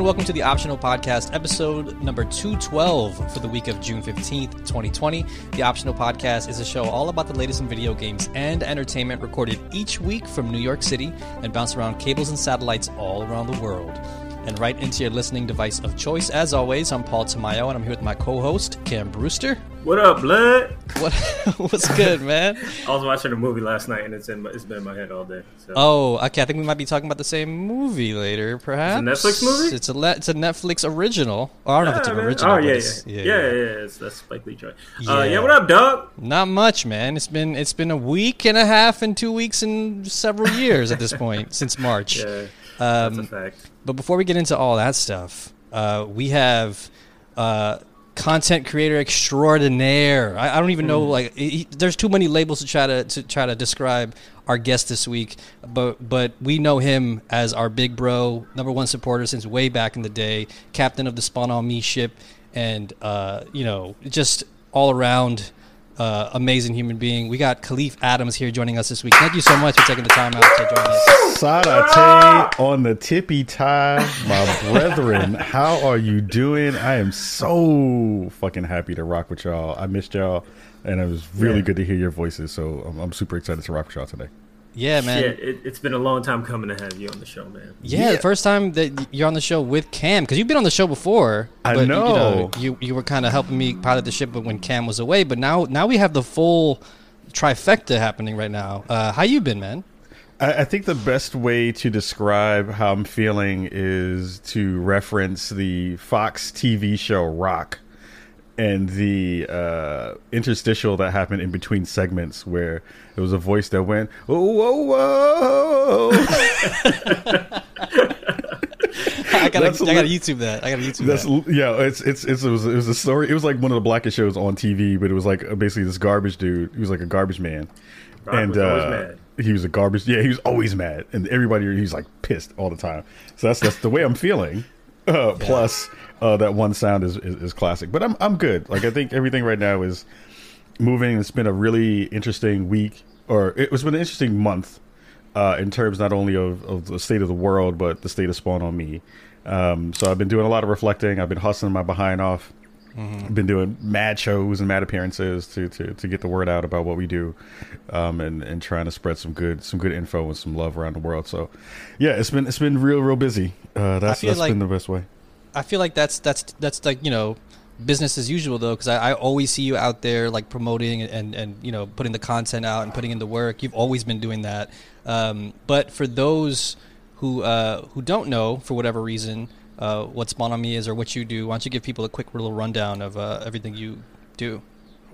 And welcome to the Optional Podcast, episode number 212 for the week of June 15th, 2020. The Optional Podcast is a show all about the latest in video games and entertainment recorded each week from New York City and bounced around cables and satellites all around the world. And right into your listening device of choice. As always, I'm Paul Tamayo and I'm here with my co host, Cam Brewster. What up, blood? What, what's good, man? I was watching a movie last night and it's in my, it's been in my head all day. So. Oh, okay. I think we might be talking about the same movie later, perhaps. It's a Netflix movie? It's a le- it's a Netflix original. Oh, I don't know if it's an man. original. Oh but yeah, it's- yeah, yeah, yeah. It's, that's Spike Lee joint. Uh, Yeah. yeah, what up, dog? Not much, man. It's been it's been a week and a half and two weeks and several years at this point since March. Yeah, that's a Um, fact. but before we get into all that stuff, uh, we have uh, content creator extraordinaire. I, I don't even know like he, there's too many labels to try to to try to describe our guest this week. But but we know him as our big bro, number one supporter since way back in the day, captain of the Spawn on Me ship, and uh, you know just all around. Uh, amazing human being. We got Kahlief Adams here joining us this week. Thank you so much for taking the time out to join us. Sadate on the tippy tie, my brethren. How are you doing? I am so fucking happy to rock with y'all. I missed y'all, and it was really Yeah. good to hear your voices. So I'm, I'm super excited to rock with y'all today. Yeah, man. Shit, it, it's been a long time coming to have you on the show, man. Yeah, Yeah. the first time that you're on the show with Cam, because you've been on the show before. I but, know. You, you, you were kind of helping me pilot the ship, but when Cam was away. But now, now we have the full trifecta happening right now. Uh, how you been, man? I, I think the best way to describe how I'm feeling is to reference the Fox TV show Rock and the uh, interstitial that happened in between segments where there was a voice that went, "Oh, whoa, whoa." I gotta, That's I gotta YouTube that. I gotta YouTube That's that. yeah. It's it's it's it was it was a story. It was like one of the blackest shows on TV, but it was like uh, basically this garbage dude. He was like a garbage man, Rock and was uh, mad. he was a garbage. Yeah, he was always mad, and everybody he's like pissed all the time. So that's that's the way I'm feeling. Uh, Plus, uh, that one sound is, is is classic. But I'm I'm good. Like I think everything right now is moving. It's been a really interesting week, or it was been an interesting month uh, in terms not only of, of the state of the world, but the state of Spawn on me. Um, so I've been doing a lot of reflecting. I've been hustling my behind off. Been doing mad shows and mad appearances to, to, to get the word out about what we do, um, and, and trying to spread some good some good info and some love around the world. So, yeah, it's been it's been real real busy. Uh, that's that's like- been the best way. I feel like that's that's that's like you know business as usual though because I, I always see you out there like promoting and and you know putting the content out and putting in the work you've always been doing that um, but for those who uh, who don't know for whatever reason uh, what spawn on me is or what you do why don't you give people a quick little rundown of uh, everything you do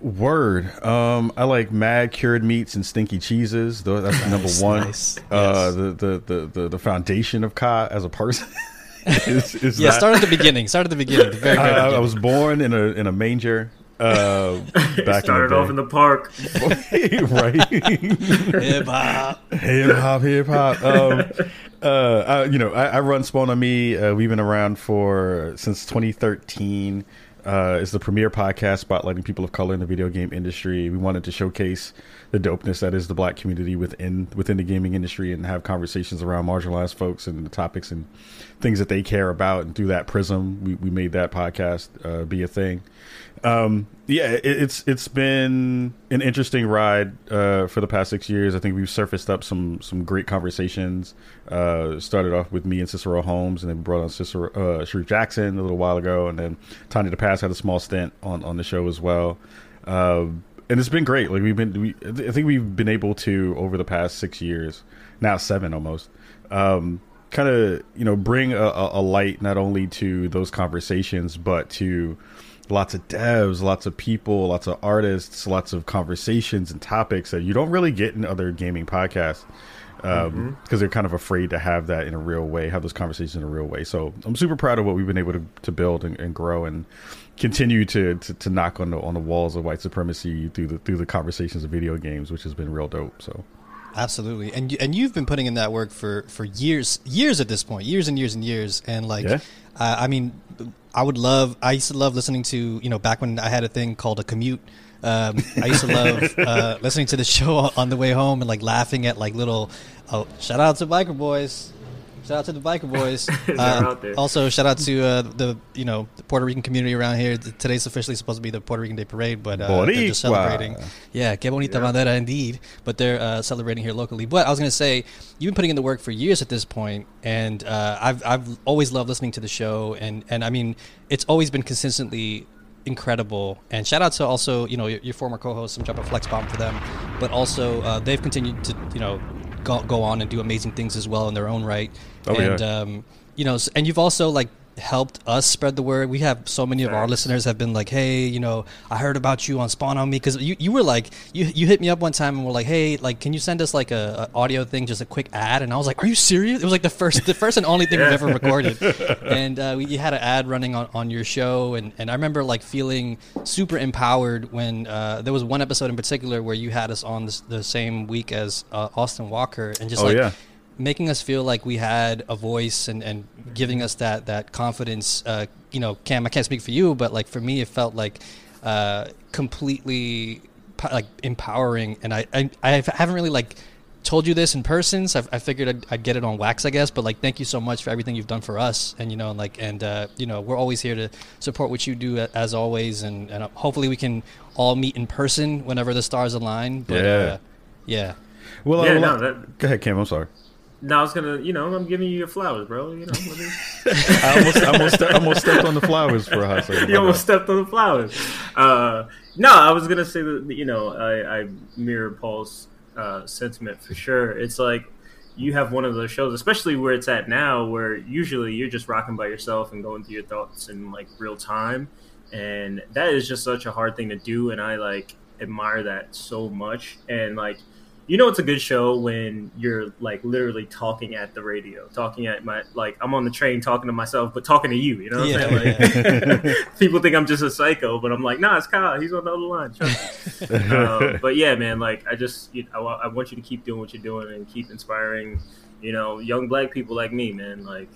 Word. Um, I like mad cured meats and stinky cheeses. Though that's number Nice, one. nice. Uh, Yes. the, the, the, the the foundation of Ka as a person. is, is yeah that. start at the beginning start at the beginning the very, very I, I- I was born in a in a manger. Uh, back Started in off in the park. right. Hip-hop. hip hop, hip hop. Um, uh, I, you know, I, I run Spawn on Me. Uh, we've been around for since 2013. Uh, it's the premier podcast spotlighting people of color in the video game industry. We wanted to showcase the dopeness that is the black community within within the gaming industry and have conversations around marginalized folks and the topics and things that they care about. And through that prism, we, we made that podcast uh, be a thing. Um, yeah, it, it's it's been an interesting ride uh, for the past six years. I think we've surfaced up some some great conversations. Uh, started off with me and Cicero Holmes, and then brought on Cicero uh, Shareef Jackson a little while ago, and then Tanya DePass had a small stint on on the show as well. Uh, and it's been great. Like we've been, we, I think we've been able to over the past six years, now seven almost, um, kind of you know bring a, a, light not only to those conversations, but to lots of devs, lots of people, lots of artists, lots of conversations and topics that you don't really get in other gaming podcasts because um, they're kind of afraid to have that in a real way, have those conversations in a real way. So I'm super proud of what we've been able to, to build and, and grow and continue to, to, to knock on the on the walls of white supremacy through the through the conversations of video games, which has been real dope. So Absolutely, and and you've been putting in that work for for years, years at this point, years and years and years, and like, Yeah. uh, I mean, I would love. I used to love listening to you know back when I had a thing called a commute. Um, I used to love uh, listening to the show on the way home and like laughing at like little. Oh, shout out to Biker Boys. Shout out to the biker boys. Uh, out there. also, shout out to uh, the you know the Puerto Rican community around here. Th- Today's officially supposed to be the Puerto Rican Day Parade, but uh, they're just celebrating. Yeah, que bonita Yeah. bandera indeed. But they're uh, celebrating here locally. But I was gonna say you've been putting in the work for years at this point, and uh, I've I've always loved listening to the show, and and I mean it's always been consistently incredible. And shout out to also you know your, your former co-host, some drop a flex bomb for them, but also uh, they've continued to you know go, go on and do amazing things as well in their own right. Oh, and yeah. um, you know, and you've also like helped us spread the word. We have so many of our listeners have been like, "Hey, you know, I heard about you on Spawn on Me" because you, you were like, you you hit me up one time and were like, "Hey, like, can you send us like a, a audio thing, just a quick ad?" And I was like, "Are you serious?" It was like the first the first and only thing we've ever recorded, and uh, we, you had an ad running on, on your show, and, and I remember like feeling super empowered when uh, there was one episode in particular where you had us on this, the same week as uh, Austin Walker, and just Oh, like yeah. Making us feel like we had a voice and, and giving us that that confidence. Uh, you know, Cam, I can't speak for you, but like for me, it felt like uh, completely like empowering. And I, I I haven't really like told you this in person, so I, I figured I'd, I'd get it on wax, I guess. But like, thank you so much for everything you've done for us, and you know, and like, and uh, you know, we're always here to support what you do as always, and and uh, hopefully we can all meet in person whenever the stars align. But, Yeah. uh, yeah. Well, Yeah, uh, no, that- go ahead, Cam. I'm sorry. No, I was gonna, you know, I'm giving you your flowers, bro. You know, me- I almost, I almost, I almost stepped on the flowers for a hot second. you almost stepped on the flowers. Uh, no, I was gonna say that you know I, I mirror Paul's uh, sentiment for sure. It's like you have one of those shows, especially where it's at now, where usually you're just rocking by yourself and going through your thoughts in like real time, and that is just such a hard thing to do. And I like admire that so much. And like you know it's a good show when you're like literally talking at the radio talking at my like i'm on the train talking to myself but talking to you you know what Yeah, i'm saying? Like people think i'm just a psycho but i'm like nah it's kyle. He's on the other line. Um, but yeah man like i just you I, I want you to keep doing what you're doing and keep inspiring you know young black people like me man. Like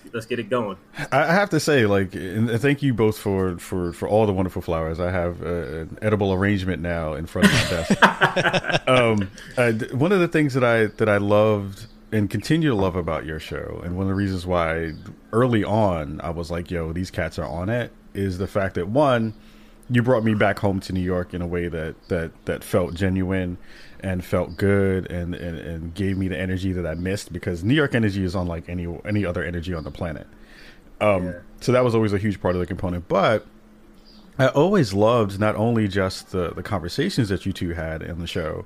let's, let's get it going I I have to say, like, thank you both for for for all the wonderful flowers. I have uh, an edible arrangement now in front of my desk. um, uh, th- one of the things that I that I loved and continue to love about your show, and one of the reasons why early on I was like, "Yo, these cats are on it," is the fact that one, you brought me back home to New York in a way that that that felt genuine and felt good and, and and gave me the energy that I missed because New York energy is unlike any any other energy on the planet. Um, Yeah. So that was always a huge part of the component. But I always loved not only just the, the conversations that you two had in the show,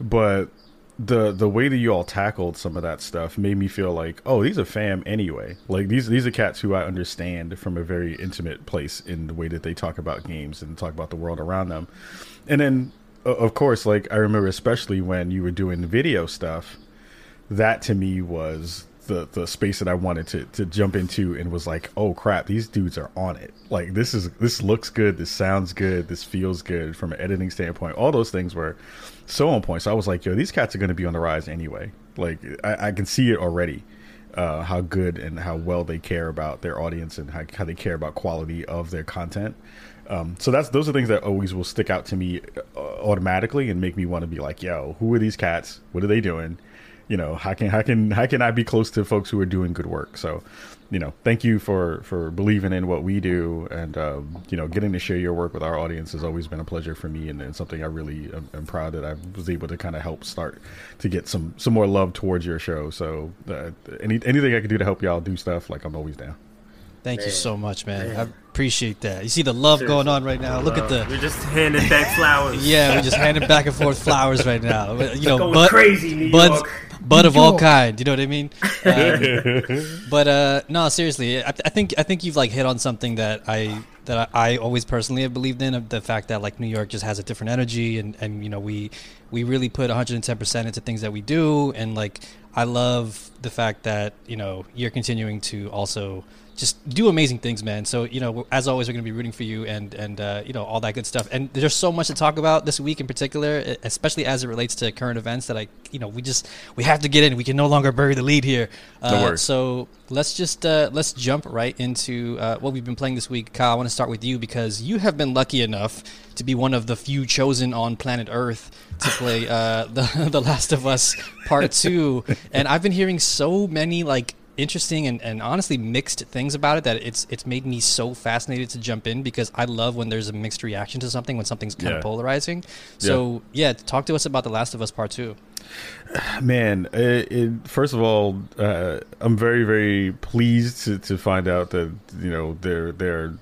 but the the way that you all tackled some of that stuff made me feel like, oh, these are fam anyway. Like these these are cats who I understand from a very intimate place in the way that they talk about games and talk about the world around them. And then of course, like I remember especially when you were doing video stuff, that to me was the the space that I wanted to to jump into and was like, oh crap, these dudes are on it. Like this is this looks good, this sounds good, this feels good from an editing standpoint. All those things were so on point. So I was like, yo, these cats are going to be on the rise anyway. Like I, I can see it already. Uh, how good and how well they care about their audience and how, how they care about quality of their content. Um, so that's those are things that always will stick out to me uh, automatically and make me want to be like, yo, who are these cats? What are they doing? you know how can how can how can I be close to folks who are doing good work? So, you know, thank you for for believing in what we do, and um, you know, getting to share your work with our audience has always been a pleasure for me, and, and something I really am, am proud that I was able to kind of help start to get some some more love towards your show. So, uh, any anything I can do to help y'all do stuff, like I'm always down. Thank you so much, man. Man. I appreciate that. You see the love Seriously. going on right now. Look at Uh, the we're just handing back flowers yeah. we're just handing back and forth flowers right now. You know, going bud, crazy New buds, York. bud of all York. kind. You know what I mean? Um, but uh, no, seriously, I, I think I think you've like hit on something that I that I, I always personally have believed in of the fact that like New York just has a different energy and and you know we we really put 110 percent into things that we do and like I love the fact that you know you're continuing to also just do amazing things, man. So you know, as always, we're going to be rooting for you and and uh, you know all that good stuff. And there's so much to talk about this week in particular, especially as it relates to current events. That I you know we just we have to get in. We can no longer bury the lead here. Uh. So let's just uh, let's jump right into uh, what we've been playing this week. Kyle, I want to start with you because you have been lucky enough to be one of the few chosen on planet Earth to play uh, the The Last of Us Part Two, and I've been hearing so many like interesting and, and honestly mixed things about it that it's it's made me so fascinated to jump in because I love when there's a mixed reaction to something when something's kind Yeah. of polarizing. So yeah. talk to us about The Last of Us Part Two. Man, it, it, first of all, uh, I'm very, very pleased to, to find out that you know there there are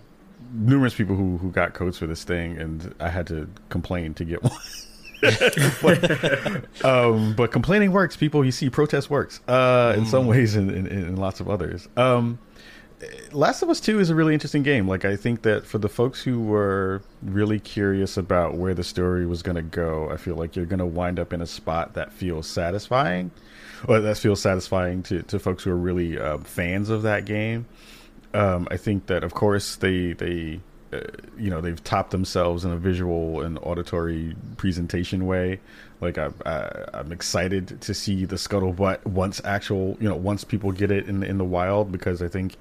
numerous people who, who got codes for this thing, and I had to complain to get one. But, um, but complaining works. People, you see, protest works uh, in some ways, and in lots of others. Um, Last of Us Two is a really interesting game. Like I think that for the folks who were really curious about where the story was going to go, I feel like you're going to wind up in a spot that feels satisfying, or that feels satisfying to, to folks who are really uh, fans of that game. Um, I think that of course they they uh, you know they've topped themselves in a visual and auditory presentation way. Like I, I, I'm excited to see the scuttlebutt once actual you know once people get it in in the wild because I think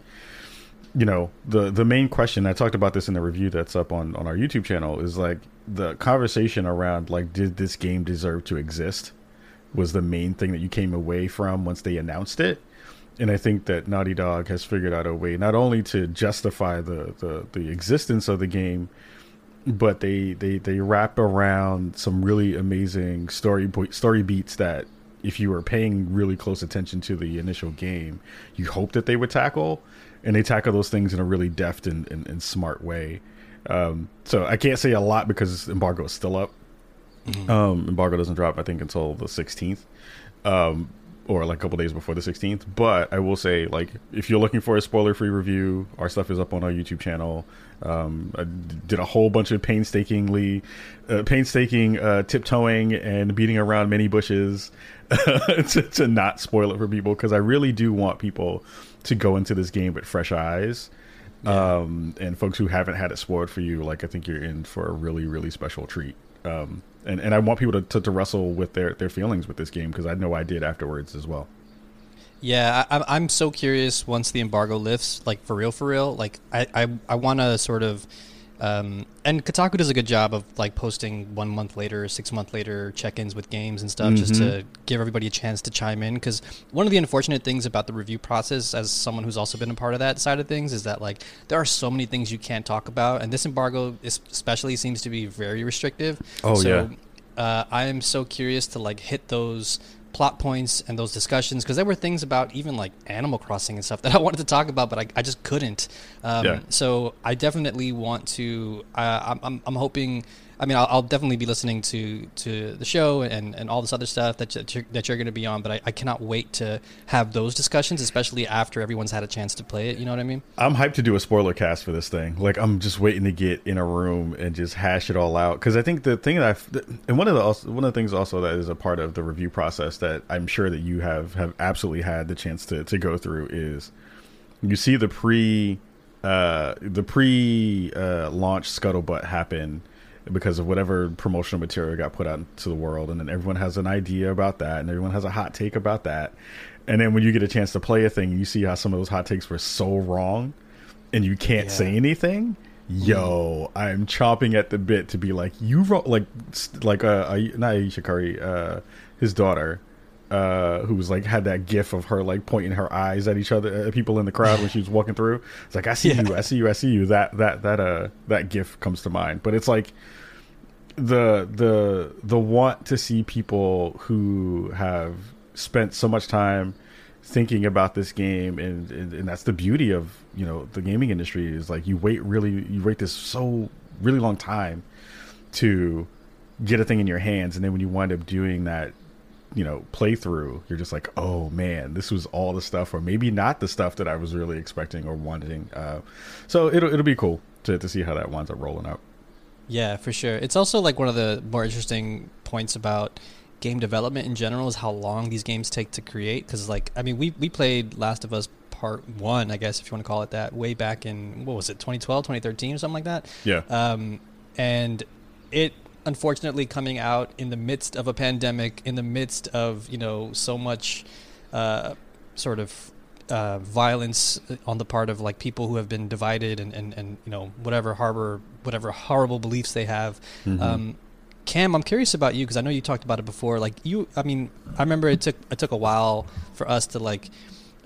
you know the the main question I talked about this in the review that's up on on our YouTube channel is like the conversation around like did this game deserve to exist was the main thing that you came away from once they announced it and I think that Naughty Dog has figured out a way not only to justify the the, the existence of the game but they they they wrap around some really amazing story story beats that if you were paying really close attention to the initial game you hope that they would tackle. And they tackle those things in a really deft and, and, and smart way. Um, so i can't say a lot because embargo is still up. Um, embargo doesn't drop i think until the 16th um, or like a couple days before the 16th but i will say like if you're looking for a spoiler free review our stuff is up on our youtube channel. Um, i did a whole bunch of painstakingly uh, painstaking uh, tiptoeing and beating around many bushes to, to not spoil it for people because i really do want people to go into this game with fresh eyes. Um, and folks who haven't had it spoiled for you like i think you're in for a really really special treat. Um, and, and I want people to, to, to wrestle with their, their feelings with this game because I know I did afterwards as well. Yeah, I, I'm- I'm so curious once the embargo lifts, like for real, for real. Like I, I, I want to sort of, um, and Kotaku does a good job of like posting one month later, six month later check-ins with games and stuff, just to give everybody a chance to chime in. Because one of the unfortunate things about the review process, as someone who's also been a part of that side of things, is that like there are so many things you can't talk about, and this embargo especially seems to be very restrictive. Oh, so, yeah. uh, I am so curious to like hit those plot points and those discussions because there were things about even like Animal Crossing and stuff that I wanted to talk about, but I, I just couldn't. Um, Yeah. So I definitely want to. Uh, I'm, I'm, I'm hoping. I mean, I'll, I'll definitely be listening to, to the show and, and all this other stuff that, you- that you're, that you're going to be on, but I, I cannot wait to have those discussions, especially after everyone's had a chance to play it. You know what I mean? I'm hyped to do a spoiler cast for this thing. Like I'm just waiting to get in a room and just hash it all out. Because I think the thing that I and one of the also, one of the things also that is a part of the review process that I'm sure that you have have absolutely had the chance to to go through is you see the pre uh, the pre uh, launch scuttlebutt happen because of whatever promotional material got put out into the world, and then everyone has an idea about that, and everyone has a hot take about that. And then when you get a chance to play a thing, you see how some of those hot takes were so wrong, and you can't Yeah. say anything. Yo, I'm chomping at the bit to be like you wrote like like uh, uh not Aisha Curry, uh his daughter, uh who was like had that gif of her like pointing her eyes at each other at people in the crowd when she was walking through. It's like I see Yeah. you, I see you, I see you. That that that uh that gif comes to mind. But it's like the the the want to see people who have spent so much time thinking about this game and, and and that's the beauty of you know the gaming industry is like you wait really you wait this so really long time to get a thing in your hands and then when you wind up doing that you know playthrough you're just like oh man this was all the stuff or maybe not the stuff that i was really expecting or wanting uh, so it'll, it'll be cool to, to see how that winds up rolling out Yeah, for sure. It's also like one of the more interesting points about game development in general is how long these games take to create. Because, like, I mean, we we played Last of Us Part One, I guess if you want to call it that, way back in what was it, 2012, 2013, or something like that. yeah Um, and it unfortunately coming out in the midst of a pandemic, in the midst of you know so much uh, sort of uh, violence on the part of like people who have been divided and, and, and you know whatever harbor whatever horrible beliefs they have. Mhm. Um, Cam, I'm curious about you because I know you talked about it before. Like you, I mean, I remember it took it took a while for us to like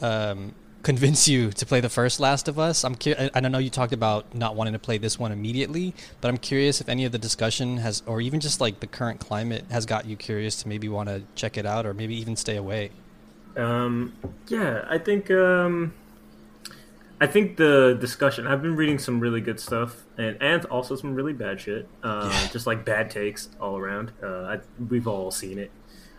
um, convince you to play the first Last of Us. I'm. I I don't know you talked about not wanting to play this one immediately, but I'm curious if any of the discussion has, or even just like the current climate, has got you curious to maybe want to check it out, or maybe even stay away. Um, yeah, I think um, I think the discussion. I've been reading some really good stuff, and and also some really bad shit. Uh, Yeah. Just like bad takes all around. Uh, I, we've all seen it.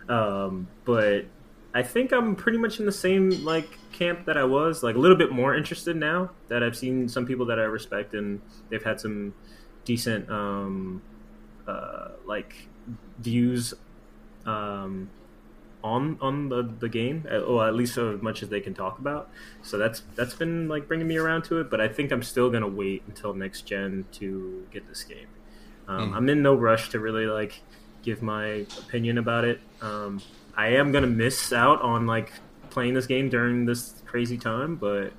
Um, but I think I'm pretty much in the same like camp that I was. Like a little bit more interested now that I've seen some people that I respect, and they've had some decent um, uh, like views um, on on the, the game, uh, or at least as much as they can talk about. So that's that's been like bringing me around to it. But I think I'm still gonna wait until next gen to get this game. Um, Mm. I'm in no rush to really like give my opinion about it. Um, I am gonna miss out on like playing this game during this crazy time, but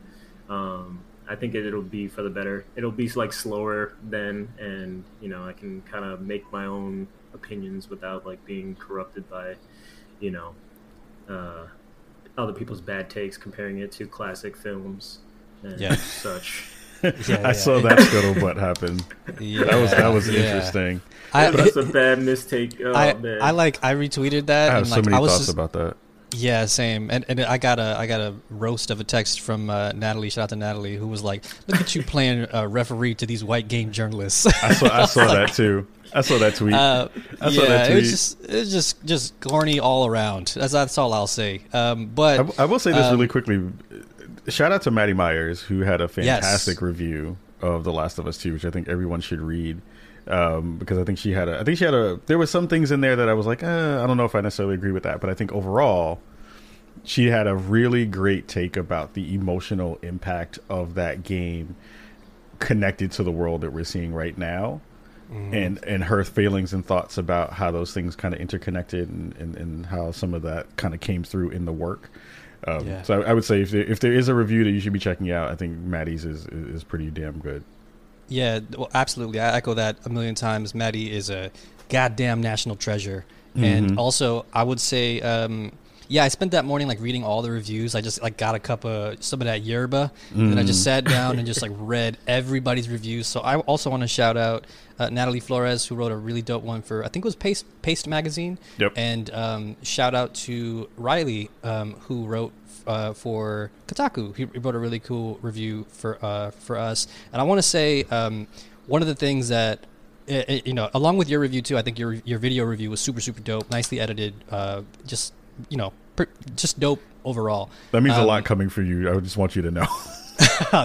um, I think it, it'll be for the better. It'll be like slower then, and you know I can kind of make my own opinions without like being corrupted by, you know, uh, other people's bad takes, comparing it to classic films and Yeah. such. Yeah, I yeah. saw that scuttlebutt happen. Yeah, That was that was yeah. interesting. I, That's a bad mistake. Oh, I, man. I like I retweeted that I have and so like many I was thoughts just, about that. Yeah, same. And and I got a I got a roast of a text from uh, Natalie. Shout out to Natalie, who was like, "Look at you playing uh, referee to these white game journalists." I saw I saw that too. I saw that tweet. Uh, I saw yeah, that it was tweet. just it was just just corny all around. That's that's all I'll say. Um, but I, I will say this um, really quickly. Shout out to Maddy Myers who had a fantastic review of The Last of Us 2, which I think everyone should read. Um, because I think she had a, I think she had a, there were some things in there that I was like, uh, I don't know if I necessarily agree with that, but I think overall, she had a really great take about the emotional impact of that game connected to the world that we're seeing right now Mm-hmm. and and her feelings and thoughts about how those things kind of interconnected and, and, and how some of that kind of came through in the work um, Yeah. so I, I would say if there, if there is a review that you should be checking out I think Maddy's is is pretty damn good Yeah, well, absolutely. I echo that a million times. Maddy is a goddamn national treasure, and Mhm. also I would say, um, yeah, I spent that morning like reading all the reviews. I just like got a cup of some of that yerba, and I just Mm. sat down and just like read everybody's reviews. So I also want to shout out uh, Natalie Flores, who wrote a really dope one for I think it was Paste Paste magazine, Yep. and um, shout out to Riley, um, who wrote uh, for Kotaku. He, wrote a really cool review for uh, for us. And I want to say um, one of the things that i i you know, along with your review too, I think your your video review was super super dope, nicely edited. Uh, just you know, per, just dope overall. that means a Um, lot coming for you I just want you to know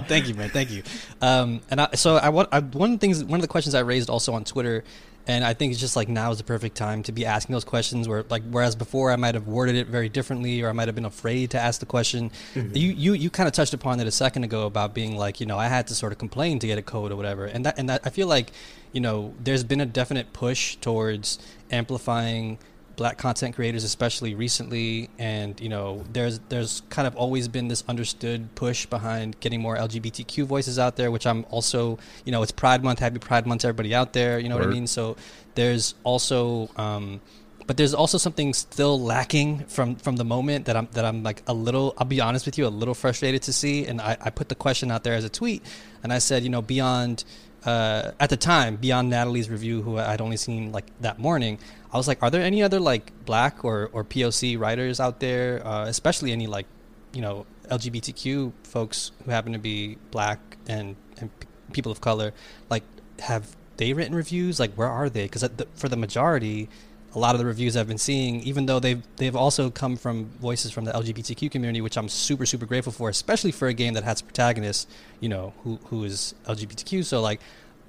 thank you, man. Thank you. Um, and I, so I want I, one of the things, one of the questions I raised also on Twitter, and I think it's just like now is the perfect time to be asking those questions. Where like whereas before I might have worded it very differently, or I might have been afraid to ask the question. Mm-hmm. You you you kind of touched upon it a second ago about being like you know I had to sort of complain to get a code or whatever, and that and that I feel like you know there's been a definite push towards amplifying black content creators especially recently and you know there's there's kind of always been this understood push behind getting more lgbtq voices out there which i'm also you know it's pride month happy pride month to everybody out there you know what i mean? So there's also um but there's also something still lacking from from the moment that i'm that i'm like a little i'll be honest with you a little frustrated to see and i, I put the question out there as a tweet and i said you know beyond uh, at the time, beyond Natalie's review, who I'd only seen like that morning, I was like, are there any other like black or, or POC writers out there, uh, especially any like, you know, LGBTQ folks who happen to be black and, and people of color? Like, have they written reviews? Like, where are they? Because the, for the majority, a lot of the reviews I've been seeing, even though they've they've also come from voices from the LGBTQ community, which I'm super super grateful for, especially for a game that has protagonists, you know, who who is LGBTQ. So like,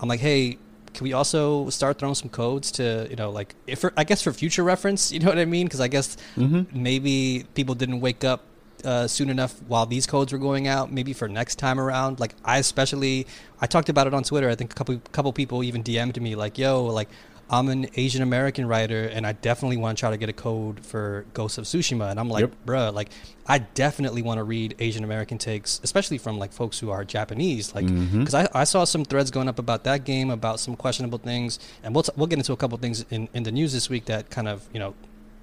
I'm like, hey, can we also start throwing some codes to you know like if for, I guess for future reference, you know what I mean? Because I guess Mm-hmm. maybe people didn't wake up uh, soon enough while these codes were going out. Maybe for next time around. Like I especially, I talked about it on Twitter. I think a couple couple people even DM'd me like, "Yo, like I'm an Asian American writer, and I definitely want to try to get a code for Ghost of Tsushima. And I'm like, Yep. bruh, like I definitely want to read Asian American takes, especially from like folks who are Japanese, like mm-hmm. because I, I saw some threads going up about that game, about some questionable things, and we'll t- we'll get into a couple things in in the news this week that kind of you know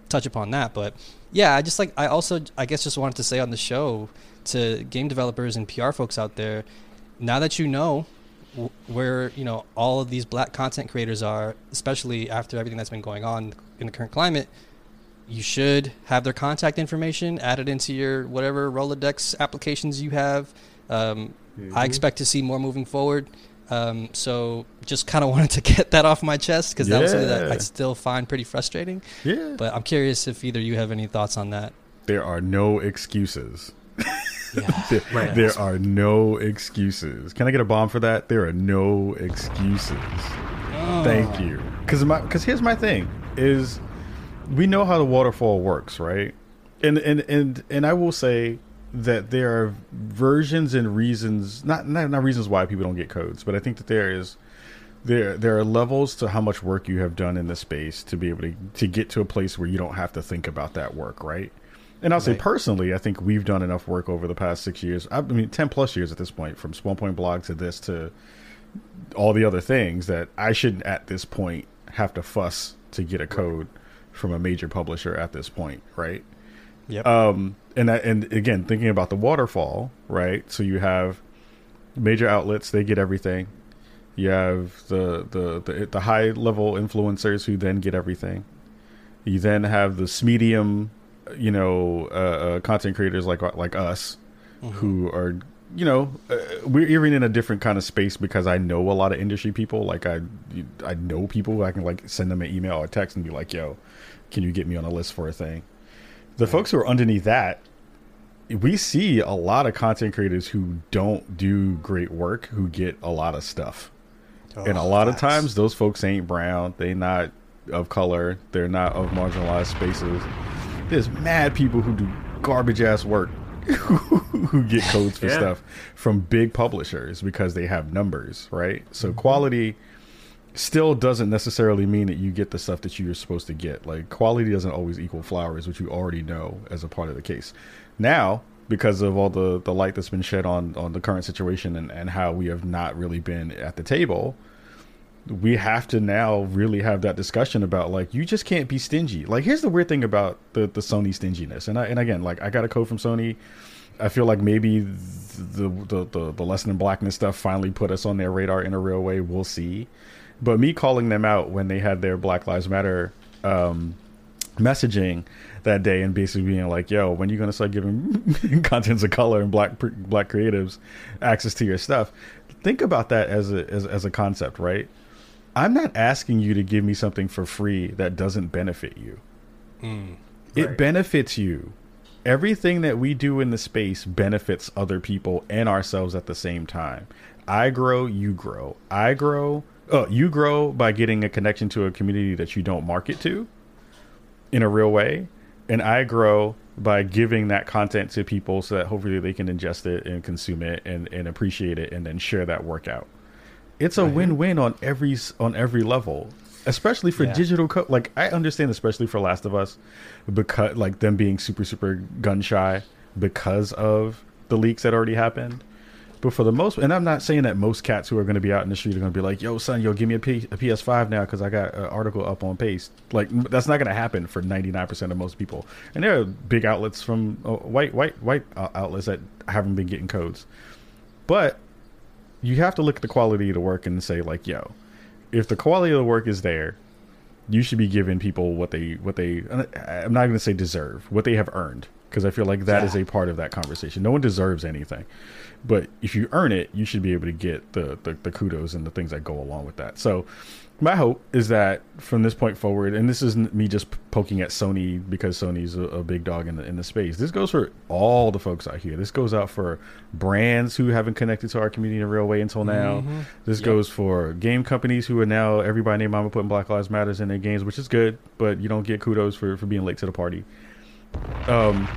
touch upon that. But yeah, I just like I also I guess just wanted to say on the show to game developers and PR folks out there, now that you know w- where you know all of these black content creators are, especially after everything that's been going on in the current climate, you should have their contact information added into your whatever Rolodex applications you have. Um, Mm-hmm. I expect to see more moving forward. Um, so just kind of wanted to get that off my chest because that was something that I still find pretty frustrating. Yeah. But I'm curious if either you have any thoughts on that. there are no excuses. Yeah. Right. there are no excuses. Can I get a bomb for that? There are no excuses. Oh. Thank you. Because my because here's my thing is we know how the waterfall works, right? And and and and I will say that there are versions and reasons not not, not reasons why people don't get codes, but I think that there is there there are levels to how much work you have done in the space to be able to to get to a place where you don't have to think about that work, right? And I'll say personally, I think we've done enough work over the past six years. I mean, ten plus years at this point, from Spawn Point Blog to this to all the other things that I shouldn't at this point have to fuss to get a code from a major publisher at this point, right? Yep. Um, and that, and again, thinking about the waterfall, right? So you have major outlets; they get everything. You have the the the, the high level influencers who then get everything. You then have the medium, you know, uh, uh, content creators like like us, who are you know uh, we're even in a different kind of space because I know a lot of industry people. Like I I know people. I can like send them an email or text and be like, "Yo, can you get me on a list for a thing?" The folks who are underneath that, we see a lot of content creators who don't do great work who get a lot of stuff. and a Oh, lot of times those folks ain't brown, they not of color, they're not of marginalized spaces. There's mad people who do garbage ass work who get codes for Yeah. stuff from big publishers because they have numbers, right? So mm-hmm. quality still doesn't necessarily mean that you get the stuff that you're supposed to get. Like quality doesn't always equal flowers, which you already know as a part of the case. Now, because of all the, the light that's been shed on, on the current situation and, and how we have not really been at the table, we have to now really have that discussion about like you just can't be stingy. Like here's the weird thing about the, the Sony stinginess. And I, and again, like I got a code from Sony. I feel like maybe the the the, the lesson in blackness stuff finally put us on their radar in a real way. We'll see. But me calling them out when they had their Black Lives Matter um, messaging that day and basically being like, "Yo, when you gonna start giving contents of color and black black creatives access to your stuff?" Think about that as a as, as a concept, right? I'm not asking you to give me something for free that doesn't benefit you. It Right. benefits you. Everything that we do in the space benefits other people and ourselves at the same time. I grow, you grow. I grow, uh, you grow by getting a connection to a community that you don't market to in a real way. And I grow by giving that content to people so that hopefully they can ingest it and consume it and, and appreciate it and then share that work out. It's a win-win on every on every level, especially for Yeah. digital co- like I understand especially for Last of Us because like them being super super gun shy because of the leaks that already happened. But for the most, and I'm not saying that most cats who are going to be out in the street are going to be like, "Yo, son, yo, give me a, P- a PS5 now because I got an article up on Paste." Like that's not going to happen for 99% of most people. And there are big outlets from uh, white white white uh, outlets that haven't been getting codes. But you have to look at the quality of the work and say like, "Yo, if the quality of the work is there, you should be giving people what they what they I'm not going to say deserve, what they have earned because I feel like that is Yeah. a part of that conversation. No one deserves anything. But if you earn it, you should be able to get the, the, the kudos and the things that go along with that. So my hope is that from this point forward, and this isn't me just poking at Sony because Sony's a, a big dog in the in the space. This goes for all the folks out here. This goes out for brands who haven't connected to our community in a real way until now. This Yep. goes for game companies who are now everybody named Mama putting Black Lives Matters in their games, which is good, but you don't get kudos for, for being late to the party. Um,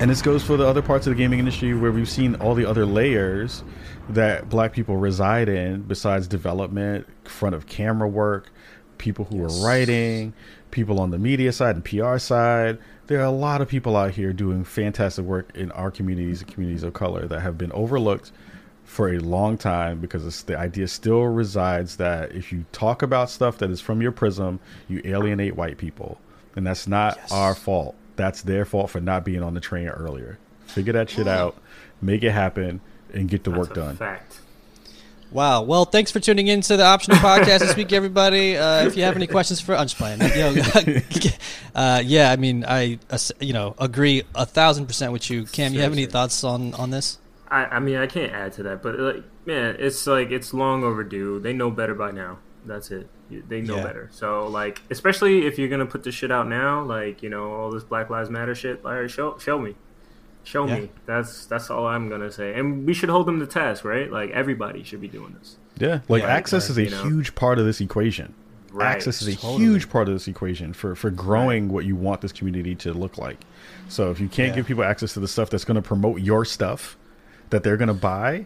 and this goes for the other parts of the gaming industry where we've seen all the other layers that black people reside in besides development, front of camera work, people who are writing, people on the media side and PR side. There are a lot of people out here doing fantastic work in our communities and communities of color that have been overlooked for a long time because it's, the idea still resides that if you talk about stuff that is from your prism, you alienate white people. And that's not Yes. our fault. That's their fault for not being on the train earlier. Figure that shit out, make it happen, and get the That's work a done. Fact. Wow. Well, thanks for tuning in to the Optional Podcast this week, everybody. Uh, if you have any questions for, I'm just playing. You know, uh, yeah, I mean, I uh, you know agree a thousand percent with you, Cam. You have any thoughts on on this? I, I mean, I can't add to that, but like, man, it's like it's long overdue. They know better by now. That's it. They know Yeah. better. So like, especially if you're gonna put this shit out now, like you know all this Black Lives Matter shit. Like, show show me, show Yeah. me. That's that's all I'm gonna say. And we should hold them to task, right? Like everybody should be doing this. Yeah, like Yeah, access is a you know. huge part of this equation. Right. Access is a Totally. huge part of this equation for for growing what you want this community to look like. So if you can't Yeah. give people access to the stuff that's going to promote your stuff that they're going to buy,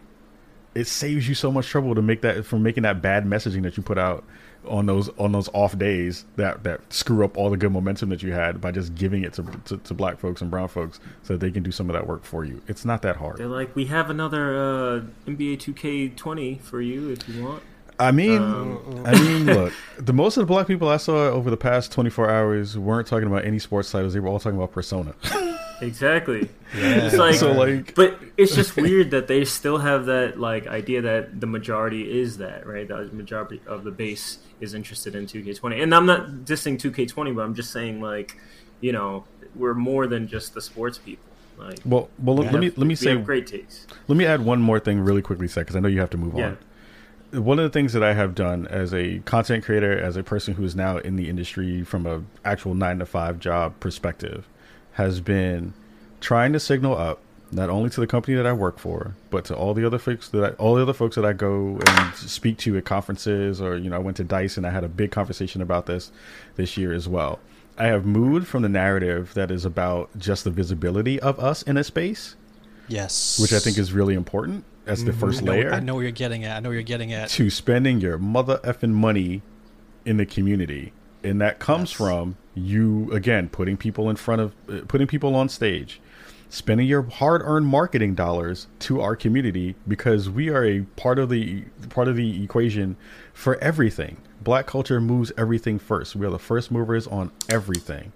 it saves you so much trouble to make that from making that bad messaging that you put out on those on those off days that that screw up all the good momentum that you had by just giving it to to, to black folks and brown folks so that they can do some of that work for you. It's not that hard. They're like, we have another uh, NBA 2K20 for you if you want. I mean, Um, I mean, look, the most of the black people I saw over the past 24 hours weren't talking about any sports titles. They were all talking about Persona. Exactly. Yeah. It's like, so, like, but it's just weird that they still have that like idea that the majority is that right. The majority of the base is interested in 2K20, and I'm not dissing 2K20, but I'm just saying like, you know, we're more than just the sports people. Like, well, well, we let me let me say, great takes. let me add one more thing really quickly, Seth, because I know you have to move Yeah. on. One of the things that I have done as a content creator, as a person who is now in the industry from a actual nine to five job perspective, has been trying to signal up not only to the company that I work for, but to all the other folks that I, all the other folks that I go and speak to at conferences, or you know, I went to Dice and I had a big conversation about this this year as well. I have moved from the narrative that is about just the visibility of us in a space, Yes. which I think is really important as the mm-hmm. first I know, layer I know where you're getting at. I know where you're getting at. to spending your mother effing money in the community and that comes Yes. from you again putting people in front of uh, putting people on stage spending your hard-earned marketing dollars to our community because we are a part of the part of the equation for everything. Black culture moves everything first. We are the first movers on everything.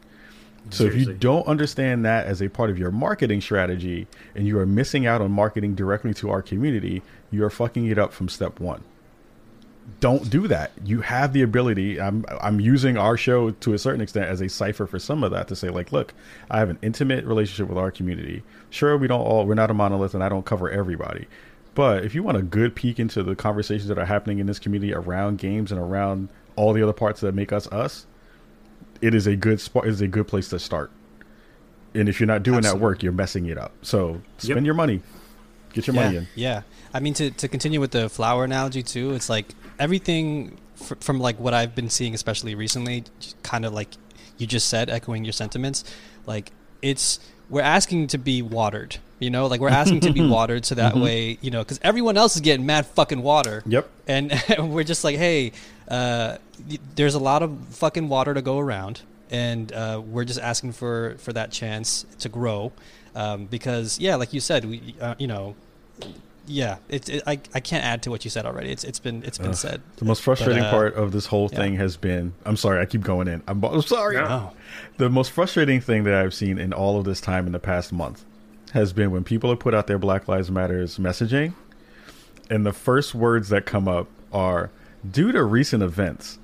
So if you don't understand that as a part of your marketing strategy and you are missing out on marketing directly to our community, you are fucking it up from step 1. Don't do that. You have the ability. I'm I'm using our show to a certain extent as a cipher for some of that to say like, look, I have an intimate relationship with our community. Sure, we don't all we're not a monolith and I don't cover everybody. But if you want a good peek into the conversations that are happening in this community around games and around all the other parts that make us us, it is a good spot. It is a good place to start. And if you're not doing that work, you're messing it up. So spend Yep. your money, get your yeah, money in. Yeah, I mean to to continue with the flower analogy too. It's like everything fr- from like what I've been seeing, especially recently, kind of like you just said, echoing your sentiments. Like it's we're asking to be watered. You know, like we're asking to be watered so that way, you know, because everyone else is getting mad fucking water. Yep. and we're just like, hey, uh, there's a lot of fucking water to go around, and uh, we're just asking for for that chance to grow, um, because yeah, like you said, we, uh, you know, yeah, it's it, I I can't add to what you said already. It's it's been it's been Ugh. said. The most frustrating uh, part of this whole yeah. thing has been I'm sorry, I keep going in. I'm, I'm sorry. No. The most frustrating thing that I've seen in all of this time in the past month has been when people have put out their Black Lives Matters messaging, and the first words that come up are due to recent events.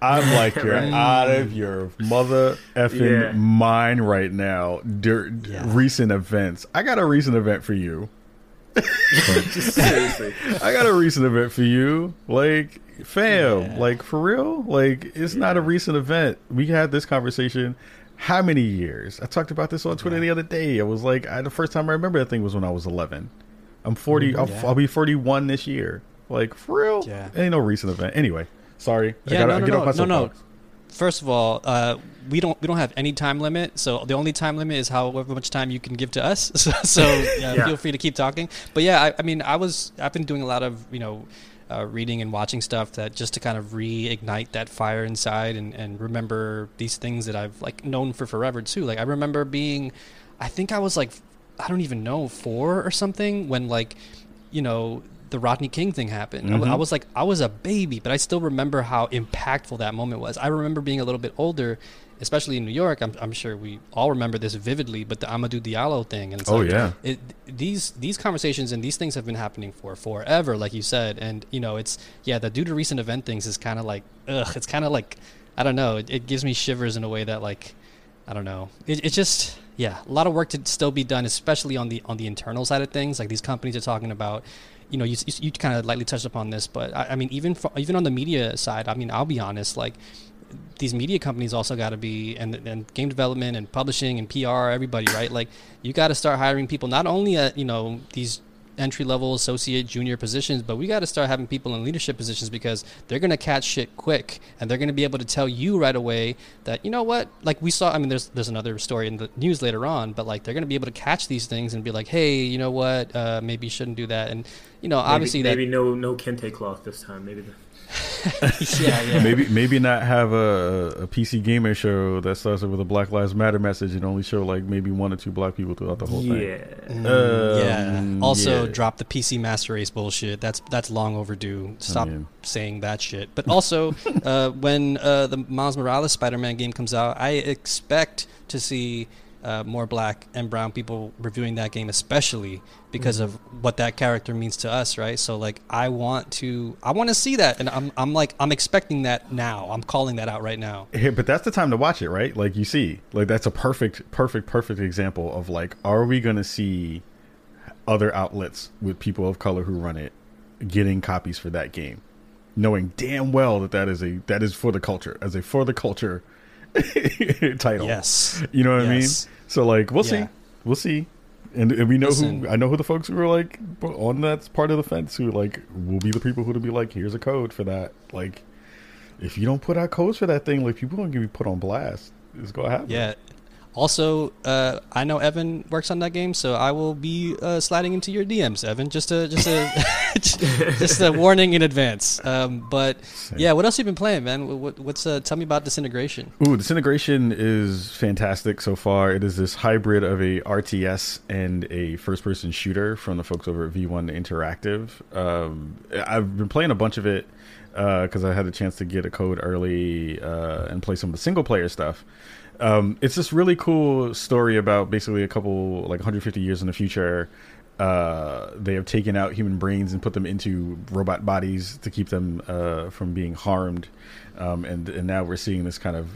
I'm like, you're Right. out of your mother effing Yeah. mind right now. Dur- Yeah. Recent events. I got a recent event for you. Seriously. I got a recent event for you. Like, fam, Yeah. like for real? Like, it's not a recent event. We had this conversation how many years? I talked about this on Twitter the other day. I was like, I, the first time I remember that thing was when I was 11. I'm 40, mm-hmm. I'll, I'll be 41 this year. Like, for real? Yeah. Ain't no recent event. Anyway, sorry. I Yeah, gotta, no, no, get no, off my no, no. First of all, uh, we don't we don't have any time limit. So the only time limit is however much time you can give to us. So, so yeah, Yeah. feel free to keep talking. But yeah, I, I mean, I was I've been doing a lot of you know uh, reading and watching stuff that just to kind of reignite that fire inside and, and remember these things that I've like known for forever too. Like I remember being, I think I was like, I don't even know four or something when like, you know, the Rodney King thing happened. Mm-hmm. I, I, was like, I was a baby, but I still remember how impactful that moment was. I remember being a little bit older especially in New York, I'm, I'm sure we all remember this vividly. But the Amadou Diallo thing, and oh like, yeah, it, these these conversations and these things have been happening for forever, like you said. And you know, it's yeah, the due to recent event things is kind of like ugh. It's kind of like I don't know. It, it, gives me shivers in a way that like I don't know. It, it just yeah, a lot of work to still be done, especially on the on the internal side of things. Like these companies are talking about you know, you, you, you kind of lightly touched upon this, but I, I mean, even for, even on the media side, I mean, I'll be honest, like these media companies also got to be and, and game development and publishing and PR everybody right? Like you got to start hiring people not only at you know these entry level associate junior positions but we got to start having people in leadership positions because they're going to catch shit quick and they're going to be able to tell you right away that you know what? Like we saw I mean there's there's another story in the news later on but like they're going to be able to catch these things and be like hey you know what? Uh, maybe you shouldn't do that. And you know obviously maybe, that, maybe no no kente cloth this time. Maybe the yeah, yeah. Maybe maybe not have a, a PC gamer show that starts with a Black Lives Matter message and only show like maybe one or two black people throughout the whole yeah. thing. Um, yeah. Also, yeah. drop the PC Master Race bullshit. That's that's long overdue. Stop I mean. saying that shit. But also, uh, when uh, the Miles Morales Spider-Man game comes out, I expect to see uh, more black and brown people reviewing that game, especially because mm-hmm. of what that character means to us, right? So like, I want to, I want to see that, and I'm, I'm like, I'm expecting that now. I'm calling that out right now. Yeah, but that's the time to watch it, right? Like you see, like that's a perfect, perfect, perfect example of like, are we going to see other outlets with people of color who run it getting copies for that game, knowing damn well that that is a that is for the culture as a for the culture title. Yes. You know what yes. I mean? So like we'll yeah. see. We'll see. And, and we know Listen. who I know who the folks who are like on that part of the fence who like will be the people who to be like, here's a code for that. Like if you don't put out codes for that thing, like people are gonna be put on blast. It's gonna happen. Yeah. Also, uh, I know Evan works on that game, so I will be uh, sliding into your DMs, Evan. Just a just a just a warning in advance. Um, but yeah, what else have you been playing, man? What, what's uh, tell me about Disintegration? Ooh, Disintegration is fantastic so far. It is this hybrid of a RTS and a first-person shooter from the folks over at V1 Interactive. Um, I've been playing a bunch of it because uh, I had a chance to get a code early uh, and play some of the single-player stuff. Um, it's this really cool story about basically a couple like 150 years in the future. Uh, they have taken out human brains and put them into robot bodies to keep them uh, from being harmed, um, and and now we're seeing this kind of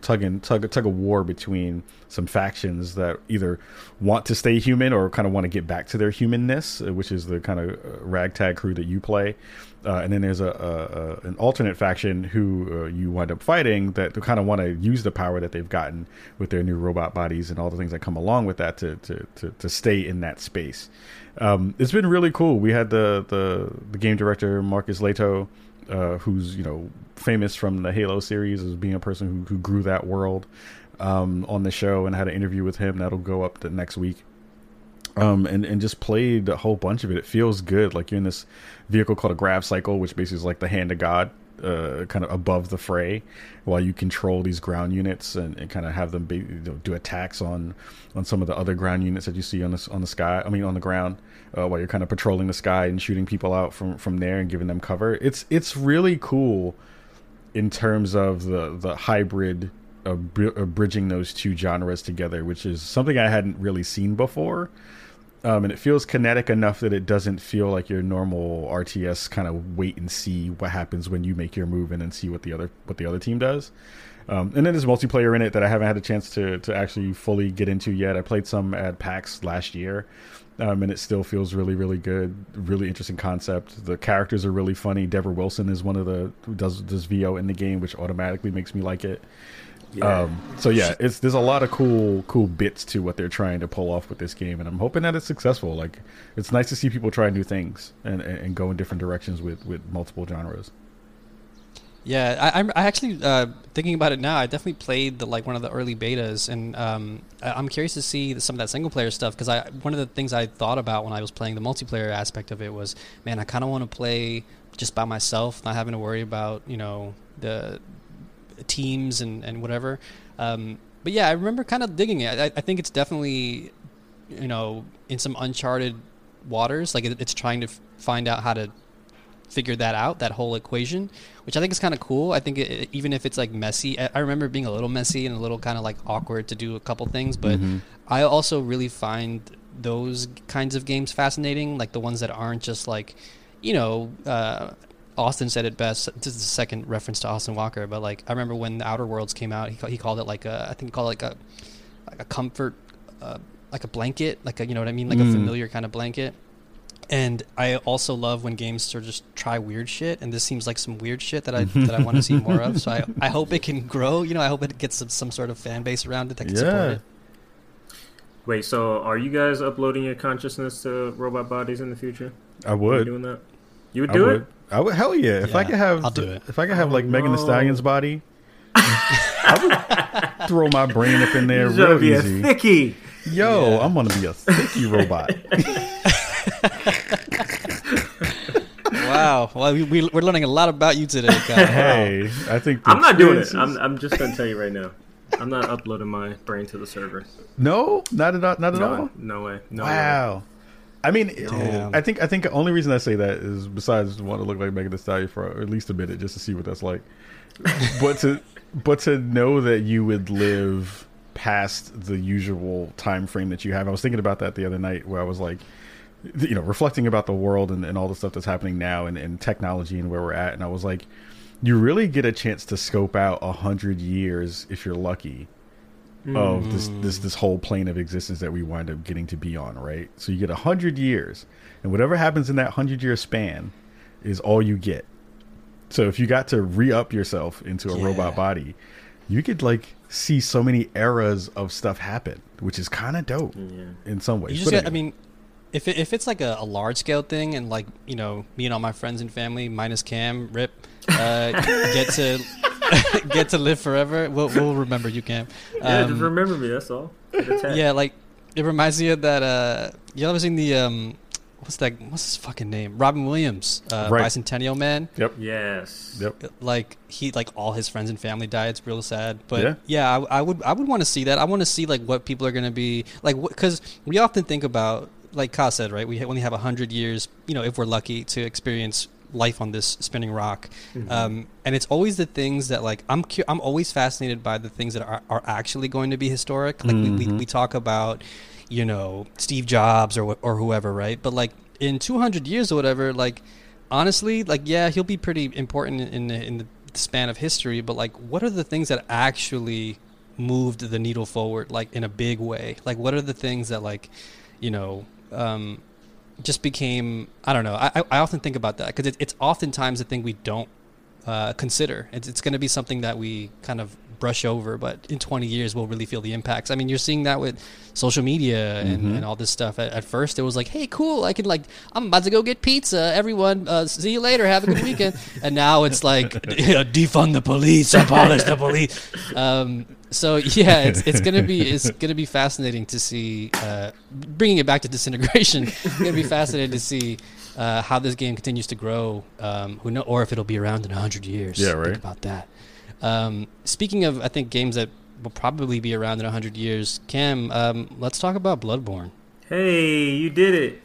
tug and tug tug of war between some factions that either want to stay human or kind of want to get back to their humanness, uh, which is the kind of uh, ragtag crew that you play, uh, and then there's a, a, a, an alternate faction who uh, you wind up fighting that kind of want to use the power that they've gotten with their new robot bodies and all the things that come along with that to to, to, to stay in that space. Um, it's been really cool. We had the the, the game director Marcus Lehto, uh, who's you know famous from the Halo series as being a person who, who grew that world um, on the show, and had an interview with him that'll go up the next week um, and and just played a whole bunch of it. It feels good, like you're in this vehicle called a grav cycle, which basically is like the hand of God, uh, kind of above the fray, while you control these ground units and, and kind of have them be, you know, do attacks on on some of the other ground units that you see on the on the sky. I mean, on the ground, uh, while you're kind of patrolling the sky and shooting people out from from there and giving them cover. It's it's really cool in terms of the the hybrid. Of, bridging those two genres together, which is something I hadn't really seen before um, and it feels kinetic enough that it doesn't feel like your normal RTS kind of wait and see what happens when you make your move and then see what the other what the other team does. Um, and then there's multiplayer in it that I haven't had a chance to to actually fully get into yet. I played some at PAX last year, um, and it still feels really really good. Really interesting concept. The characters are really funny. Deborah Wilson is one of the does does VO in the game, which automatically makes me like it. Yeah. Um, so yeah, it's there's a lot of cool cool bits to what they're trying to pull off with this game, and I'm hoping that it's successful. Like, it's nice to see people try new things and, and, and go in different directions with with multiple genres. Yeah, I, I'm I actually uh, thinking about it now. I definitely played the like one of the early betas, and um, I- I'm curious to see some of that single player stuff because I one of the things I thought about when I was playing the multiplayer aspect of it was, man, I kind of want to play just by myself, not having to worry about you know the teams and and whatever. Um, but yeah, I remember kind of digging it. I, I think it's definitely you know in some uncharted waters. Like it, it's trying to f- find out how to figure that out, that whole equation, which I think is kind of cool. I think it, even if it's like messy, I I remember being a little messy and a little kind of like awkward to do a couple things, but Mhm. I also really find those kinds of games fascinating, like the ones that aren't just like, you know, uh, Austin said it best. This is the second reference to Austin Walker, but like I remember when the Outer Worlds came out, he, ca- he called it like a, I think he called it like a, like a comfort, uh, like a blanket, like a, you know what I mean, like a Mm. familiar kind of blanket. And I also love when games sort of just try weird shit, and this seems like some weird shit that I that I want to see more of. So I, I hope it can grow. You know, I hope it gets some, some sort of fan base around it that can support it. Wait, so are you guys uploading your consciousness to robot bodies in the future? I Are you would. doing that? You would I do would. it? I would. Hell yeah! If I could have, I'll do it. If I could have like Oh, Megan Thee no. Stallion's body, I would throw my brain up in there You're gonna real be easy. a thickie. Yo, Yeah. I'm gonna be a thicky robot. Wow. Well, we, we, we're learning a lot about you today, Kyle. hey, I think I'm not doing it. I'm, I'm just gonna tell you right now. I'm not uploading my brain to the server. no, not at all. Not at all. No, no way. No way. I mean, Damn. I think I think the only reason I say that is besides want to look like Megan Thee Stallion for at least a minute just to see what that's like, but to but to know that you would live past the usual time frame that you have. I was thinking about that the other night where I was like, you know, reflecting about the world and, and all the stuff that's happening now and, and technology and where we're at, and I was like, you really get a chance to scope out a hundred years if you're lucky of this this this whole plane of existence that we wind up getting to be on, right? So you get a hundred years, and whatever happens in that hundred year span is all you get. So if you got to re up yourself into a robot body, you could like see so many eras of stuff happen, which is kind of dope Yeah. in some ways. You just But get, I mean, if it, if it's like a, a large scale thing, and like you know, me and all my friends and family, minus Cam, Rip, uh, get to get to live forever. We'll, we'll remember you, Cam. Yeah, Um, just remember me. That's all. Get a tag. yeah, like it reminds me of that. Uh, you ever seen the um, what's that? What's his fucking name? Robin Williams, uh, Right. Bicentennial Man. Yep. Yes. Yep. Like he, like all his friends and family died. It's real sad. But Yeah. yeah, I, I would, I would want to see that. I want to see like what people are gonna be like, because we often think about, like Ka said, right? We only have a hundred years, you know, if we're lucky to experience life on this spinning rock. Mhm. Um, and it's always the things that like I'm cu- I'm always fascinated by the things that are, are actually going to be historic. Like we, we, Mhm. we talk about, you know, Steve Jobs or or whoever, right? But like in 200 years or whatever, like honestly, like yeah, he'll be pretty important in, in the in the span of history. But like, what are the things that actually moved the needle forward, like in a big way? Like, what are the things that like, you know, um, just became I don't know. I I, often think about that because it, it's oftentimes a thing we don't uh, consider. It's, it's going to be something that we kind of brush over, but in 20 years we'll really feel the impacts. I mean, you're seeing that with social media and, Mhm. and all this stuff. At, at first, it was like, "Hey, cool! I can like, I'm about to go get pizza. Everyone, uh, see you later. Have a good weekend." and now it's like, defund the police, abolish the police. Um, so yeah, it's, it's gonna be it's gonna be fascinating to see. Uh, bringing it back to disintegration, it's gonna be fascinating to see uh, how this game continues to grow. Um, who know, or if it'll be around in hundred years. Yeah, Think right. about that. Um, speaking of, I think games that will probably be around in hundred years. Cam, um, let's talk about Bloodborne. Hey, you did it.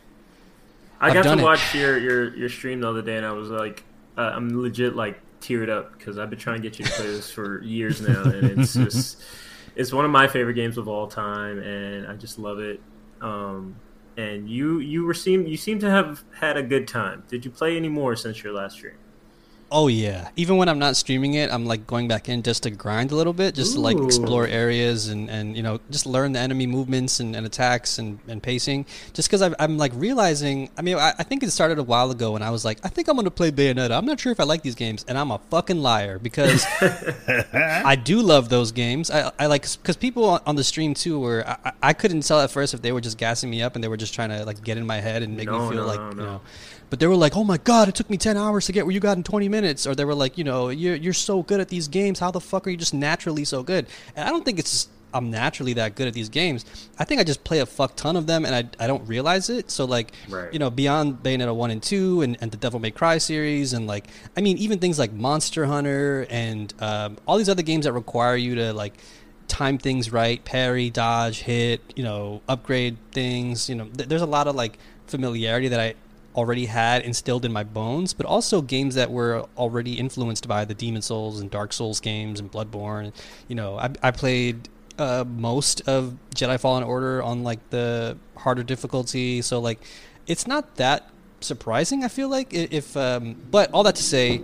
I I've got done to it. watch your, your your stream the other day, and I was like, uh, I'm legit like teared up because I've been trying to get you to play this for years now, and it's just it's one of my favorite games of all time, and I just love it. Um, and you you were seem you seem to have had a good time. Did you play any more since your last stream? Oh yeah. Even when I'm not streaming it, I'm like going back in just to grind a little bit, just to like explore areas and, and you know just learn the enemy movements and, and attacks and, and pacing. Just because I'm like realizing, I mean, I, I think it started a while ago when I was like, I think I'm gonna play Bayonetta. I'm not sure if I like these games, and I'm a fucking liar because I do love those games. I, I like because people on, the stream too were I, I- I couldn't tell at first if they were just gassing me up and they were just trying to like get in my head and make No, me feel no, like no, you know. But they were like, "Oh my god, it took me ten hours to get where you got in twenty minutes," or they were like, "You know, you're you're so good at these games. How the fuck are you just naturally so good?" And I don't think it's I'm naturally that good at these games. I think I just play a fuck ton of them and I, I don't realize it. So like, Right. you know, beyond Bayonetta one and two and, and the Devil May Cry series and like, I mean, even things like Monster Hunter and um, all these other games that require you to like time things right, parry, dodge, hit, you know, upgrade things. You know, th- there's a lot of like familiarity that I already had instilled in my bones, but also games that were already influenced by the Demon Souls and Dark Souls games and Bloodborne. You know, I, I played uh, most of Jedi Fallen Order on like the harder difficulty, so like it's not that surprising. I feel like if, um, but all that to say,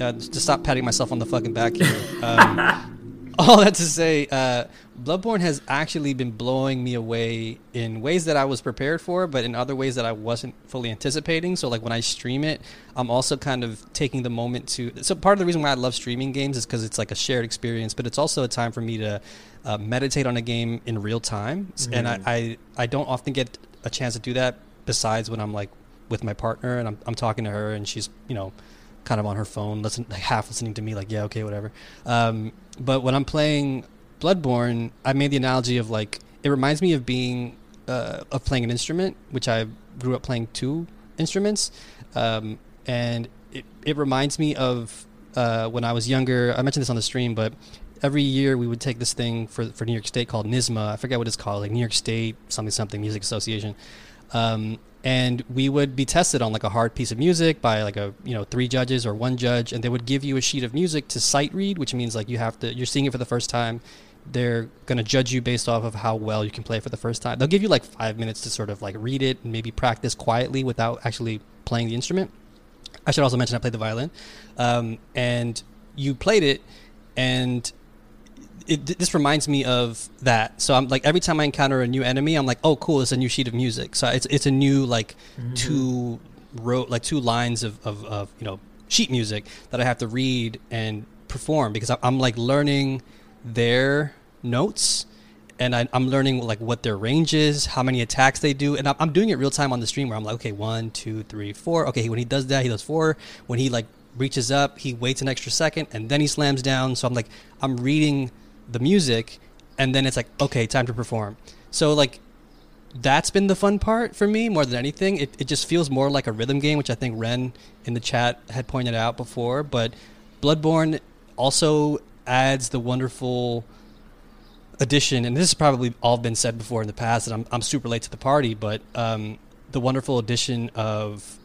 uh, to stop patting myself on the fucking back here. Um, all that to say, uh, Bloodborne has actually been blowing me away in ways that I was prepared for, but in other ways that I wasn't fully anticipating. So, like when I stream it, I'm also kind of taking the moment to. So, part of the reason why I love streaming games is because it's like a shared experience, but it's also a time for me to uh, meditate on a game in real time. And I, I, I don't often get a chance to do that besides when I'm like with my partner and I'm, I'm talking to her and she's, you know, kind of on her phone, listen, like half listening to me, like yeah, okay, whatever. Um, but when I'm playing Bloodborne, I made the analogy of like it reminds me of being uh, of playing an instrument, which I grew up playing two instruments, um, and it, it reminds me of uh, when I was younger. I mentioned this on the stream, but every year we would take this thing for for New York State called NYSSMA. I forget what it's called, like New York State something something Music Association. Um, and we would be tested on like a hard piece of music by like a you know three judges or one judge and they would give you a sheet of music to sight read which means like you have to you're seeing it for the first time. They're going to judge you based off of how well you can play for the first time. They'll give you like five minutes to sort of like read it and maybe practice quietly without actually playing the instrument. I should also mention i played the violin um, and you played it and it, this reminds me of that. So I'm like every time I encounter a new enemy, I'm like, oh, cool, it's a new sheet of music. So it's it's a new like mm-hmm. two row like two lines of, of, of you know sheet music that I have to read and perform because I'm like learning their notes and I, I'm learning like what their range is, how many attacks they do, and I'm, I'm doing it real time on the stream where I'm like, okay, one, two, three, four. Okay, when he does that, he does four. When he like reaches up, he waits an extra second, and then he slams down. So I'm like, I'm reading the music, and then it's like, okay, time to perform. So like, that's been the fun part for me more than anything. It it just feels more like a rhythm game, which I think Ren in the chat had pointed out before. But Bloodborne also adds the wonderful addition, and this has probably all been said before in the past, and I'm, I'm super late to the party, but um, the wonderful addition of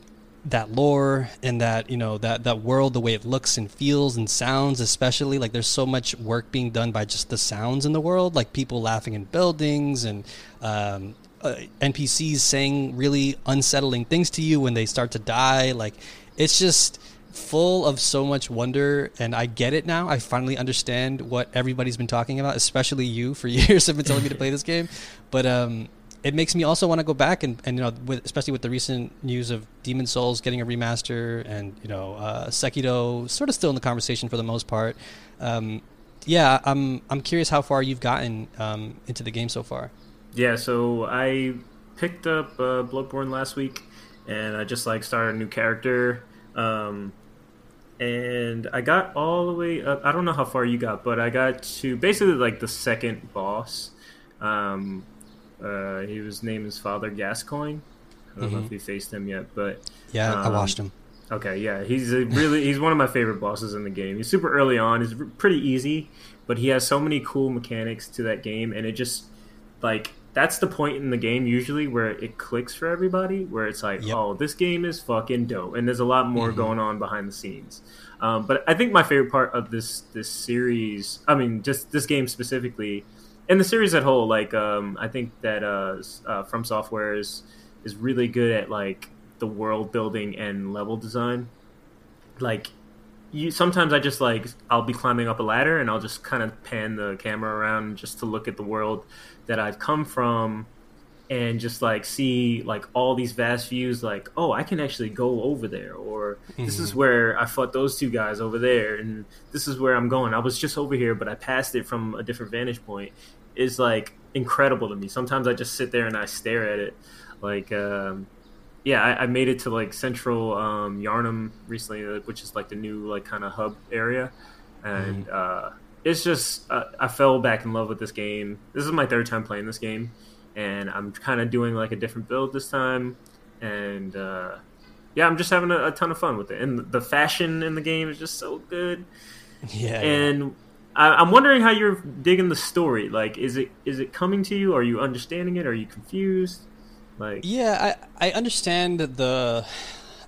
that lore and that you know that that world the way it looks and feels and sounds especially like there's so much work being done by just the sounds in the world like people laughing in buildings and um, uh, npcs saying really unsettling things to you when they start to die like it's just full of so much wonder and i get it now. I finally understand what everybody's been talking about especially you for years have been telling me to play this game. But um it makes me also want to go back and, and you know with, especially with the recent news of demon souls getting a remaster and you know uh, sekiro sort of still in the conversation for the most part um, yeah i'm i'm curious how far you've gotten um, into the game so far Yeah, so I picked up uh, Bloodborne last week, and I just like started a new character, um, and I got all the way up. I don't know how far you got, but I got to basically like the second boss. Um, uh, he was named his Father Gascoigne. I don't know Mhm. if we faced him yet, but yeah i Um, watched him Okay, yeah, he's a really he's one of my favorite bosses in the game. He's super early on. He's pretty easy, but he has so many cool mechanics to that game, and it just like that's the point in the game usually where it clicks for everybody, where it's like, Yep. oh, this game is fucking dope, and there's a lot more Mhm. going on behind the scenes. Um, but I think my favorite part of this this series, I mean, just this game specifically, and the series at whole, like um, I think that uh, uh, From Software is is really good at like the world building and level design. Like you sometimes I just like I'll be climbing up a ladder and I'll just kind of pan the camera around just to look at the world that I've come from and just like see like all these vast views like oh I can actually go over there or this is Mhm. where I fought those two guys over there and this is where I'm going. I was just over here but I passed it from a different vantage point is like incredible to me. Sometimes I just sit there and I stare at it like um yeah, I, I, made it to like central um, Yharnam recently, uh, which is like the new like kind of hub area, and mm. uh, it's just uh, I fell back in love with this game. This is my third time playing this game, and I'm kind of doing like a different build this time, and uh, yeah, I'm just having a, a, ton of fun with it. And the fashion in the game is just so good. Yeah, and. I, am wondering how you're digging the story. Like, is it is it coming to you? Are you understanding it? Are you confused? Like, yeah, I I understand the.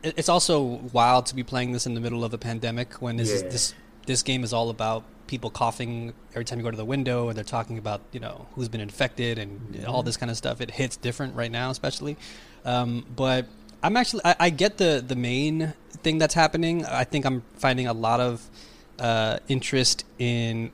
It's also wild to be playing this in the middle of a pandemic when this yeah. this this game is all about people coughing every time you go to the window and they're talking about you know who's been infected and mm-hmm. all this kind of stuff. It hits different right now, especially. Um, but I'm actually I, I, get the the main thing that's happening. I think I'm finding a lot of uh, interest in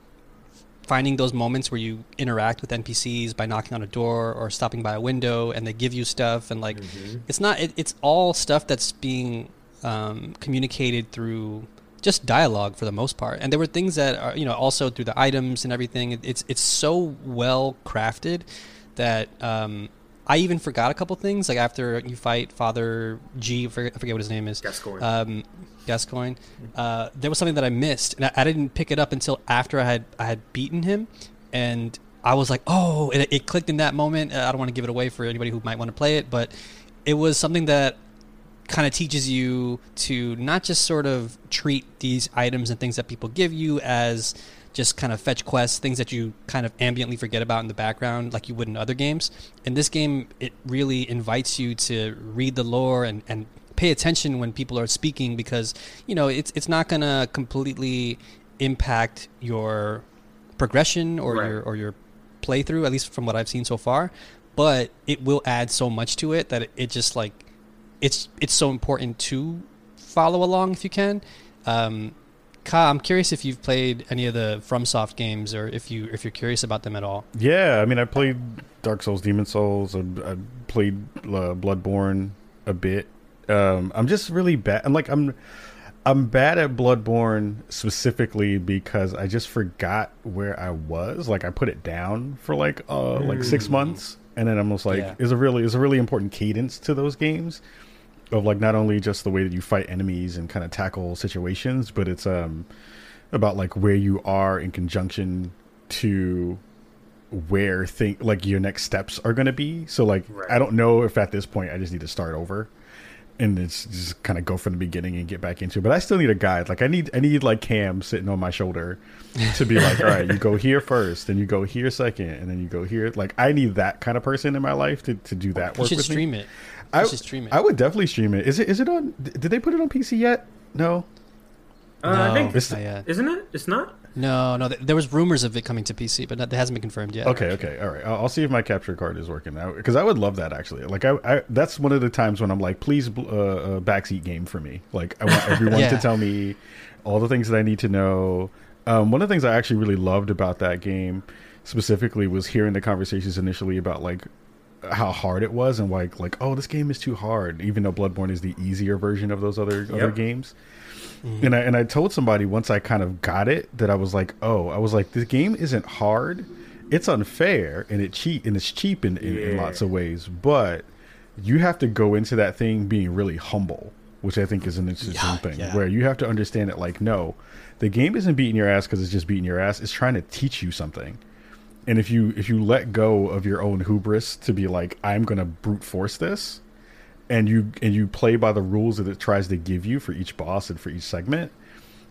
finding those moments where you interact with NPCs by knocking on a door or stopping by a window and they give you stuff and like mm-hmm. it's not it, it's all stuff that's being um, communicated through just dialogue for the most part. And there were things that are, you know, also through the items and everything. It's it's so well crafted that um, I even forgot a couple things. Like after you fight Father G, I forget, I forget what his name is. Gascoigne. Um, Gascoigne. Uh, there was something that I missed, and I, I, didn't pick it up until after I had I had beaten him, and I was like, oh, it, it clicked in that moment. I don't want to give it away for anybody who might want to play it, but it was something that kind of teaches you to not just sort of treat these items and things that people give you as just kind of fetch quests, things that you kind of ambiently forget about in the background, like you would in other games. In this game, it really invites you to read the lore and, and pay attention when people are speaking because you know it's it's not going to completely impact your progression or right. your or your playthrough, at least from what I've seen so far. But it will add so much to it that it, it just like it's it's so important to follow along if you can. Um, Ka, I'm curious if you've played any of the FromSoft games, or if you if you're curious about them at all. Yeah, I mean, I played Dark Souls, Demon Souls. I, I played uh, Bloodborne a bit. Um, I'm just really bad. I'm like I'm I'm bad at Bloodborne specifically because I just forgot where I was. Like I put it down for like uh like six mm. months, and then I'm almost like yeah. is a really is a really important cadence to those games of like not only just the way that you fight enemies and kind of tackle situations, but it's um about like where you are in conjunction to where think like your next steps are going to be. So like right. I don't know if at this point I just need to start over and it's just kind of go from the beginning and get back into it. But I still need a guide. Like I need I need like Cam sitting on my shoulder to be like, all right, you go here first, then you go here second, and then you go here. Like I need that kind of person in my life to, to do that work. You should stream me. it. I should stream it. I would definitely stream it. Is it is it on? Did they put it on PC yet? No. Uh, no, I think it's, not yet. Isn't it? It's not. No, no. There was rumors of it coming to PC, but that hasn't been confirmed yet. Okay, okay, all right. I'll, I'll see if my capture card is working now because I would love that actually. Like, I, I, that's one of the times when I'm like, please, uh, uh, backseat game for me. Like, I want everyone yeah. to tell me all the things that I need to know. Um, one of the things I actually really loved about that game specifically was hearing the conversations initially about like how hard it was and like like oh this game is too hard even though bloodborne is the easier version of those other yep. other games mm-hmm. and i and i told somebody once i kind of got it that i was like oh i was like this game isn't hard it's unfair and it cheap and it's cheap in, in, yeah. in lots of ways but you have to go into that thing being really humble which i think is an interesting yeah, thing yeah. where you have to understand it like no the game isn't beating your ass because it's just beating your ass it's trying to teach you something and if you if you let go of your own hubris to be like i'm gonna brute force this and you and you play by the rules that it tries to give you for each boss and for each segment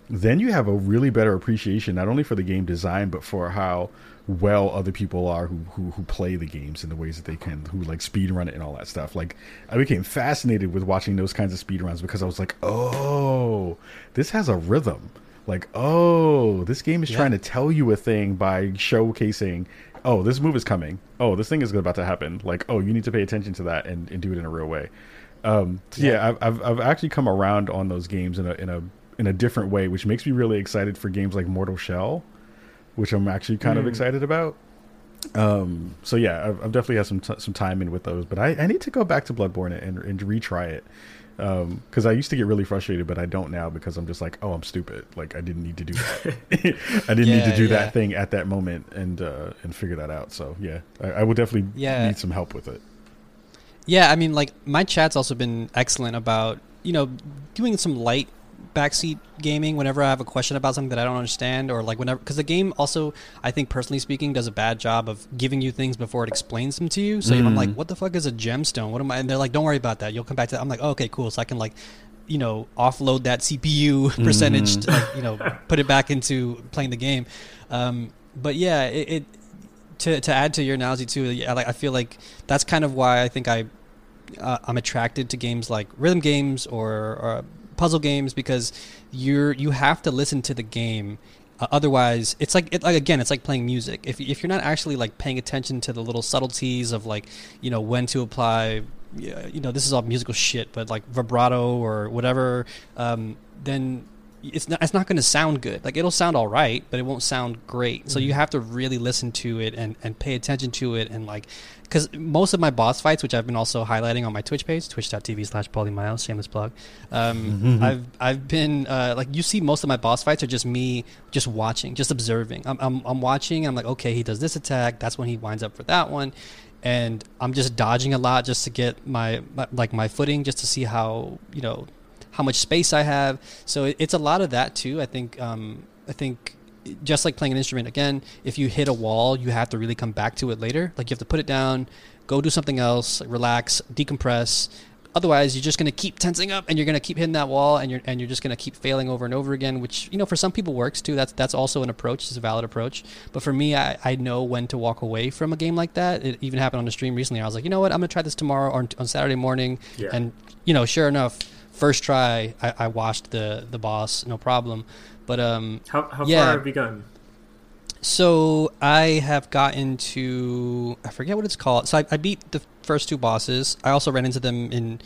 then you have a really better appreciation not only for the game design but for how well other people are who, who who play the games in the ways that they can who like speed run it and all that stuff. Like i became fascinated with watching those kinds of speed runs because i was like oh this has a rhythm like, oh, this game is yeah. trying to tell you a thing by showcasing, oh, this move is coming. Oh, this thing is about to happen. Like, oh, you need to pay attention to that and, and do it in a real way. Um, so yeah, yeah I've, I've, I've actually come around on those games in a in a in a different way, which makes me really excited for games like Mortal Shell, which I'm actually kind mm. of excited about. Um, so yeah, I've, I've definitely had some t- some time in with those, but I, I need to go back to Bloodborne and, and retry it because um, I used to get really frustrated, but I don't now because I'm just like, oh, I'm stupid. Like I didn't need to do that. I didn't yeah, need to do yeah. that thing at that moment and uh, and figure that out. So yeah, I, I would definitely yeah. need some help with it. Yeah, I mean, like my chat's also been excellent about you know doing some light backseat gaming whenever I have a question about something that I don't understand, or like whenever because the game also, I think personally speaking, does a bad job of giving you things before it explains them to you. So I'm like, what the fuck is a gemstone? What am I? And they're like, don't worry about that. You'll come back to that. I'm like, oh, okay, cool. So I can like. You know, offload that CPU percentage, to, like, you know, put it back into playing the game. Um, but yeah, it, it to to add to your analogy too. Yeah, like I feel like that's kind of why I think I uh, I'm attracted to games like rhythm games or, or puzzle games because you're you have to listen to the game. Uh, otherwise, it's like it, like again, it's like playing music. If if you're not actually like paying attention to the little subtleties of like you know when to apply, you know this is all musical shit, but like vibrato or whatever, um, then it's not it's not going to sound good. Like it'll sound all right, but it won't sound great. Mm-hmm. So you mm-hmm. have to really listen to it and and pay attention to it and like because most of my boss fights, which I've been also highlighting on my Twitch page, twitch.tv slash polymiles, shameless plug. Um, mm-hmm. I've I've been uh, like you see most of my boss fights are just me just watching, just observing. I'm, I'm I'm watching. I'm like, okay, he does this attack. That's when he winds up for that one, and I'm just dodging a lot just to get my, my like my footing, just to see how you know how much space I have. So it, it's a lot of that too. I think um, I think just like playing an instrument again, if you hit a wall, you have to really come back to it later. Like you have to put it down, go do something else, relax, decompress. Otherwise, you're just going to keep tensing up, and you're going to keep hitting that wall, and you're and you're just going to keep failing over and over again. Which you know, for some people works too. That's that's also an approach. It's a valid approach. But for me, I, I know when to walk away from a game like that. It even happened on the stream recently. I was like, you know what, I'm going to try this tomorrow or on Saturday morning, yeah. and you know, sure enough first try, I, I washed the the boss, no problem. But um, how how yeah. far have you gotten? So I have gotten to I forget what it's called. So I, I beat the first two bosses. I also ran into them in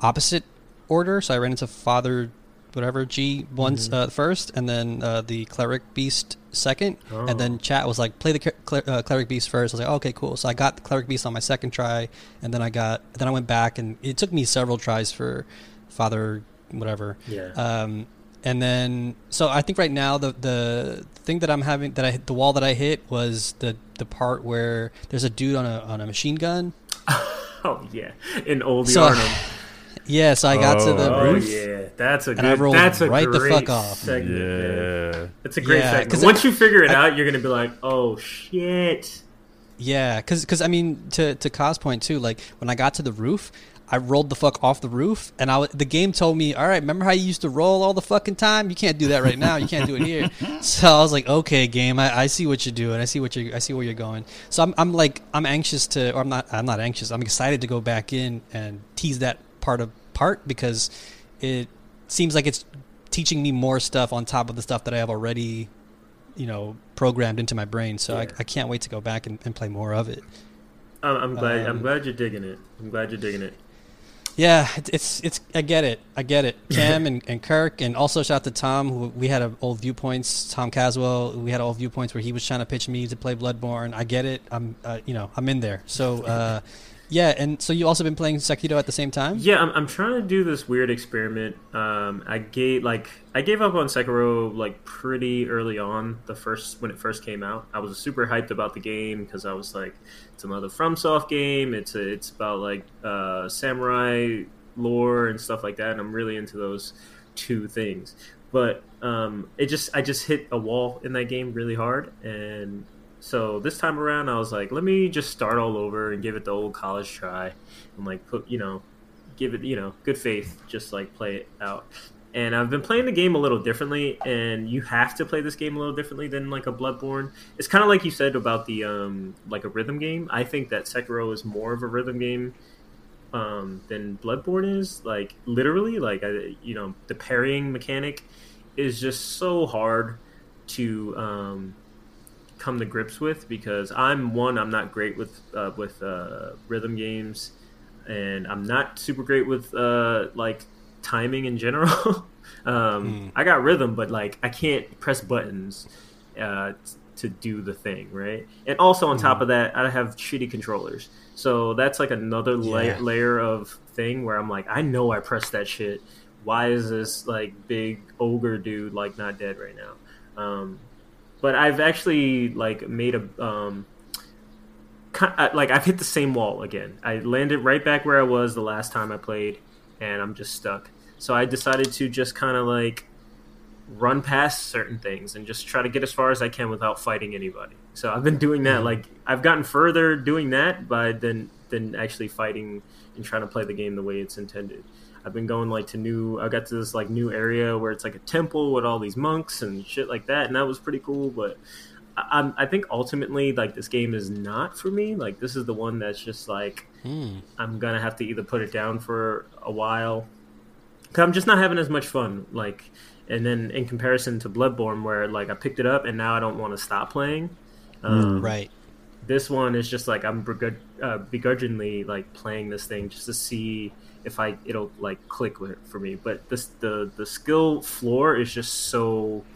opposite order. So I ran into Father whatever G once mm-hmm. uh, first, and then uh, the cleric beast second, oh. and then chat was like play the cler- uh, cleric beast first. I was like, oh, okay, cool. So I got the cleric beast on my second try, and then I got then I went back, and it took me several tries for father, whatever. Yeah. Um, and then so I think right now the the thing that I'm having that I hit the wall that I hit was the the part where there's a dude on a on a machine gun. oh yeah, in old so, Yharnam. Yeah, so I got oh, to the oh, roof. Oh yeah, that's a good. And I rolled that's a right the fuck off. Segment, yeah, it's a great yeah, segment. Once I, you figure it I, out, you're gonna be like, oh shit. Yeah, because because I mean to to Ka's point too. Like when I got to the roof, I rolled the fuck off the roof, and I the game told me, "All right, remember how you used to roll all the fucking time? You can't do that right now. You can't do it here." so I was like, "Okay, game, I, I see what you're doing. I see what you I see where you're going." So I'm I'm like I'm anxious to, or I'm not I'm not anxious. I'm excited to go back in and tease that part of part because it seems like it's teaching me more stuff on top of the stuff that I have already, you know, programmed into my brain. So yeah. I, I can't wait to go back and, and play more of it. I'm glad. Um, I'm glad you're digging it. I'm glad you're digging it. Yeah, it's it's. I get it. I get it. Cam and, and Kirk, and also shout out to Tom. Who we had a old viewpoints. Tom Caswell. We had old viewpoints where he was trying to pitch me to play Bloodborne. I get it. I'm, uh, you know, I'm in there. So, uh, yeah, and so you also been playing Sekiro at the same time? Yeah, I'm, I'm trying to do this weird experiment. Um, I gave like I gave up on Sekiro like pretty early on the first when it first came out. I was super hyped about the game because I was like, it's another FromSoft game. It's a, it's about like uh, samurai lore and stuff like that, and I'm really into those two things. But um, it just I just hit a wall in that game really hard, and so this time around, I was like, let me just start all over and give it the old college try, and like put you know, give it you know, good faith, just like play it out. And I've been playing the game a little differently, and you have to play this game a little differently than like a Bloodborne. It's kind of like you said about the um like a rhythm game. I think that Sekiro is more of a rhythm game um, than Bloodborne is. Like literally, like I, you know, the parrying mechanic is just so hard to um, come to grips with because I'm one I'm not great with uh, with uh, rhythm games, and I'm not super great with uh, like timing in general. um, mm. I got rhythm, but like I can't press buttons uh, to do the thing right. And also on mm. top hmm. of that, I have shitty controllers, so that's like another yeah. layer of thing where I'm like, I know I pressed that shit. Why is this like big ogre dude like not dead right now? Um, but I've actually like made a um, like I've hit the same wall again. I landed right back where I was the last time I played, and I'm just stuck. So I decided to just kind of like run past certain things and just try to get as far as I can without fighting anybody. So I've been doing that. Like I've gotten further doing that by than than actually fighting and trying to play the game the way it's intended. I've been going like to new. I got to this like new area where it's like a temple with all these monks and shit like that, and that was pretty cool. But I, I think ultimately, like this game is not for me. Like this is the one that's just like Hmm. I'm gonna have to either put it down for a while. Cause I'm just not having as much fun. Like, and then in comparison to Bloodborne, where like I picked it up and now I don't want to stop playing. Um, Right. This one is just like I'm begrud- uh, begrudgingly like playing this thing just to see if I it'll like click with for me. But this the the skill floor is just so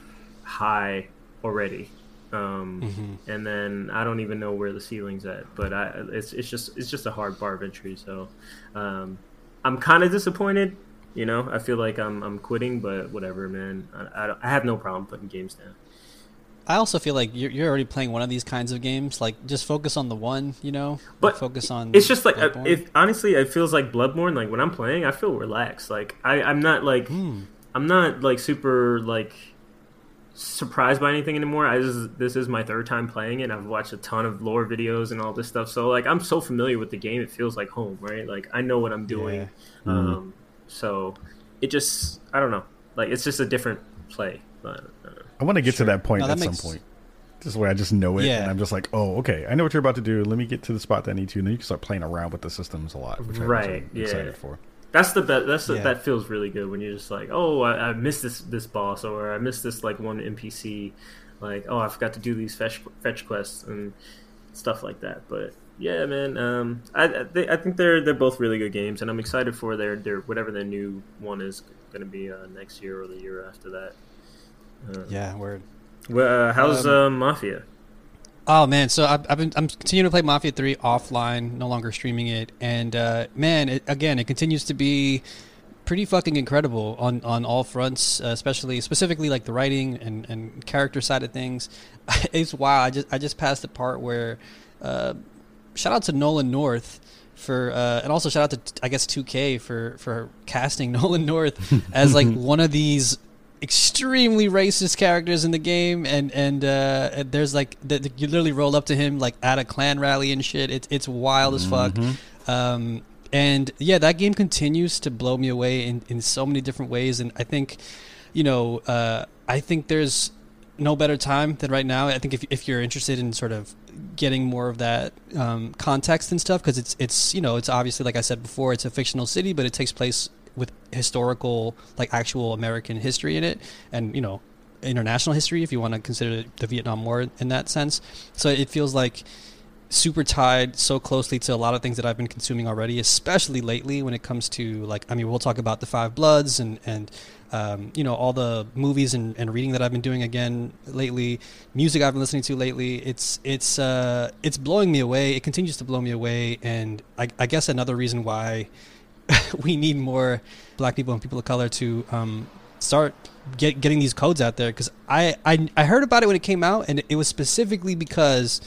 high already. Um, Mm-hmm. and then I don't even know where the ceiling's at, but I, it's it's just it's just a hard bar of entry. So um, I'm kind of disappointed. You know, I feel like I'm I'm quitting, but whatever, man. I, I, don't, I have no problem putting games down. I also feel like you're, you're already playing one of these kinds of games. Like, just focus on the one, you know. But focus on. It's just like uh, it. Honestly, it feels like Bloodborne. Like when I'm playing, I feel relaxed. Like I, I'm not like Hmm. I'm not like super like surprised by anything anymore. I just this is my third time playing it. I've watched a ton of lore videos and all this stuff. So like I'm so familiar with the game, it feels like home, right? Like I know what I'm doing. Yeah. Um, so it just I don't know. Like it's just a different play. But, uh, I want to get to that point No, that at makes- some point. This way I just know it, Yeah. and I'm just like, oh, okay, I know what you're about to do. Let me get to the spot that I need to, and then you can start playing around with the systems a lot, which Right, I'm yeah. excited for. That's the best. That's the, Yeah. that feels really good when you're just like, oh, I, I missed this this boss, or I missed this like one NPC, like oh, I forgot to do these fetch fetch quests and stuff like that. But yeah, man, um, I I, they, I think they're they're both really good games, and I'm excited for their their whatever their new one is going to be uh, next year or the year after that. Uh, yeah, word. Well, uh, how's Um, uh, Mafia? Oh man, so I've, I've been I'm continuing to play Mafia Three offline, no longer streaming it, and uh, man, it, again, it continues to be pretty fucking incredible on on all fronts, uh, especially specifically like the writing and, and character side of things. it's wow. I just I just passed the part where, uh, shout out to Nolan North for uh, and also shout out to I guess 2K for for casting Nolan North as like one of these extremely racist characters in the game and and, uh, there's like the, the- you literally roll up to him like at a clan rally and shit. It's it's wild as fuck. Um, and yeah that game continues to blow me away in, in so many different ways and I think you know uh, I think there's no better time than right now. I think if, if you're interested in sort of getting more of that um, context and stuff because it's it's you know it's obviously like I said before it's a fictional city but it takes place with historical like actual American history in it and you know international history if you want to consider the Vietnam War in that sense so it feels like super tied so closely to a lot of things that I've been consuming already, especially lately when it comes to like I mean we'll talk about the Five Bloods and and um, you know all the movies and, and reading that I've been doing again lately, music I've been listening to lately. It's it's uh, it's blowing me away. It continues to blow me away, and I, I guess another reason why we need more black people and people of color to um, start get, getting these codes out there. Because I, I I heard about it when it came out and it was specifically because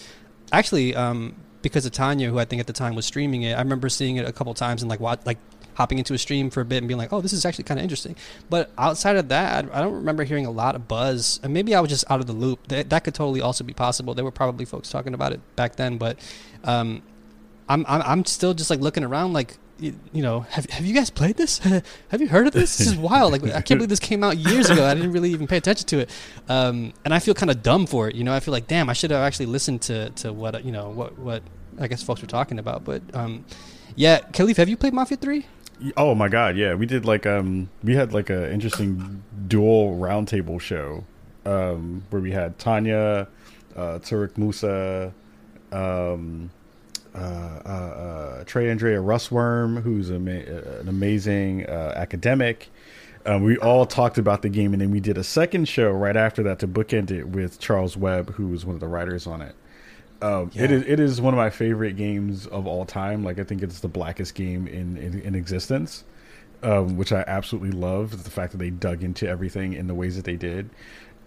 actually um, because of Tanya who I think at the time was streaming it. I remember seeing it a couple times and like like hopping into a stream for a bit and being like oh this is actually kind of interesting. But outside of that I don't remember hearing a lot of buzz. And maybe I was just out of the loop. That, that could totally also be possible. There were probably folks talking about it back then but um, I'm, I'm I'm still just like looking around like you, you know have, have you guys played this? Have you heard of this? This is wild. Like I can't believe this came out years ago. I didn't really even pay attention to it. Um, and I feel kind of dumb for it you know? I feel like damn I should have actually listened to, to what you know what what I guess folks were talking about. But um, yeah Kahlief have you played Mafia 3 Oh my god, yeah, we did like um we had like a interesting dual roundtable show um where we had Tanya, uh Musa, um uh, uh, uh, TreaAndrea Russworm, who's ama- uh, an amazing uh, academic. Um, we all talked about the game, and then we did a second show right after that to bookend it with Charles Webb, who was one of the writers on it. Um, Yeah. is it is one of my favorite games of all time. Like I think it's the blackest game in in, in existence, um, which I absolutely love. The fact that they dug into everything in the ways that they did,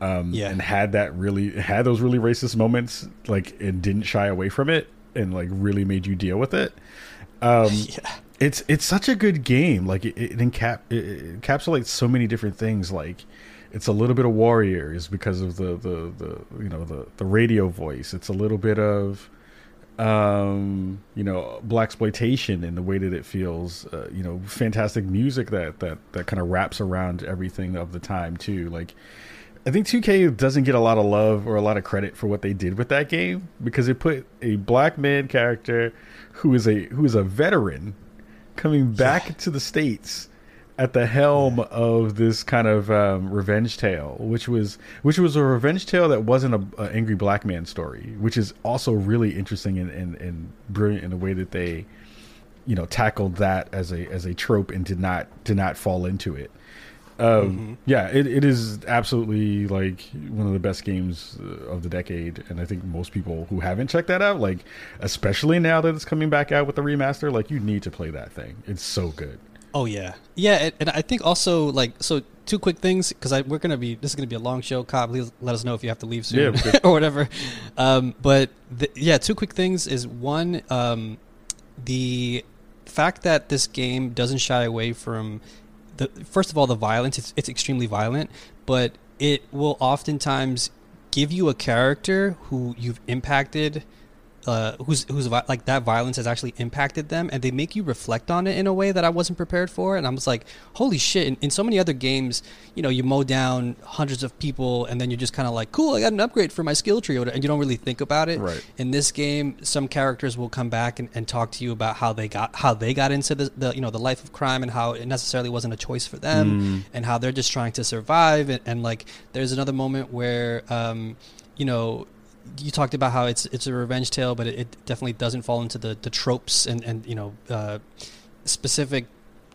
um, Yeah. and had that really had those really racist moments, like and didn't shy away from it. And like really made you deal with it. Um, yeah. It's it's such a good game. Like it, it, encap, it encapsulates so many different things. Like it's a little bit of Warriors because of the the, the you know the the radio voice. It's a little bit of um you know blaxploitation in the way that it feels uh, you know fantastic music that that that kind of wraps around everything of the time too like i think 2k doesn't get a lot of love or a lot of credit for what they did with that game because it put a black man character who is a who is a veteran coming back yeah. to the states at the helm of this kind of um, revenge tale, which was which was a revenge tale that wasn't a, a angry black man story, which is also really interesting and, and, and brilliant in the way that they, you know, tackled that as a as a trope and did not did not fall into it. Um, mm-hmm. Yeah, it, it is absolutely like one of the best games uh, of the decade, and I think most people who haven't checked that out, like especially now that it's coming back out with the remaster, like you need to play that thing. It's so good. Oh yeah, yeah, and, and I think also like so two quick things because we're gonna be this is gonna be a long show. Cobb, please let us know if you have to leave soon yeah, or whatever. Um, but the, yeah, two quick things is one um, the fact that this game doesn't shy away from the first of all the violence. It's, it's extremely violent, but it will oftentimes give you a character who you've impacted uh, who's who's like that violence has actually impacted them, and they make you reflect on it in a way that I wasn't prepared for. And I was like, holy shit! In, in so many other games, you know, you mow down hundreds of people, and then you're just kind of like, cool, I got an upgrade for my skill tree, and you don't really think about it. Right. In this game, some characters will come back and, and talk to you about how they got how they got into the, the you know the life of crime and how it necessarily wasn't a choice for them, mm. and how they're just trying to survive. And, and like, there's another moment where. Um, you know, you talked about how it's it's a revenge tale, but it, it definitely doesn't fall into the, the tropes and and you know uh, specific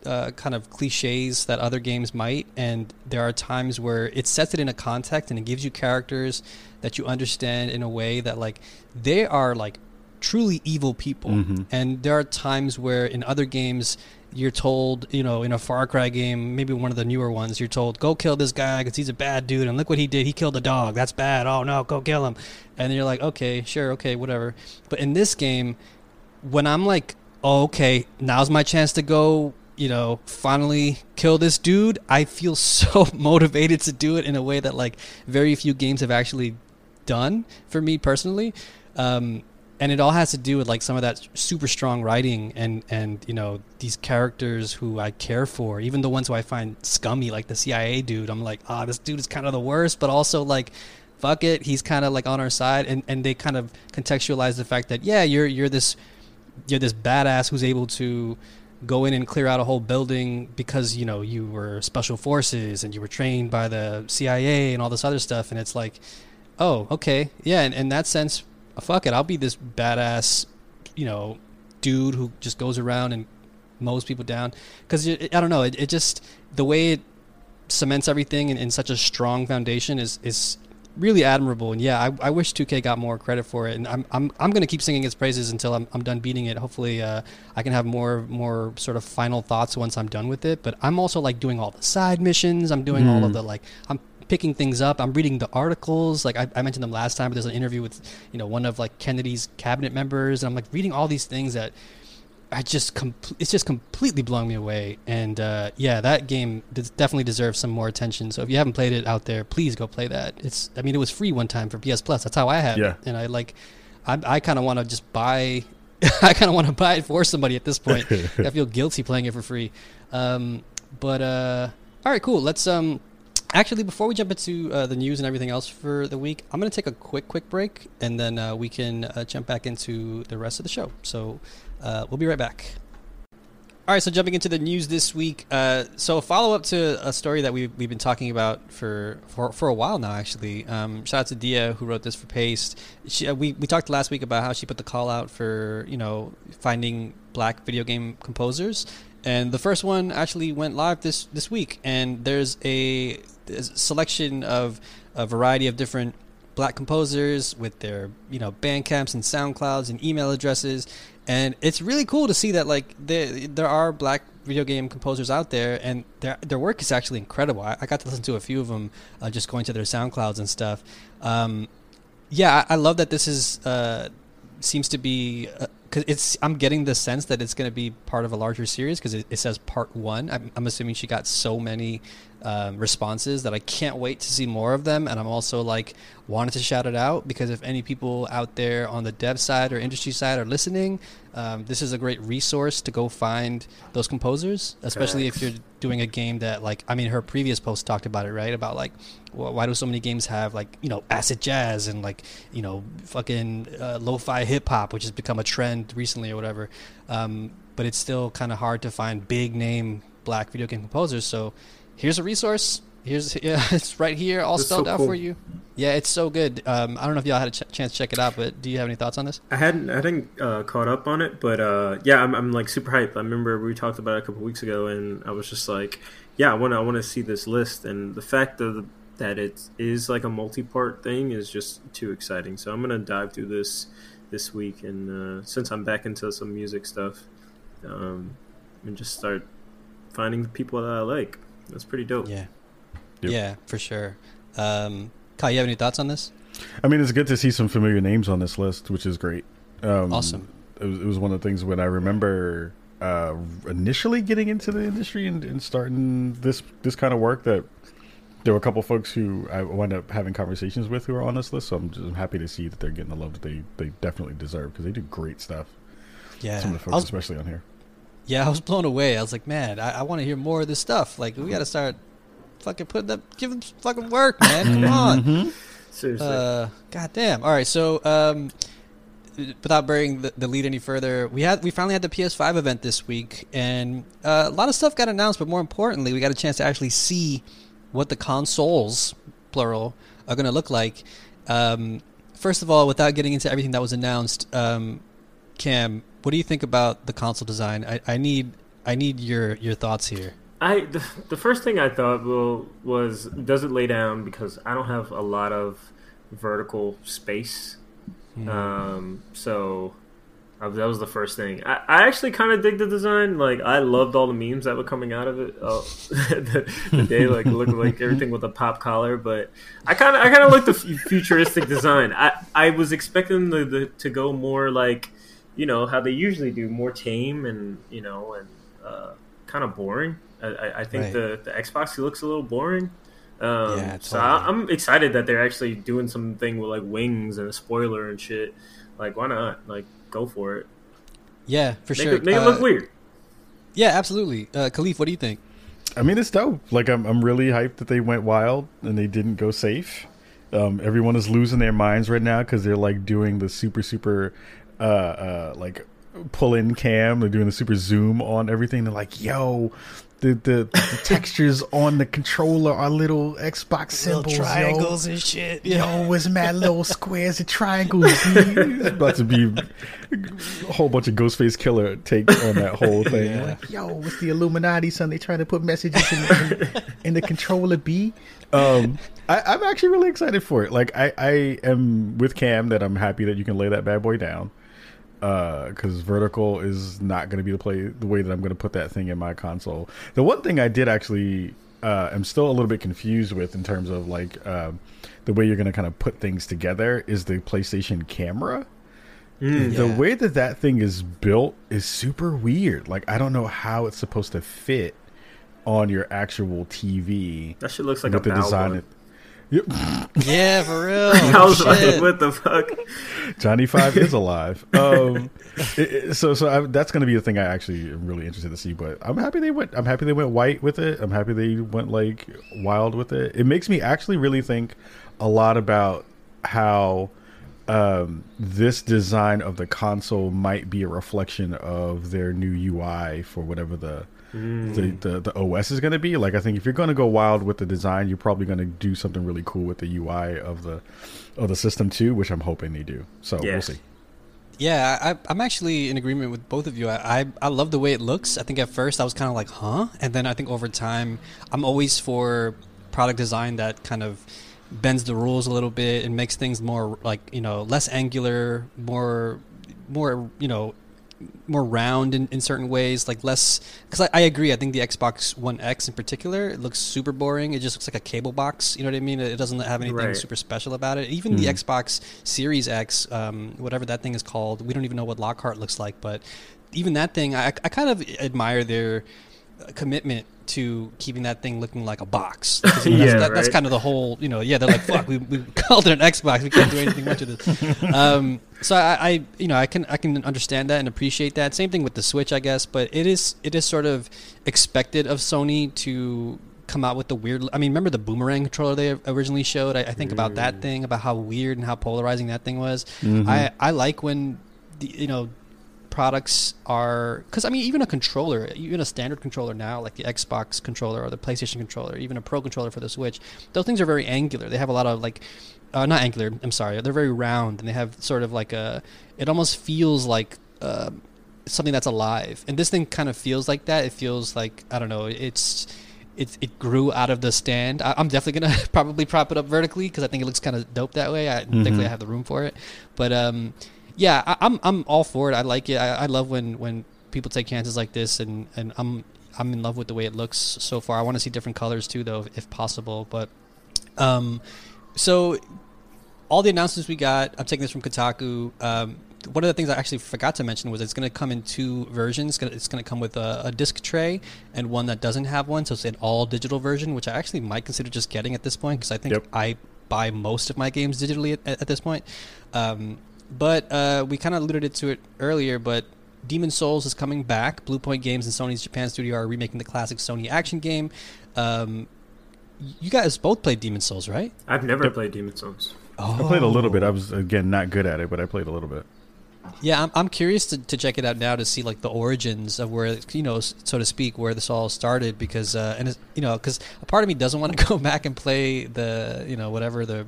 uh, kind of cliches that other games might. And there are times where it sets it in a context and it gives you characters that you understand in a way that like they are like truly evil people. Mm-hmm. And there are times where in other games you're told, you know, in a Far Cry game, maybe one of the newer ones, you're told, go kill this guy because he's a bad dude, and look what he did. He killed a dog. That's bad. Oh no, go kill him. And you're like, okay, sure, okay, whatever. But in this game, when I'm like, oh, okay, now's my chance to go, you know, finally kill this dude, I feel so motivated to do it in a way that like very few games have actually done for me personally. Um, and it all has to do with like some of that super strong writing and and you know these characters who I care for, even the ones who I find scummy, like the CIA dude. I'm like, ah, oh, this dude is kind of the worst, but also like, fuck it, he's kind of like on our side, and and they kind of contextualize the fact that yeah, you're you're this you're this badass who's able to go in and clear out a whole building because you know you were special forces and you were trained by the CIA and all this other stuff, and it's like, oh, okay, yeah, and in that sense fuck it, I'll be this badass, you know, dude who just goes around and mows people down. Because I don't know, it, it just the way it cements everything in, in, such a strong foundation is is really admirable. And yeah, I, I wish 2K got more credit for it. And I'm I'm I'm gonna keep singing its praises until I'm I'm done beating it. Hopefully, uh, I can have more more sort of final thoughts once I'm done with it. But I'm also like doing all the side missions. I'm doing mm. all of hmm. the like I'm picking things up. I'm reading the articles. Like I, I, mentioned them last time, but there's an interview with you know one of like Kennedy's cabinet members, and I'm like reading all these things that I just com- it's just completely blowing me away. And uh, yeah, that game definitely deserves some more attention. So if you haven't played it out there, please go play that. It's I mean it was free one time for PS Plus. That's how I had yeah. it, and I like I, I kind of want to just buy. I kind of want to buy it for somebody at this point. I feel guilty playing it for free. Um, but uh, all right, cool. Let's um Actually, before we jump into uh, the news and everything else for the week, I'm going to take a quick, quick break, and then uh, we can uh, jump back into the rest of the show. So uh, we'll be right back. All right, so jumping into the news this week. Uh, so a follow up to a story that we've, we've been talking about for, for, for a while now, actually. Um, shout out to Dia who wrote this for Paste. She, uh, we, we talked last week about how she put the call out for, you know, finding black video game composers and the first one actually went live this this week. And there's a selection of a variety of different black composers with their you know bandcamps and soundclouds and email addresses. And it's really cool to see that like there there are black video game composers out there. And their their work is actually incredible. I, I got to listen to a few of them uh, just going to their soundclouds and stuff. Um, yeah I, I, love that this is uh, seems to be because it's. I'm getting the sense that it's going to be part of a larger series because it, it, says part one. I'm, I'm, assuming she got so many um, responses that I can't wait to see more of them. And I'm also like wanted to shout it out because if any people out there on the dev side or industry side are listening, um, this is a great resource to go find those composers, especially Thanks. if you're doing a game that like I mean her previous post talked about it right about like well, why do so many games have like you know acid jazz and like you know fucking uh, lo-fi hip hop which has become a trend recently or whatever, um, but it's still kind of hard to find big name black video game composers. So here's a resource Here's yeah, it's right here, all spelled so out cool. for you. Yeah, it's so good. Um, I don't know if y'all had a ch- chance to check it out, but do you have any thoughts on this? I hadn't, I hadn't uh, caught up on it, but uh, yeah, I'm, I'm like super hyped. I remember we talked about it a couple weeks ago, and I was just like, yeah, I want to, I want to see this list, and the fact of that it is like a multi-part thing is just too exciting. So I'm gonna dive through this this week, and uh, since I'm back into some music stuff, um, and just start finding the people that I like. That's pretty dope. Yeah. Yep. Yeah, for sure. Um, Kai, you have any thoughts on this? I mean, it's good to see some familiar names on this list, which is great. Um, awesome. It was, it was, one of the things when I remember uh, initially getting into the industry and, and, starting this this kind of work that there were a couple folks who I wound up having conversations with who are on this list. So I'm just I'm happy to see that they're getting the love that they, they definitely deserve because they do great stuff. Yeah, some of the folks, was, especially on here. Yeah, I was blown away. I was like, man, I, I want to hear more of this stuff. Like, we got to start fucking put them, give them fucking work, man. Come on. Mm-hmm. Seriously. Uh, God damn. All right, so um, without burying the, the, lead any further, we had we finally had the PS5 event this week, and uh, a lot of stuff got announced. But more importantly, we got a chance to actually see what the consoles, plural, are going to look like. Um, first of all, without getting into everything that was announced, um, Cam, what do you think about the console design? I, I need I need your your thoughts here. I the, the first thing I thought well, was does it lay down because I don't have a lot of vertical space. Mm. Um, so I, that was the first thing. I, I actually kind of dig the design. Like I loved all the memes that were coming out of it. Oh, the, the, day like looked like everything with a pop collar, but I kind of I kind of like the futuristic design. I I was expecting the, the to go more like you know how they usually do, more tame and you know and uh, kind of boring. I, I think right. the, the Xbox looks a little boring. Um, yeah, totally. So I, am excited that they're actually doing something with like wings and a spoiler and shit. Like, why not? Like, go for it. Yeah, for make sure. It, make uh, it look uh, weird. Yeah, absolutely. Uh, Kahlief, what do you think? I mean, it's dope. Like, I'm I'm really hyped that they went wild and they didn't go safe. Um, everyone is losing their minds right now because they're like doing the super super uh, uh, like pull in cam. They're doing the super zoom on everything. They're like, "Yo, the, the, the textures on the controller are little Xbox symbols, little triangles yo. and shit. Yeah. Yo, it's mad little squares and triangles. it's about to be a whole bunch of Ghostface Killah take on that whole thing. Yeah. Like, yo, it's the Illuminati, son. They trying to put messages in, in, in the controller B. Um, I, am actually really excited for it. Like, I, I am with Cam that I'm happy that you can lay that bad boy down because uh, vertical is not going to be the play the way that I'm going to put that thing in my console. The one thing I did actually uh, am still a little bit confused with in terms of like uh, the way you're going to kind of put things together is the PlayStation camera. Mm, the yeah. way that that thing is built is super weird. Like I don't know how it's supposed to fit on your actual TV. That shit looks like a the design. Yep. yeah, for real. I was like, what the fuck? Johnny Five is alive. Um, it, it, so, so I, that's going to be the thing I actually am really interested to see. But I'm happy they went. I'm happy they went white with it. I'm happy they went like wild with it. It makes me actually really think a lot about how um, this design of the console might be a reflection of their new UI for whatever the mm. the, the, the OS is going to be. Like I think if you're going to go wild with the design, you're probably going to do something really cool with the UI of the of the system too, which I'm hoping they do. So yeah. we'll see. Yeah, I, am actually in agreement with both of you. I, I, I love the way it looks. I think at first I was kind of like, huh, and then I think over time, I'm always for product design that kind of bends the rules a little bit and makes things more like you know less angular, more more you know more round in, in certain ways, like less. Because I, I agree, I think the Xbox One X in particular it looks super boring. It just looks like a cable box. You know what I mean? It doesn't have anything Right. super special about it. Even the Xbox Series X, um, whatever that thing is called, we don't even know what Lockhart looks like, but even that thing, I, I kind of admire their commitment to keeping that thing looking like a box. that's, Yeah, that- that's kind of the whole, you know, yeah, they're like, fuck, we, we called it an Xbox. We can't do anything much of this. Um, so I, I, you know, I can, I can understand that and appreciate that. Same thing with the Switch, I guess, but it is, it is sort of expected of Sony to come out with the weird, I mean, remember the boomerang controller they originally showed? I, I think about that thing, about how weird and how polarizing that thing was. I, I like when, the, you know, products are because I mean even a controller, even a standard controller now, like the Xbox controller or the PlayStation controller, even a Pro controller for the Switch, those things are very angular. They have a lot of like, uh, not angular. I'm sorry, they're very round and they have sort of like a. It almost feels like. Uh, something that's alive and this thing kind of feels like that it feels like i don't know it's it, it grew out of the stand I, i'm definitely gonna probably prop it up vertically because i think it looks kind of dope that way i i have the room for it but um yeah I, i'm i'm all for it i like it I, I love when when people take chances like this and and i'm i'm in love with the way it looks so far i want to see different colors too though if possible but um so all the announcements we got, I'm taking this from Kotaku. Um, one of the things I actually forgot to mention was it's going to come in two versions. It's going to come with a, a disc tray and one that doesn't have one. So it's an all digital version, which I actually might consider just getting at this point because I think Yep. I buy most of my games digitally at, at this point. Um, but uh, we kind of alluded it to it earlier, but Demon's Souls is coming back. Bluepoint Games and Sony's Japan studio are remaking the classic Sony action game. Um, you guys both played Demon's Souls, right? I've never played Demon's Souls. I played a little bit. I was again not good at it, but I played a little bit. Yeah, I'm, I'm curious to, to check it out now to see like the origins of where you know, so to speak, where this all started. Because uh, and it's, you know, because a part of me doesn't want to go back and play the you know whatever the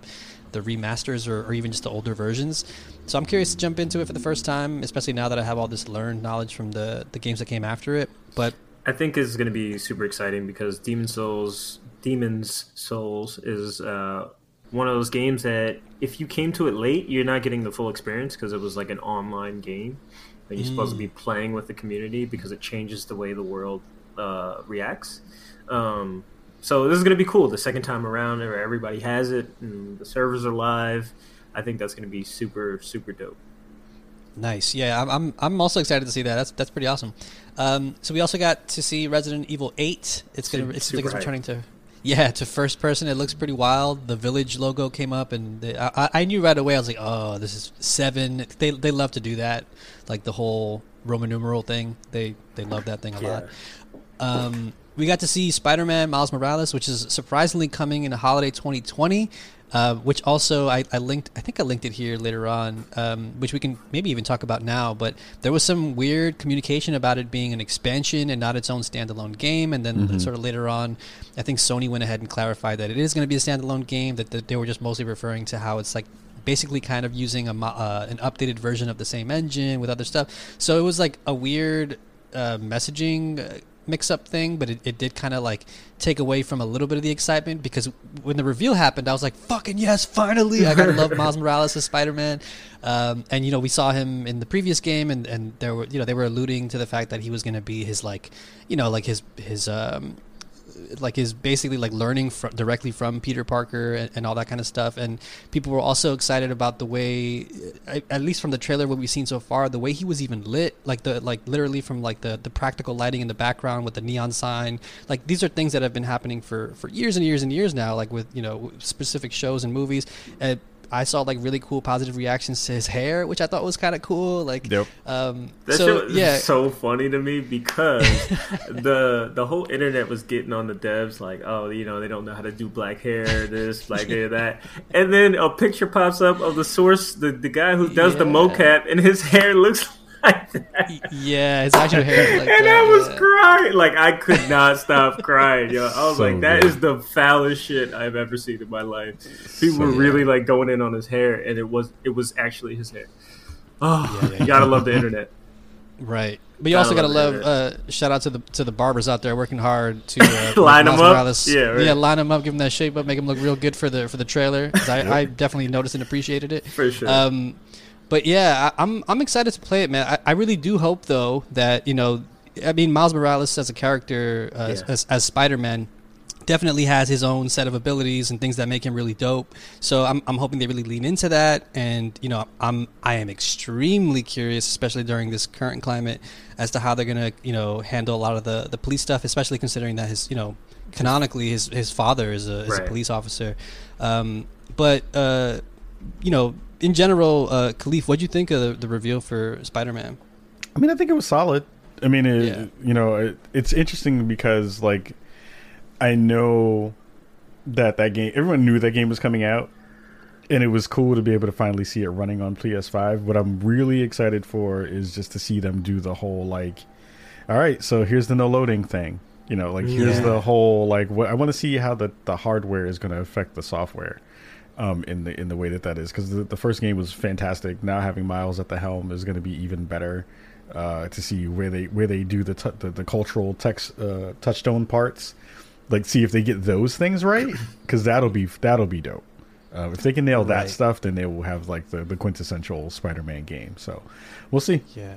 the remasters or, or even just the older versions. So I'm curious to jump into it for the first time, especially now that I have all this learned knowledge from the the games that came after it. But I think is going to be super exciting because Demon's Souls, Demon's Souls is uh, one of those games that if you came to it late, you're not getting the full experience because it was like an online game that you're supposed to be playing with the community because it changes the way the world uh, reacts. Um, so this is going to be cool the second time around everybody has it and the servers are live. I think that's going to be super super dope. Nice. Yeah, I'm, I'm I'm also excited to see that. That's that's pretty awesome. Um, so we also got to see Resident Evil Eight. It's gonna Super- it's, super it's returning to yeah to first person. It looks pretty wild. The Village logo came up, and the, I, I- I knew right away. I was like, oh, this is seven. They they love to do that, like the whole Roman numeral thing. They they love that thing a lot. Um, we got to see Spider-Man Miles Morales, which is surprisingly coming in holiday 2020. Uh, which also I, I linked. I think I linked it here later on, um, which we can maybe even talk about now. But there was some weird communication about it being an expansion and not its own standalone game. And then sort of later on, I think Sony went ahead and clarified that it is going to be a standalone game. That, that they were just mostly referring to how it's like basically kind of using a uh, an updated version of the same engine with other stuff. So it was like a weird uh, messaging uh, mix-up thing, but it, it did kind of like take away from a little bit of the excitement because when the reveal happened, I was like, "Fucking yes, finally! I gotta love Miles Morales as Spider-Man." Um, and you know, we saw him in the previous game, and and there were you know they were alluding to the fact that he was going to be his like, you know, like his his um, like is basically like learning fr- directly from Peter Parker and, and all that kind of stuff. And people were also excited about the way, at least from the trailer what we've seen so far, the way he was even lit, like the like literally from like the the practical lighting in the background with the neon sign. Like these are things that have been happening for for years and years and years now. Like with you know specific shows and movies. Uh, I saw like really cool positive reactions to his hair, which I thought was kind of cool. Like, Yep. um, That so shit was yeah, so funny to me because the the whole internet was getting on the devs like, oh, you know, they don't know how to do black hair, this, black hair, that, and then a picture pops up of the source, the the guy who does the mocap, and his hair looks like that. yeah, his actual hair. Like and that, I was yeah. crying, like I could not stop crying. Yo, I was So like, that good. is the foulest shit I've ever seen in my life. People So were good. really like going in on his hair, and it was it was actually his hair. Oh, Yeah, yeah, you gotta love the internet. Right, but you Gotta also got to love love. Uh, shout out to the to the barbers out there working hard to uh, Line make 'em Miles up? Morales- Yeah, right. yeah, line them up, give them that shape up, make them look real good for the for the trailer. 'Cause I, I definitely noticed and appreciated it. For sure. Um, but yeah, I, I'm I'm excited to play it, man. I, I really do hope though that you know, I mean, Miles Morales as a character, uh, Yeah. as, as Spider Man, definitely has his own set of abilities and things that make him really dope. So I'm I'm hoping they really lean into that, and you know, I'm I am extremely curious, especially during this current climate, as to how they're gonna you know handle a lot of the the police stuff, especially considering that his you know canonically his his father is a is a police officer. Um, but uh, you know, in general, uh, Kahlief, what do you think of the, the reveal for Spider-Man? I mean, I think it was solid. I mean, it, Yeah. you know, it, it's interesting because like I know that that game. Everyone knew that game was coming out, and it was cool to be able to finally see it running on PS5. What I'm really excited for is just to see them do the whole like, all right, so here's the no loading thing. You know, like here's Yeah. the whole like. What, I want to see how the the hardware is going to affect the software. Um, in the in the way that that is because the, the first game was fantastic. Now having Miles at the helm is going to be even better. Uh, to see where they where they do the t- the, the cultural text uh, touchstone parts, like see if they get those things right because that'll be that'll be dope. Uh, if they can nail that Right. stuff, then they will have like the, the quintessential Spider-Man game. So we'll see. Yeah.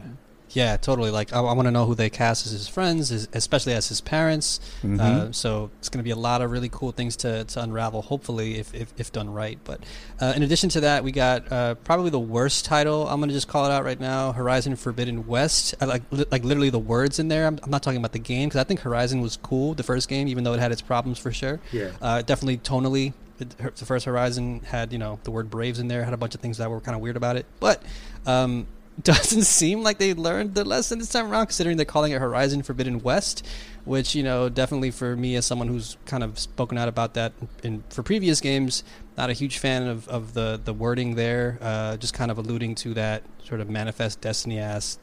Yeah, totally. Like, I, I want to know who they cast as his friends, his, especially as his parents. Mhm. Uh, so it's going to be a lot of really cool things to, to unravel, hopefully, if, if, if done right. But uh, in addition to that, we got uh, probably the worst title. I'm going to just call it out right now: Horizon Forbidden West. I like li- like literally the words in there. I'm, I'm not talking about the game because I think Horizon was cool, the first game, even though it had its problems for sure. Yeah. Uh, definitely tonally, the first Horizon had you know the word Braves in there, had a bunch of things that were kind of weird about it, but um, doesn't seem like they learned the lesson this time around, considering they're calling it Horizon Forbidden West, which you know definitely for me as someone who's kind of spoken out about that in for previous games, not a huge fan of, of the the wording there, uh, just kind of alluding to that sort of manifest destiny ass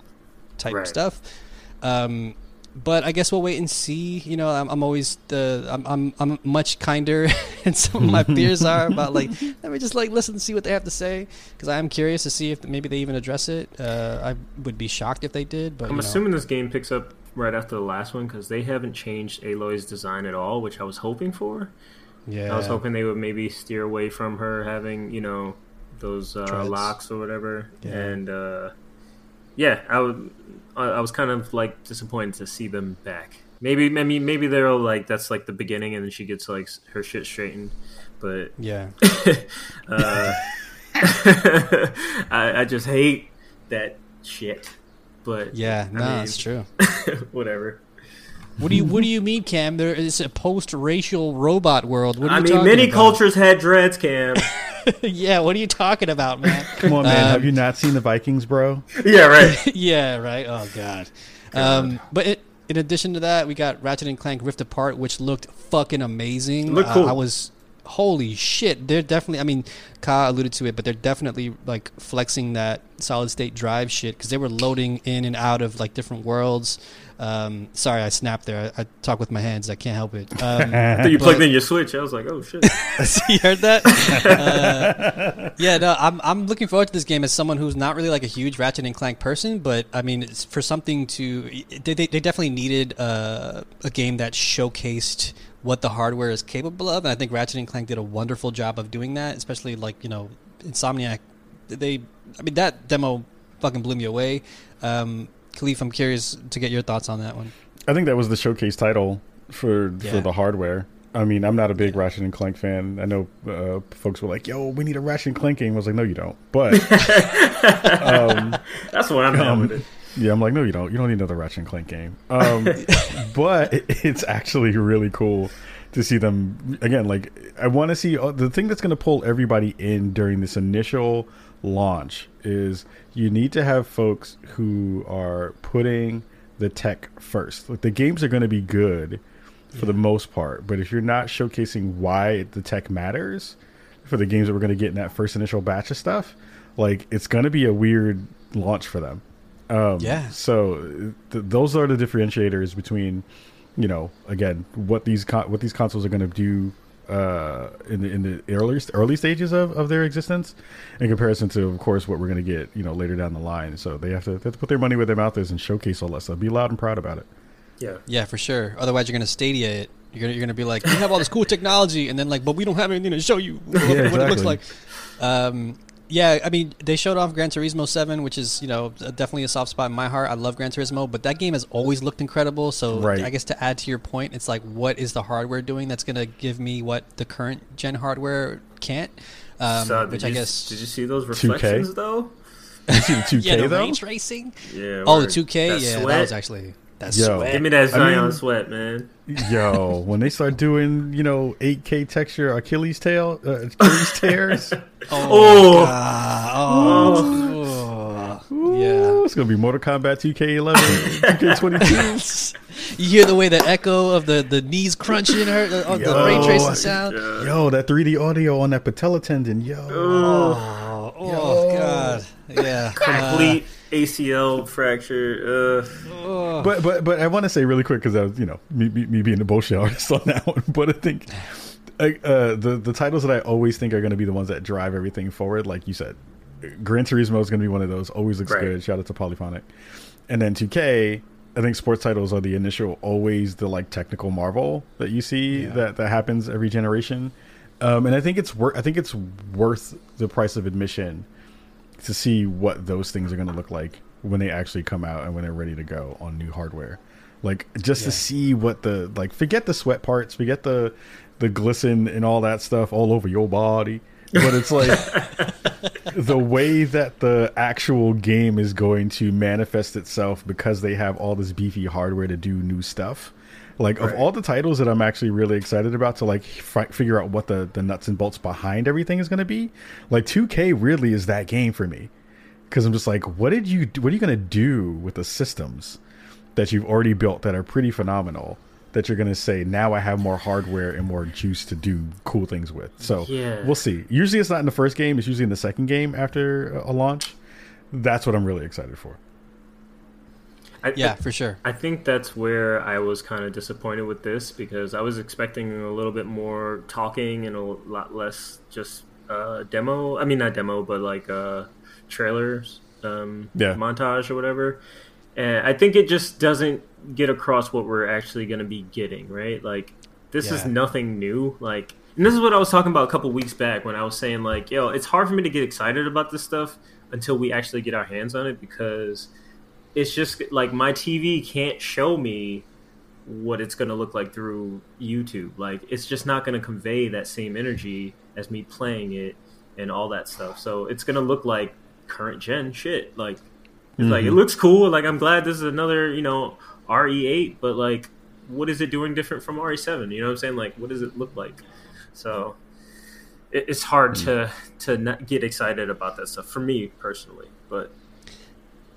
type Right. stuff. Um, but I guess we'll wait and see. You know, I'm, I'm always the I'm, I'm I'm much kinder and some of my peers are about like let me just like listen and see what they have to say because I am curious to see if maybe they even address it. Uh, I would be shocked if they did, but I'm you know. assuming this game picks up right after the last one because they haven't changed Aloy's design at all, which I was hoping for. yeah, I was hoping they would maybe steer away from her having, you know, those uh, locks or whatever. Yeah. And uh, yeah, I would. I, was kind of like disappointed to see them back. Maybe, mean, maybe they're all like that's like the beginning, and then she gets like her shit straightened. But yeah, uh, I, I just hate that shit. But yeah. No, mean, it's true. whatever. What do you What do you mean, Cam? There is a post-racial robot world. What are I you mean, many about? cultures had dreads, Cam. yeah, what are you talking about, man? Come on, man. Um, Have you not seen the Vikings, bro? yeah, right. yeah, right. Oh god. Um, but it, in addition to that, we got Ratchet and Clank Rift Apart, which looked fucking amazing. Looked Uh, cool. I was holy shit. They're definitely. I mean, Ka alluded to it, but they're definitely like flexing that solid state drive shit because they were loading in and out of like different worlds. Um, sorry, I snapped there. I, I talk with my hands. I can't help it. Um, Then you But- plugged in your Switch. I was like, oh shit. you heard that? Uh, yeah, no, I'm I'm looking forward to this game as someone who's not really like a huge Ratchet and Clank person, but I mean, it's for something to they they, they definitely needed uh, a game that showcased what the hardware is capable of, and I think Ratchet and Clank did a wonderful job of doing that, especially like you know, Insomniac. They, I mean, that demo fucking blew me away. Um, Kahlief, I'm curious to get your thoughts on that one. I think that was the showcase title for Yeah. for the hardware. I mean, I'm not a big Ratchet and Clank fan. I know uh, folks were like, "Yo, we need a Ratchet and Clank game." I was like, "No, you don't." But um, That's what I'm Um, with it. yeah, I'm like, "No, you don't. You don't need another Ratchet and Clank game." Um, but it- it's actually really cool to see them again. Like, I want to see uh, the thing that's going to pull everybody in during this initial launch is you need to have folks who are putting the tech first. Like, the games are going to be good for the most part, but if you're not showcasing why the tech matters for the games that we're going to get in that first initial batch of stuff, like it's going to be a weird launch for them. Um, Yeah. So th- those are the differentiators between, you know, again, what these con- what these consoles are going to do uh, in the in the early early stages of, of their existence, in comparison to, of course, what we're going to get, you know, later down the line. So they have to they have to put their money where their mouth is and showcase all that stuff. Be loud and proud about it. Yeah. Yeah, for sure. Otherwise, you're gonna stadia it. You're gonna you're gonna be like, we have all this cool technology, and then like, but we don't have anything to show you what, what it looks like. Um, Yeah, I mean, they showed off Gran Turismo 7, which is, you know, definitely a soft spot in my heart. I love Gran Turismo, but that game has always looked incredible. So Right. I guess to add to your point, it's like, what is the hardware doing that's going to give me what the current gen hardware can't? Um, So, which you, I guess. Did you see those reflections though? You see the 2K yeah, the though? range racing. Yeah. Oh, the 2K. That yeah, sweat. that was actually that's Yo. sweat. Give me that I Zion mean- sweat, man. Yo, when they start doing, you know, 8K texture Achilles tail, uh, Achilles tears, Oh. God. Oh, Ooh, yeah. it's gonna be Mortal Kombat 2K11, 2K22. You hear the way the echo of the, the knees crunching, her, the, the Yo. ray tracing sound. Yeah. Yo, that 3D audio on that patella tendon, yo. Oh, oh Yo. God. Yeah. Complete ACL fracture. Uh, But but but I want to say really quick because I was you know me, me, me being a bullshit artist on that one. But I think uh, the the titles that I always think are going to be the ones that drive everything forward, like you said, Gran Turismo is going to be one of those. Always looks Right. good. Shout out to Polyphonic. And then 2K, I think sports titles are the initial, always the like technical marvel that you see Yeah. that that happens every generation. Um, and I think it's worth. I think it's worth the price of admission to see what those things are going to look like when they actually come out and when they're ready to go on new hardware. Like just Yeah. to see what the like forget the sweat parts, forget the the glisten and all that stuff all over your body. But it's like the way that the actual game is going to manifest itself because they have all this beefy hardware to do new stuff. Like of all the titles that I'm actually really excited about to like fi- figure out what the the nuts and bolts behind everything is going to be, like 2K really is that game for me. Cuz I'm just like what did you what are you going to do with the systems that you've already built that are pretty phenomenal that you're going to say now I have more hardware and more juice to do cool things with. So Yeah. we'll see. Usually it's not in the first game, it's usually in the second game after a launch. That's what I'm really excited for. I, yeah, for sure. I think that's where I was kind of disappointed with this because I was expecting a little bit more talking and a lot less just uh, demo. I mean, not demo, but like uh, trailers, um, Yeah. montage or whatever. And I think it just doesn't get across what we're actually going to be getting, right? Like, this is nothing new. Like, and this is what I was talking about a couple weeks back when I was saying, like, yo, it's hard for me to get excited about this stuff until we actually get our hands on it because it's just like my TV can't show me what it's going to look like through YouTube. Like it's just not going to convey that same energy as me playing it and all that stuff. So it's going to look like current gen shit. Like it's like it mm-hmm. looks cool. Like I'm glad this is another, you know, RE8, but like what is it doing different from RE7? You know what I'm saying? Like what does it look like? So it, it's hard mm. to to not get excited about that stuff for me personally, but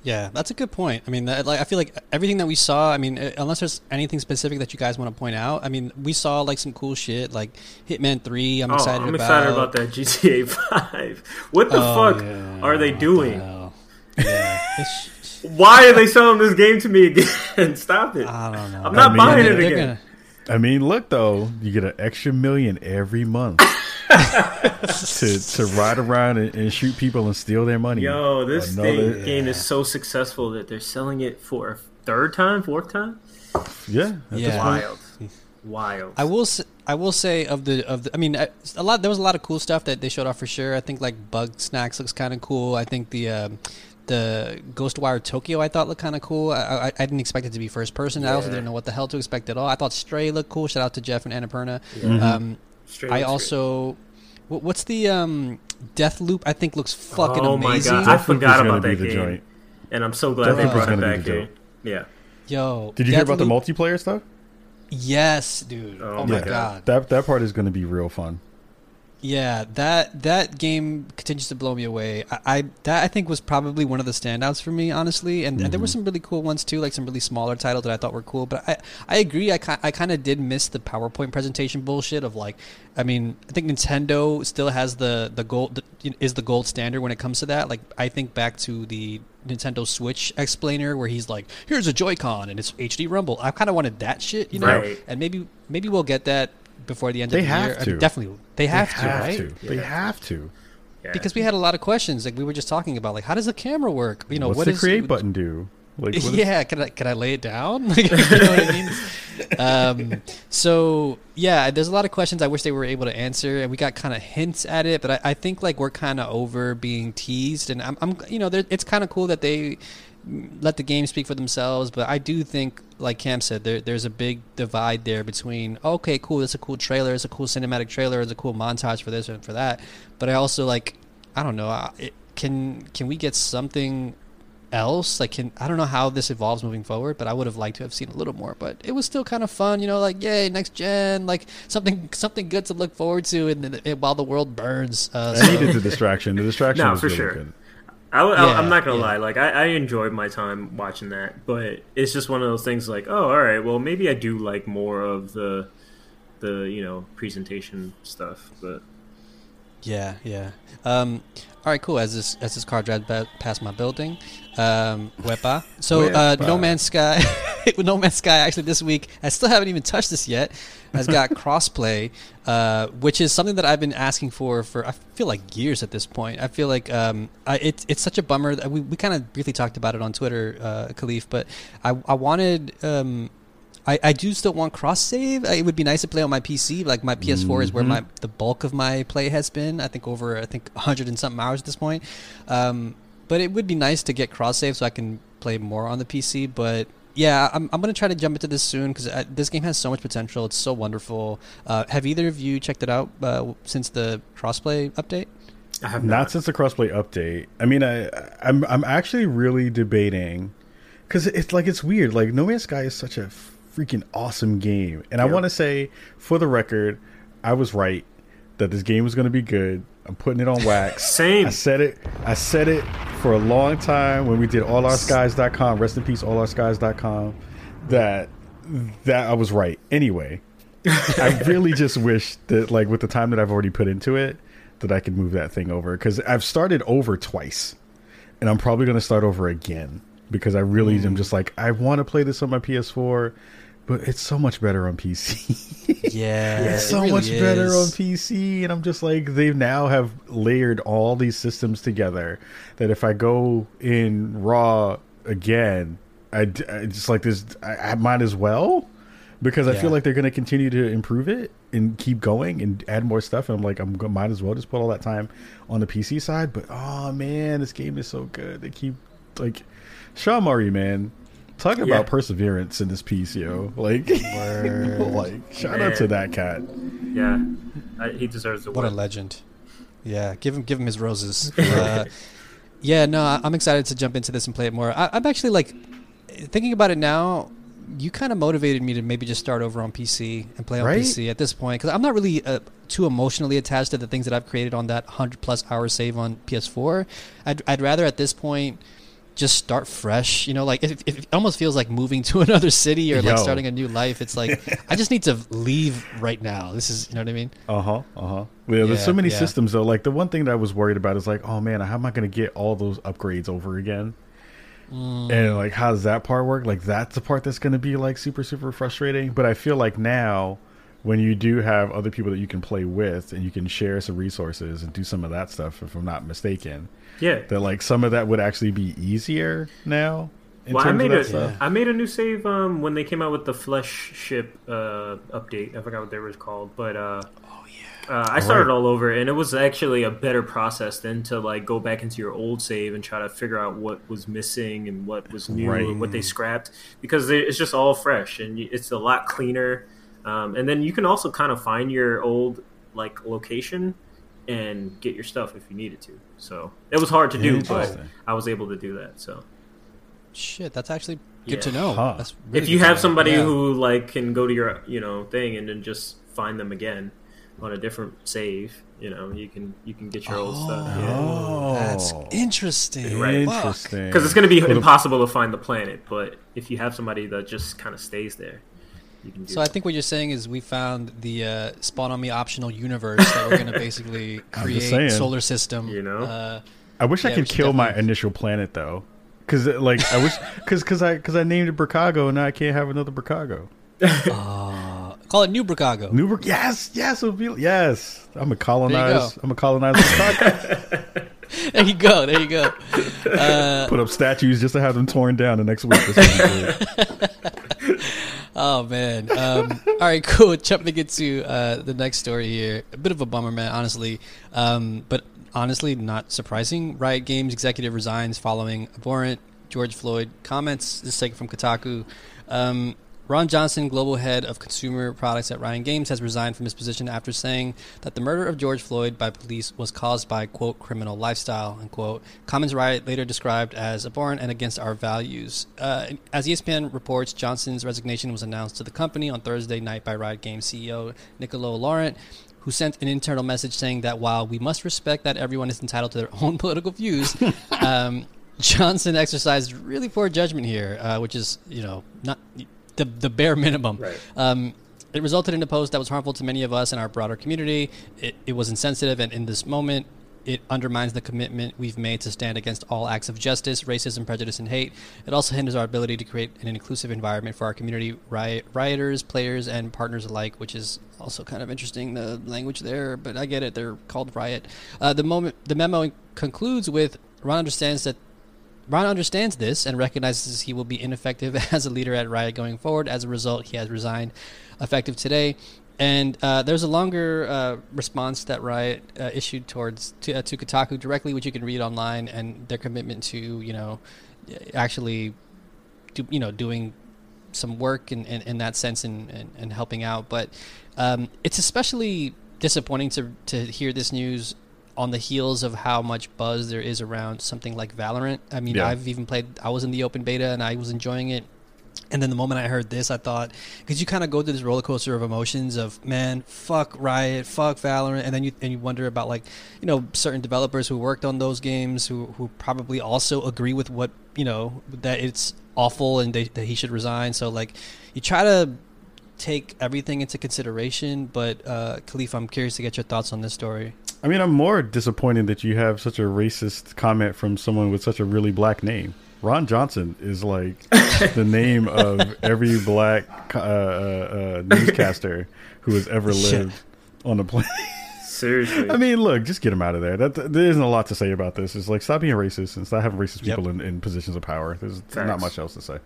Yeah, that's a good point. I mean, that, like I feel like everything that we saw. I mean, uh, unless there's anything specific that you guys want to point out. I mean, we saw like some cool shit, like Hitman Three. I'm excited about Oh, excited I'm about. excited about that GTA Five. What the Oh, fuck yeah, are they what the doing? hell? Yeah, Why are they selling this game to me again? Stop it! I don't know. I'm not I mean, buying it again. gonna- I mean, look though, you get an extra million every month to to ride around and, and shoot people and steal their money. Yo, this Another- thing, game is so successful that they're selling it for a third time, fourth time. yeah, at Yeah. Wild, wild. I will. s- I will say of the of the. I mean, I- a lot. There was a lot of cool stuff that they showed off for sure. I think like Bugsnax looks kind of cool. I think the. Um, the Ghostwire Tokyo I thought looked kind of cool. I, I, I didn't expect it to be first person. I also didn't know what the hell to expect at all. I thought Stray looked cool. Shout out to Jeff and Annapurna. Mm-hmm. Um, Straight I also, what, what's the um, Deathloop? I think looks fucking Oh my amazing. God. I forgot about that the game. joint. and I'm so glad Deathloop they is brought it gonna be back the here. Yeah, Yo, Did you hear about the multiplayer stuff? Yes, dude. Oh Oh, my my God. god. That that part is going to be real fun. Yeah, that that game continues to blow me away. I, I that I think was probably one of the standouts for me, honestly. And, and there were mm-hmm. some really cool ones too, like some really smaller titles that I thought were cool. But I I agree. I I kind of did miss the PowerPoint presentation bullshit of like, I mean, I think Nintendo still has the the gold the, is the gold standard when it comes to that. Like I think back to the Nintendo Switch explainer where he's like, "Here's a Joy-Con and it's HD Rumble." I kind of wanted that shit, you know. Right. And maybe maybe we'll get that before the end They of the have year. I mean, definitely, they have, they to, have right? to. They Yeah. have to. yeah. because we had a lot of questions like we were just talking about like how does the camera work you know What's what the is- create button do? Like, what is- yeah can i can i lay it down Like, you know what i mean um, so yeah, there's a lot of questions I wish they were able to answer, and we got kind of hints at it. But I, I think like we're kind of over being teased, and I'm, I'm you know, it's kind of cool that they let the game speak for themselves. But I do think, like Cam said, there, there's a big divide there between okay, cool, it's a cool trailer, it's a cool cinematic trailer, it's a cool montage for this and for that. But I also like, I don't know, I- it, can can we get something else like can i don't know how this evolves moving forward but i would have liked to have seen a little more but it was still kind of fun you know like yay next gen like something something good to look forward to and, and while the world burns uh, I needed the distraction. The distraction No, was for really sure. good. I, I, Yeah, I'm not gonna yeah. lie. Like I, I enjoyed my time watching that, but it's just one of those things. Like, oh, all right. Well, maybe I do like more of the, the you know presentation stuff. But Yeah, yeah. Um, all right, cool. As this as this car drives past my building, um, wepa. So uh, No Man's Sky, No Man's Sky. Actually, this week I still haven't even touched this yet. Has got crossplay, uh, which is something that I've been asking for for I feel like years at this point. I feel like um, I, it, it's such a bummer. That we we kind of briefly talked about it on Twitter, uh, Kahlief, but I I wanted. Um, I, I do still want cross save. It would be nice to play on my PC. Like my PS4 is where Mm-hmm. my the bulk of my play has been. I think over I think 100 and something hours at this point. Um, but it would be nice to get cross save so I can play more on the PC. But yeah, I'm, I'm gonna try to jump into this soon because this game has so much potential. It's so wonderful. Uh, have either of you checked it out uh, since the crossplay update? I have Not not. since the crossplay update. I mean, I I'm I'm actually really debating because it's like it's weird. Like No Man's Sky is such a freaking awesome game, and I want to say for the record, I was right that this game was going to be good. I'm putting it on wax. Same. I said it. I said it for a long time when we did allourskies.com. Rest in peace, allourskies.com. That that I was right. Anyway, I really just wish that, like, with the time that I've already put into it, that I could move that thing over because I've started over twice, and I'm probably going to start over again because I really am hmm. just like I want to play this on my PS4, but it's so much better on PC. Yeah, Yeah, it so really much better on PC, and I'm just like they now have layered all these systems together that if I go in raw again, I just like this. I, I might as well because I Yeah. feel like they're going to continue to improve it and keep going and add more stuff. And I'm like, I'm might as well just put all that time on the PC side. But oh man, this game is so good. They keep like Sean Murray, man. Talk about Yeah. perseverance in this piece, yo. Like, like shout out to that cat. Yeah, I, he deserves the What a legend! Yeah, give him give him his roses. Uh, yeah, no, I- I'm excited to jump into this and play it more. I, I'm actually like thinking about it now. You kind of motivated me to maybe just start over on PC and play on Right? PC at this point because I'm not really uh, too emotionally attached to the things that I've created on that hundred plus hour save on PS4. I'd I'd rather at this point just start fresh. You know, like if, if it almost feels like moving to another city or like starting a new life. It's like I just need to leave right now. This is you know what I mean. Uh huh. Uh huh. Yeah, there's so many yeah. systems though. Like the one thing that I was worried about is like, oh man, how am I going to get all those upgrades over again? Mm. And like, how does that part work? Like, that's the part that's going to be like super, super frustrating. But I feel like now, when you do have other people that you can play with and you can share some resources and do some of that stuff, if I'm not mistaken, Yeah. that like some of that would actually be easier now. In Well, I made of a. Yeah. I made a new save um, when they came out with the Flesh Ship uh, update. I forgot what they was called, but uh, Oh yeah. uh, I started right. all over, and it was actually a better process than to like go back into your old save and try to figure out what was missing and what was new Right. and what they scrapped because it's just all fresh and it's a lot cleaner. Um, and then you can also kind of find your old like location and get your stuff if you needed to. So it was hard to do, but I was able to do that. So. Shit, that's actually good Yeah. to know. Huh. That's really if you have somebody Yeah. who like can go to your you know thing and then just find them again on a different save you know you can you can get your old oh, stuff Oh. that's interesting. Right. Interesting. because it's going to be impossible to find the planet but if you have somebody that just kind of stays there you can do So I think what you're saying is we found the uh, spawn on me optional universe that we're going to basically create solar system. You know? Uh, I wish I Yeah, we could should kill my initial planet though, because like I wish because because I because I named it Bricago and now I can't have another Bricago. uh, call it New Bricago. New Bric- yes yes be yes. I'm a There colonize. I'm a colonize Bricago. there you go. There you go. Uh, Put up statues just to have them torn down the next week. That's what we do. Oh man. Um, all right, cool. Jumping into uh, the next story here. A bit of a bummer, man. Honestly, um, but honestly, not surprising. Riot Games executive resigns following abhorrent George Floyd comments. This is taken from Kotaku. Um, Ron Johnson, global head of consumer products at Riot Games, has resigned from his position after saying that the murder of George Floyd by police was caused by, quote, criminal lifestyle, unquote. Comments Riot later described as abhorrent and against our values. Uh, as ESPN reports, Johnson's resignation was announced to the company on Thursday night by Riot Games CEO Nicolo Laurent, who sent an internal message saying that while we must respect that everyone is entitled to their own political views, um, Johnson exercised really poor judgment here, uh, which is, you know, not the the bare minimum. Right. Um, it resulted in a post that was harmful to many of us in our broader community. It, it was insensitive, and in this moment, it undermines the commitment we've made to stand against all acts of justice, racism, prejudice, and hate. It also hinders our ability to create an inclusive environment for our community riot, rioters, players, and partners alike, which is also kind of interesting, the language there, but I get it. They're called riot. Uh, the moment the memo concludes with Ron understands that Ron understands this and recognizes he will be ineffective as a leader at Riot going forward. As a result, he has resigned, effective today. And uh, there's a longer uh, response that Riot uh, issued towards to, uh, to Kotaku directly, which you can read online, and their commitment to you know actually do, you know doing some work in, in, in that sense and, and, and helping out. But um, it's especially disappointing to to hear this news on the heels of how much buzz there is around something like Valorant. I mean, Yeah. I've even played. I was in the open beta and I was enjoying it. And then the moment I heard this, I thought because you kind of go through this roller coaster of emotions of man, fuck Riot, fuck Valorant, and then you and you wonder about like you know certain developers who worked on those games who who probably also agree with what you know that it's awful and they, that he should resign. So like you try to take everything into consideration. But uh, Kahlief, I'm curious to get your thoughts on this story. I mean, I'm more disappointed that you have such a racist comment from someone with such a really black name. Ron Johnson is like the name of every black uh, uh, uh, newscaster who has ever Yeah. lived on the planet. Seriously. I mean, look, just get him out of there. That there isn't a lot to say about this. It's like stop being racist and stop having racist Yep. people in, in positions of power. There's not much else to say.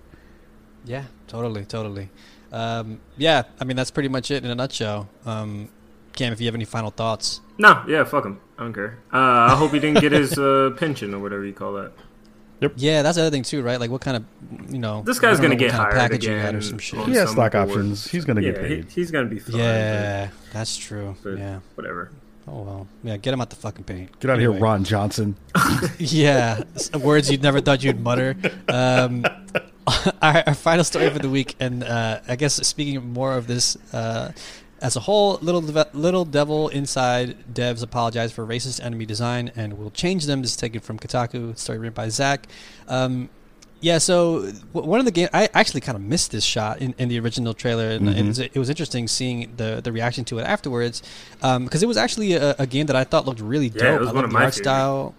Yeah, totally, totally. Um, yeah, I mean that's pretty much it in a nutshell. Um, Cam, if you have any final thoughts. no, yeah, fuck him. I don't care. Uh, I hope he didn't get his uh, pension or whatever you call that. Yep. Yeah, that's the other thing too, right? Like, what kind of, you know, This guy's gonna know get what kind hired package again. or some shit. He has some stock board. options. He's going to yeah, get paid. He, he's gonna be fine. Yeah, that's true. but, but yeah. whatever. Oh well. Yeah, get him out the fucking paint. Get out of Anyway. here, Ron Johnson. yeah, words you'd never thought you'd mutter. Um, our, our final story for the week, and uh, I guess speaking more of this uh, as a whole, little Deve- little devil inside devs apologize for racist enemy design and will change them. This is taken from Kotaku. Story written by Zach. Um, yeah, so one of the game I actually kind of missed this shot in, in the original trailer, and Mhm. it, was, it was interesting seeing the the reaction to it afterwards, because it was actually a, a game that I thought looked really dope. Yeah, it was I one love of the my art favorite. style.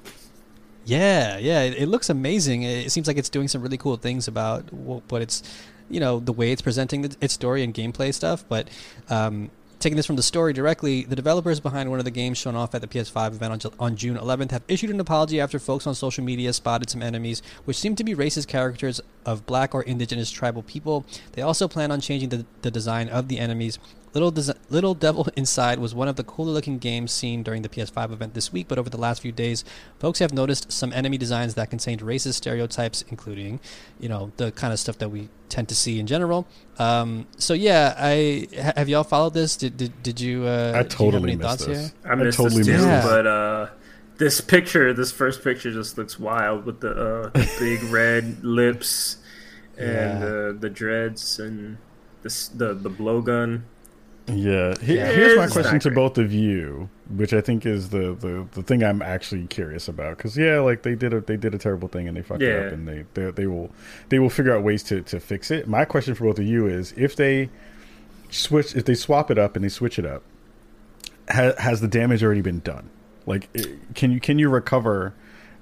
Yeah, yeah, it, it looks amazing. It, seems like it's doing some really cool things about wh- what it's, you know, the way it's presenting its story and gameplay stuff. But um, taking this from the story directly, the developers behind one of the games shown off at the PS5 event on, on June 11th have issued an apology after folks on social media spotted some enemies, which seem to be racist characters of black or indigenous tribal people. They also plan on changing the, the design of the enemies. Little, Desi- Little Devil Inside was one of the cooler looking games seen during the PS5 event this week, but over the last few days, folks have noticed some enemy designs that contained racist stereotypes, including, you know, the kind of stuff that we tend to see in general. Um, so yeah, I have y'all followed this? Did did, did you? Uh, I do you have totally any missed thoughts this. here? I missed totally this too, missed this. but uh, this picture, this first picture, just looks wild with the, uh, the big red lips and Yeah. uh, the dreads and this, the the blowgun. Yeah. He- Yeah. Here's my question to both of you, which I think is the, the, the thing I'm actually curious about. Because yeah, like they did a they did a terrible thing and they fucked it Yeah. up, and they, they they will they will figure out ways to, to fix it. My question for both of you is if they switch if they swap it up and they switch it up, ha, has the damage already been done? Like, i- can you can you recover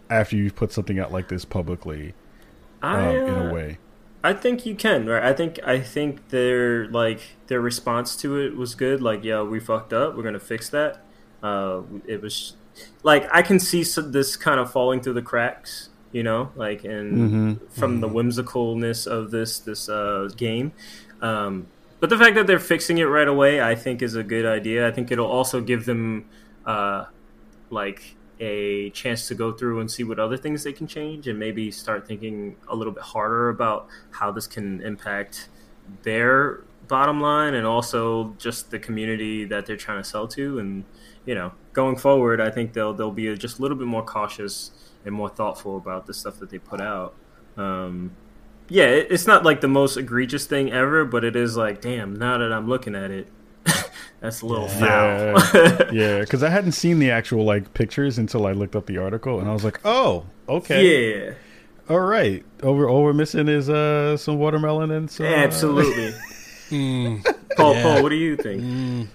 after you've put something out like this publicly I, um, in uh, a way? I think you can, right? I think I think their like their response to it was good. Like, yeah, we fucked up. We're gonna fix that. Uh, it was like I can see some, this kind of falling through the cracks, you know, like and Mm-hmm. from the whimsicalness of this this uh, game. Um, but the fact that they're fixing it right away, I think, is a good idea. I think it'll also give them uh, like a chance to go through and see what other things they can change, and maybe start thinking a little bit harder about how this can impact their bottom line and also just the community that they're trying to sell to. And you know, going forward, I think they'll they'll be just a little bit more cautious and more thoughtful about the stuff that they put out. Um, yeah, it's not like the most egregious thing ever, but it is like, damn, now that I'm looking at it, that's a little yeah. foul. yeah, because I hadn't seen the actual like pictures until I looked up the article, and I was like, oh, okay, yeah, all right. Over, all we're missing is uh some watermelon and some. uh, absolutely. Mm. Paul, Yeah. Paul, what do you think? Mm.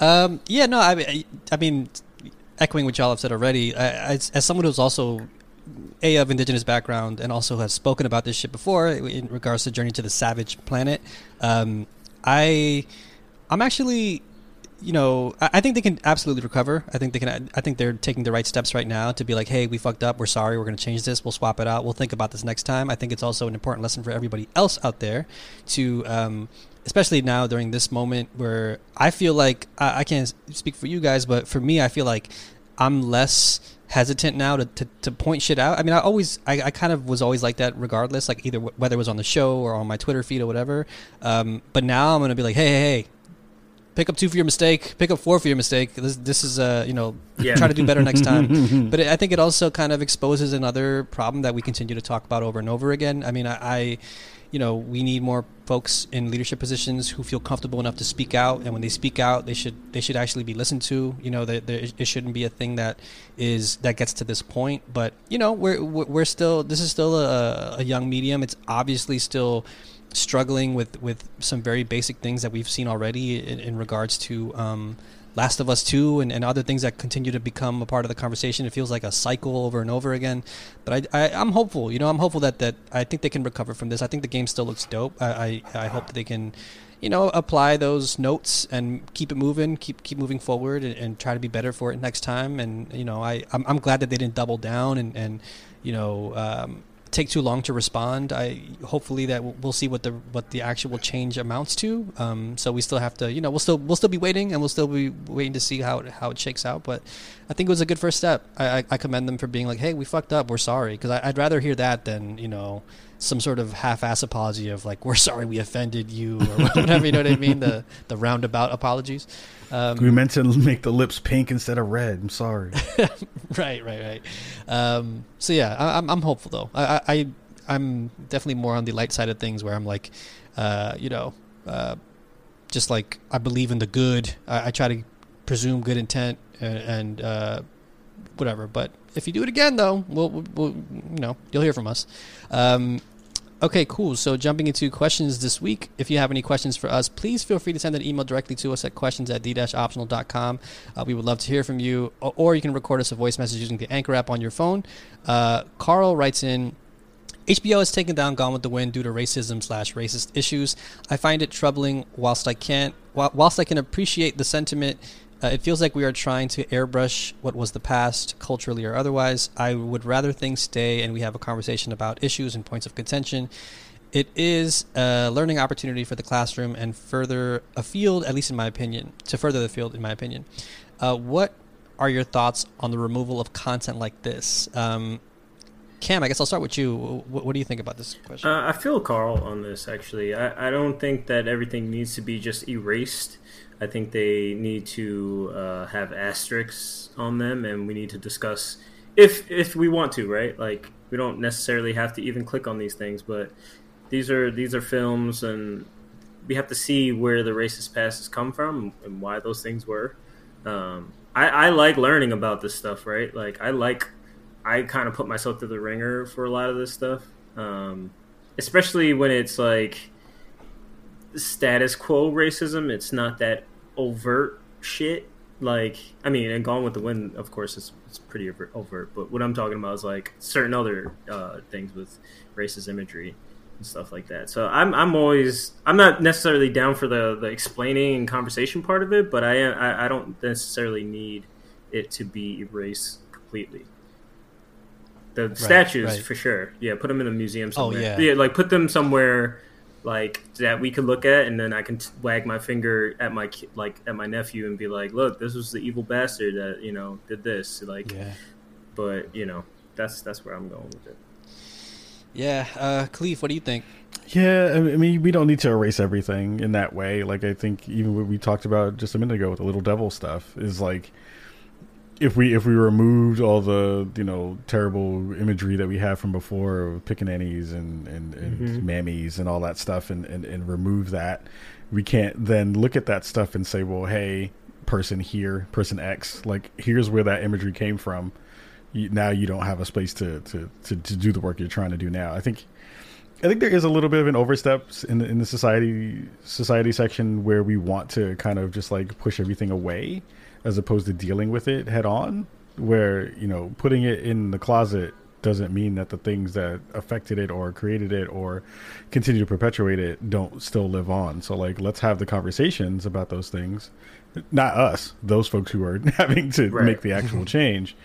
Um, yeah, no, I, I, I mean, echoing what y'all have said already, I, as, as someone who's also a of indigenous background and also has spoken about this shit before in regards to Journey to the Savage Planet, um, I, I'm actually, you know, I, I think they can absolutely recover. I think they can. I think they're taking the right steps right now to be like, hey, we fucked up. We're sorry. We're going to change this. We'll swap it out. We'll think about this next time. I think it's also an important lesson for everybody else out there to. Um, especially now during this moment where I feel like I, I can't speak for you guys, but for me, I feel like I'm less hesitant now to, to, to point shit out. I mean, I always, I, I kind of was always like that regardless, like either w- whether it was on the show or on my Twitter feed or whatever. Um, but now I'm going to be like, hey, hey, hey, pick up two for your mistake, pick up four for your mistake. This, this is, uh, you know, Yeah. try to do better next time. But it, I think it also kind of exposes another problem that we continue to talk about over and over again. I mean, I, I you know, we need more folks in leadership positions who feel comfortable enough to speak out, and when they speak out, they should they should actually be listened to. You know, that there, it shouldn't be a thing that is that gets to this point. But you know, we're we're we're still this is still a, a young medium. It's obviously still struggling with with some very basic things that we've seen already in, in regards to um, Last of Us 2 and, and other things that continue to become a part of the conversation. It feels like a cycle over and over again. But I, I, I'm hopeful. You know, I'm hopeful that, that I think they can recover from this. I think the game still looks dope. I, I, I hope that they can, you know, apply those notes and keep it moving, keep keep moving forward, and, and try to be better for it next time. And you know, I I'm, I'm glad that they didn't double down and and you know. Um, take too long to respond. I hopefully that we'll see what the what the actual change amounts to. Um, so we still have to, you know, we'll still we'll still be waiting and we'll still be waiting to see how it, how it shakes out. But I think it was a good first step. I, I, I commend them for being like, hey, we fucked up. We're sorry. Because I'd rather hear that than you know some sort of half-ass apology of like we're sorry we offended you or whatever. you know what I mean? The the roundabout apologies. Um, We meant to make the lips pink instead of red. I'm sorry. right, right, right. Um, so yeah, I, I'm I'm hopeful though. I, I I'm definitely more on the light side of things where I'm like, uh, you know, uh, just like I believe in the good. I, I try to presume good intent and, and uh, whatever. But if you do it again, though, we'll, we'll, we'll you know you'll hear from us. Um, Okay, cool. So jumping into questions this week, if you have any questions for us, please feel free to send an email directly to us at questions at d-optional.com. Uh, we would love to hear from you, or, you can record us a voice message using the Anchor app on your phone. Uh, Carl writes in, HBO has taken down Gone with the Wind due to racism slash racist issues. I find it troubling. Whilst I can't, whilst I can appreciate the sentiment, uh, it feels like we are trying to airbrush what was the past, culturally or otherwise. I would rather things stay and we have a conversation about issues and points of contention. It is a learning opportunity for the classroom and further a field, at least in my opinion, to further the field, in my opinion. Uh, what are your thoughts on the removal of content like this? Um, Cam, I guess I'll start with you. What, what do you think about this question? Uh, I feel Carl on this actually. I, I don't think that everything needs to be just erased. I think they need to uh, have asterisks on them, and we need to discuss if if we want to, right? Like we don't necessarily have to even click on these things, but these are these are films, and we have to see where the racist past has come from and why those things were. Um, I, I like learning about this stuff, right? Like I like I kind of put myself through the ringer for a lot of this stuff, um, especially when it's like status quo racism. It's not that overt shit. Like, I mean, and Gone with the Wind, of course, is it's pretty overt. But what I'm talking about is like certain other uh, things with racist imagery and stuff like that. So I'm I'm always I'm not necessarily down for the the explaining and conversation part of it, but I I, I don't necessarily need it to be erased completely. The statues right. for sure. Yeah, put them in a museum Oh, somewhere. yeah. like put them somewhere like that we could look at, and then I can t- wag my finger at my like at my nephew and be like, "Look, this was the evil bastard that you know did this." Like, Yeah. but you know, that's that's where I'm going with it. Yeah. Uh, Kahlief, what do you think? Yeah, I mean, we don't need to erase everything in that way. Like, I think even what we talked about just a minute ago with the little devil stuff is like, if we if we removed all the you know terrible imagery that we have from before of pickaninnies and and, and Mhm. mammies and all that stuff and, and and remove that, we can't then look at that stuff and say, well, hey, person here, person X, like here's where that imagery came from. You, now you don't have a space to, to to to do the work you're trying to do now. I think I think there is a little bit of an overstep in the, in the society society section where we want to kind of just like push everything away as opposed to dealing with it head on. Where you know putting it in the closet doesn't mean that the things that affected it or created it or continue to perpetuate it don't still live on. So like let's have the conversations about those things. Not us, those folks who are having to Right. make the actual change.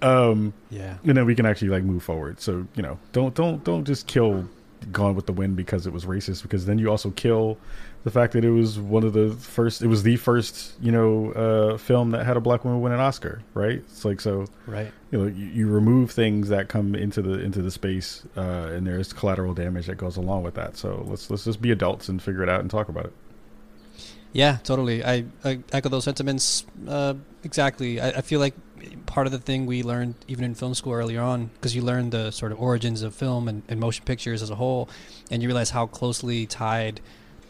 Um, Yeah. and then we can actually like move forward. So you know, don't don't don't just kill Gone with the Wind because it was racist. Because then you also kill the fact that it was one of the first. It was the first you know uh, film that had a black woman win an Oscar. Right? It's like so Right. you know you, you remove things that come into the into the space, uh, and there's collateral damage that goes along with that. So let's let's just be adults and figure it out and talk about it. Yeah, totally. I, I echo those sentiments uh, exactly. I, I feel like part of the thing we learned even in film school earlier on, because you learn the sort of origins of film and, and motion pictures as a whole, and you realize how closely tied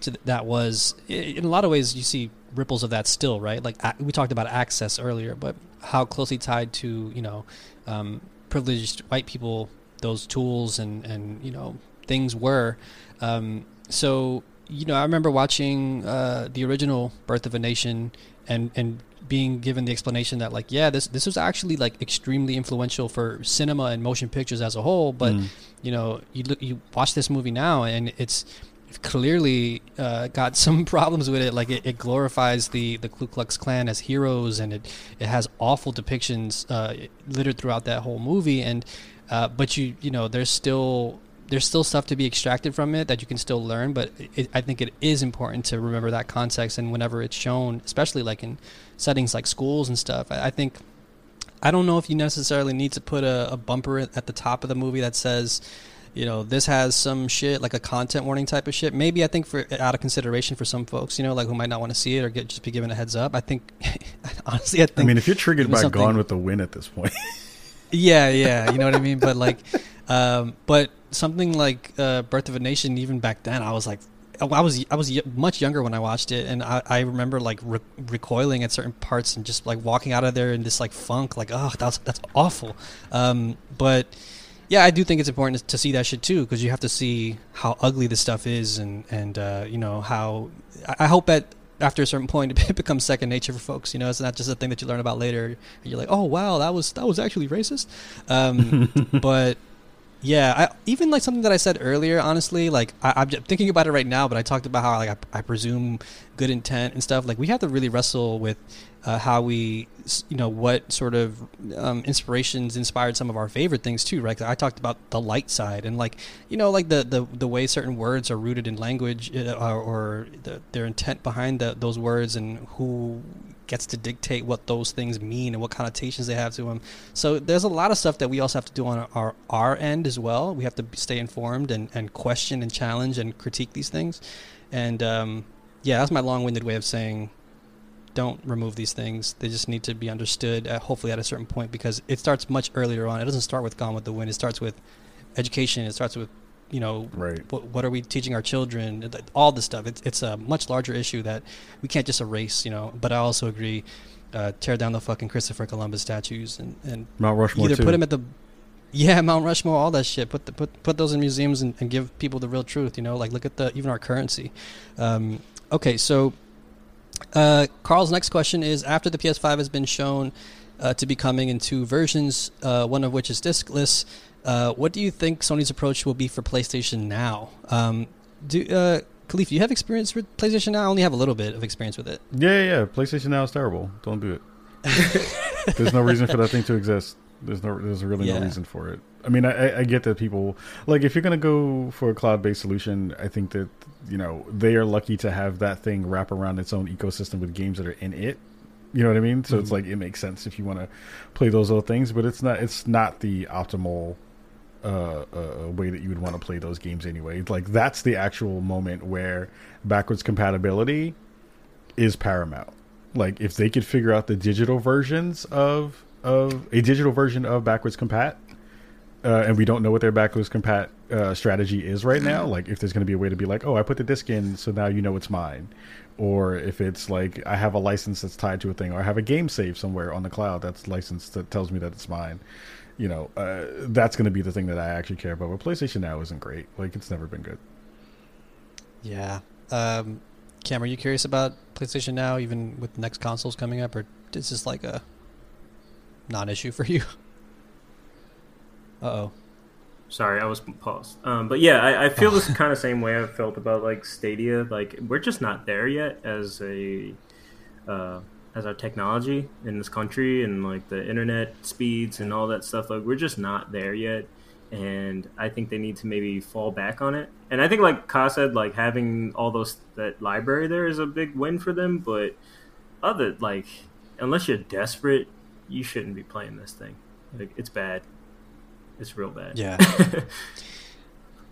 to th- that was. In a lot of ways, you see ripples of that still, right? Like a- we talked about access earlier, but how closely tied to you know um, privileged white people those tools and and you know things were. Um, so you know, I remember watching uh, the original Birth of a Nation and and being given the explanation that like yeah this this was actually like extremely influential for cinema and motion pictures as a whole but Mm. you know you look you watch this movie now and it's clearly uh, got some problems with it. Like it, it glorifies the the Ku Klux Klan as heroes and it it has awful depictions uh, littered throughout that whole movie. And uh, but you you know there's still there's still stuff to be extracted from it that you can still learn. But it, i think it is important to remember that context and whenever it's shown especially like in settings like schools and stuff. I, I think i don't know if you necessarily need to put a, a bumper at at the top of the movie that says you know this has some shit like a content warning type of shit maybe i think for out of consideration for some folks you know like who might not want to see it or get just be given a heads up i think honestly i think I mean, if you're triggered by something- Gone with the Wind at this point, yeah, yeah, you know what I mean. But like, um, but something like uh, Birth of a Nation, even back then, I was like, I was I was much younger when I watched it, and I, I remember like re- recoiling at certain parts and just like walking out of there in this like funk, like oh that's that's awful. Um, but yeah, I do think it's important to see that shit too, because you have to see how ugly this stuff is, and and uh, you know how I hope that after a certain point it becomes second nature for folks. You know, it's not just a thing that you learn about later. And you're like, oh wow, that was that was actually racist. Um, but yeah, I, even like something that I said earlier, honestly, like I, I'm just thinking about it right now, but I talked about how like I, I presume good intent and stuff. Like we have to really wrestle with uh, how we, you know, what sort of um, inspirations inspired some of our favorite things too, right? I talked about the light side and like, you know, like the the, the way certain words are rooted in language uh, or, or the, their intent behind the, those words and who gets to dictate what those things mean and what connotations they have to them. So there's a lot of stuff that we also have to do on our our end as well. We have to stay informed and, and question and challenge and critique these things. And um, yeah, that's my long-winded way of saying don't remove these things. They just need to be understood, at, hopefully at a certain point, because it starts much earlier on. It doesn't start with Gone with the Wind. It starts with education. It starts with you know right? what, what are we teaching our children all this stuff it's, it's a much larger issue that we can't just erase you know but i also agree uh, tear down the fucking christopher columbus statues and, and Mount Rushmore either too. put them at the yeah mount rushmore all that shit put the, put put those in museums and, and give people the real truth you know like look at the even our currency um, okay so uh, carl's next question is after the ps5 has been shown uh, to be coming in two versions uh, one of which is discless uh, what do you think Sony's approach will be for PlayStation Now? Um, do uh, Kahlief, do you have experience with PlayStation Now? I only have a little bit of experience with it. yeah, yeah, yeah. PlayStation Now is terrible. Don't do it. There's no reason for that thing to exist. There's no. There's really Yeah. no reason for it. I mean, I, I get that people like if you're gonna go for a cloud based solution, I think that you know they are lucky to have that thing wrap around its own ecosystem with games that are in it. You know what I mean? So mm-hmm. it's like it makes sense if you want to play those little things, but it's not it's not the optimal uh, uh, way that you would want to play those games anyway. Like that's the actual moment where backwards compatibility is paramount. Like if they could figure out the digital versions of of a digital version of backwards compat, uh, and we don't know what their backwards compat uh, strategy is right now. Like if there's going to be a way to be like, oh, I put the disc in, so now you know it's mine, or if it's like I have a license that's tied to a thing, or I have a game save somewhere on the cloud that's licensed that tells me that it's mine you know, uh, that's going to be the thing that I actually care about. But PlayStation Now isn't great. Like, it's never been good. Yeah. Um, Cam, are you curious about PlayStation Now, even with next consoles coming up, or is this like a non-issue for you? Uh oh. Sorry, I was paused. Um, but yeah, I, I feel this kind of same way I felt about like Stadia. Like, we're just not there yet as a uh, as our technology in this country and like the internet speeds and all that stuff like we're just not there yet. And i think they need to maybe fall back on it. And i think like ka said like having all those that library there is a big win for them. But other like unless you're desperate you shouldn't be playing this thing. Like it's bad. It's real bad. Yeah.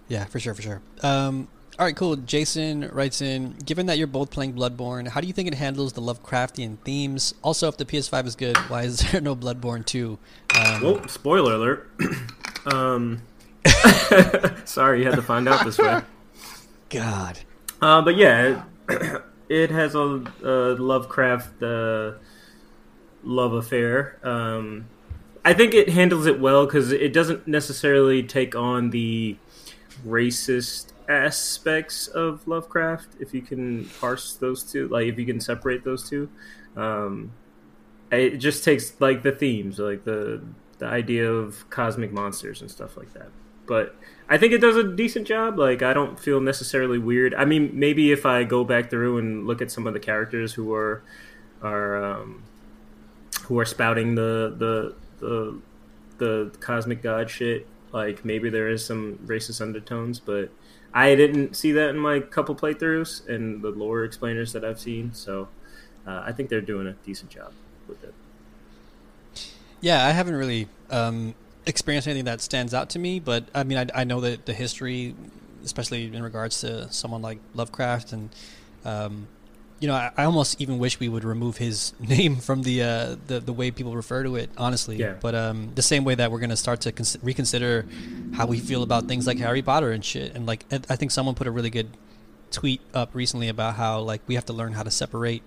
Yeah for sure for sure. Um all right, cool. Jason writes in Given that you're both playing Bloodborne, how do you think it handles the Lovecraftian themes? Also, if the PS5 is good, why is there no Bloodborne 2? Um, well, spoiler alert. um, sorry, you had to find out this way. God. Uh, but yeah, it, it has a, a Lovecraft uh, love affair. Um, I think it handles it well because it doesn't necessarily take on the racist aspects of Lovecraft, if you can parse those two, like if you can separate those two. Um, it just takes like the themes, like the the idea of cosmic monsters and stuff like that. But I think it does a decent job. Like I don't feel necessarily weird. I mean, maybe if I go back through and look at some of the characters who are are um, who are spouting the the the the cosmic god shit, like maybe there is some racist undertones, but I didn't see that in my couple playthroughs and the lore explainers that I've seen. So uh, I think they're doing a decent job with it. Yeah, I haven't really um, experienced anything that stands out to me, but I mean, I, I, know that the history, especially in regards to someone like Lovecraft and um, you know, I, I, almost even wish we would remove his name from the uh, the the way people refer to it. Honestly, yeah. But um, the same way that we're gonna start to cons- reconsider how we feel about things like Harry Potter and shit. And like, I think someone put a really good tweet up recently about how like we have to learn how to separate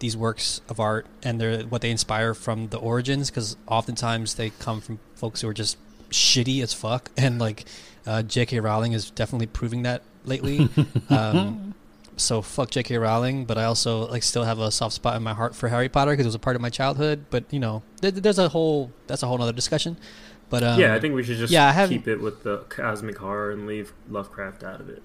these works of art and their what they inspire from the origins because oftentimes they come from folks who are just shitty as fuck and like uh, J.K. Rowling is definitely proving that lately. um, so fuck J.K. Rowling, but I also like still have a soft spot in my heart for Harry Potter because it was a part of my childhood. But you know, there's a whole that's a whole other discussion. But um, yeah, I think we should just yeah, keep it with the cosmic horror and leave Lovecraft out of it.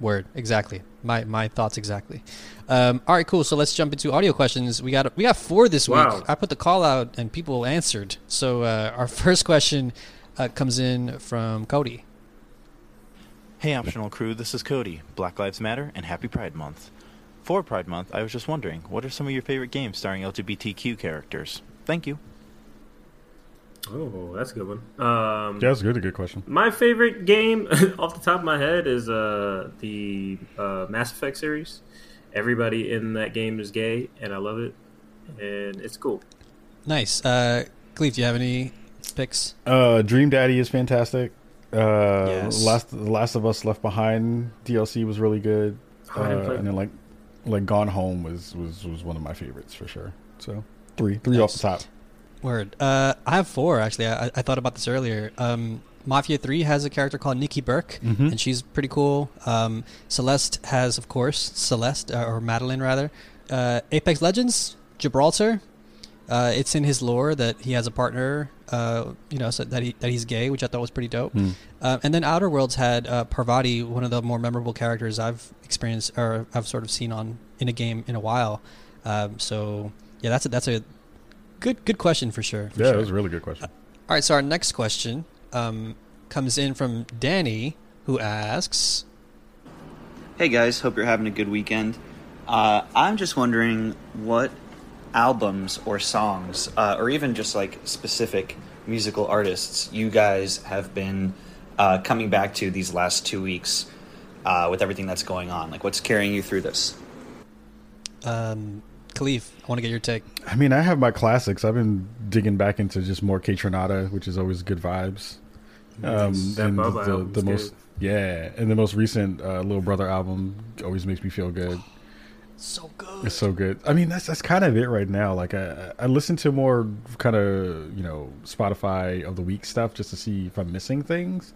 Word, exactly. My my thoughts exactly. Um, all right, cool. So let's jump into audio questions. We got we got four this wow. week. I put the call out and people answered. So uh, our first question uh, comes in from Cody. Hey, optional crew, this is Cody. Black Lives Matter and Happy Pride Month. For Pride Month, I was just wondering, what are some of your favorite games starring LGBTQ characters? Thank you. Oh, that's a good one. Um, yeah, that's a good, a good question. My favorite game, off the top of my head, is uh, the uh, Mass Effect series. Everybody in that game is gay, and I love it, and it's cool. Nice. Uh, Cleve, do you have any picks? Uh, Dream Daddy is fantastic. Uh, yes. Last The Last of Us Left Behind DLC was really good, uh, and then like like Gone Home was was was one of my favorites for sure. So three three nice. off the top. Word. Uh, I have four actually. I, I thought about this earlier. Um, Mafia Three has a character called Nicki Burke, mm-hmm. and she's pretty cool. Um, Celeste has, of course, Celeste uh, or Madeline rather. Uh, Apex Legends, Gibraltar. Uh, it's in his lore that he has a partner uh, you know, so that he that he's gay, which I thought was pretty dope. Mm. Uh, and then Outer Worlds had uh, Parvati, one of the more memorable characters I've experienced or I've sort of seen on in a game in a while. Um, so yeah, that's a, that's a good good question for sure. For yeah, sure. it was a really good question. all right, so our next question um, comes in from Danny, who asks, Hey guys, hope you're having a good weekend. Uh, I'm just wondering what albums or songs, uh, or even just like specific musical artists, you guys have been uh, coming back to these last two weeks uh, with everything that's going on. Like, what's carrying you through this? um, Kahlief, I want to get your take. I mean, I have my classics. I've been digging back into just more Kaytranada, which is always good vibes. Um, That and Bubba the, album's the most, yeah, and the most recent uh, Little Brother album always makes me feel good. So good. It's so good. I mean, that's that's kind of it right now. Like, I I listen to more kind of you know Spotify of the week stuff just to see if I'm missing things.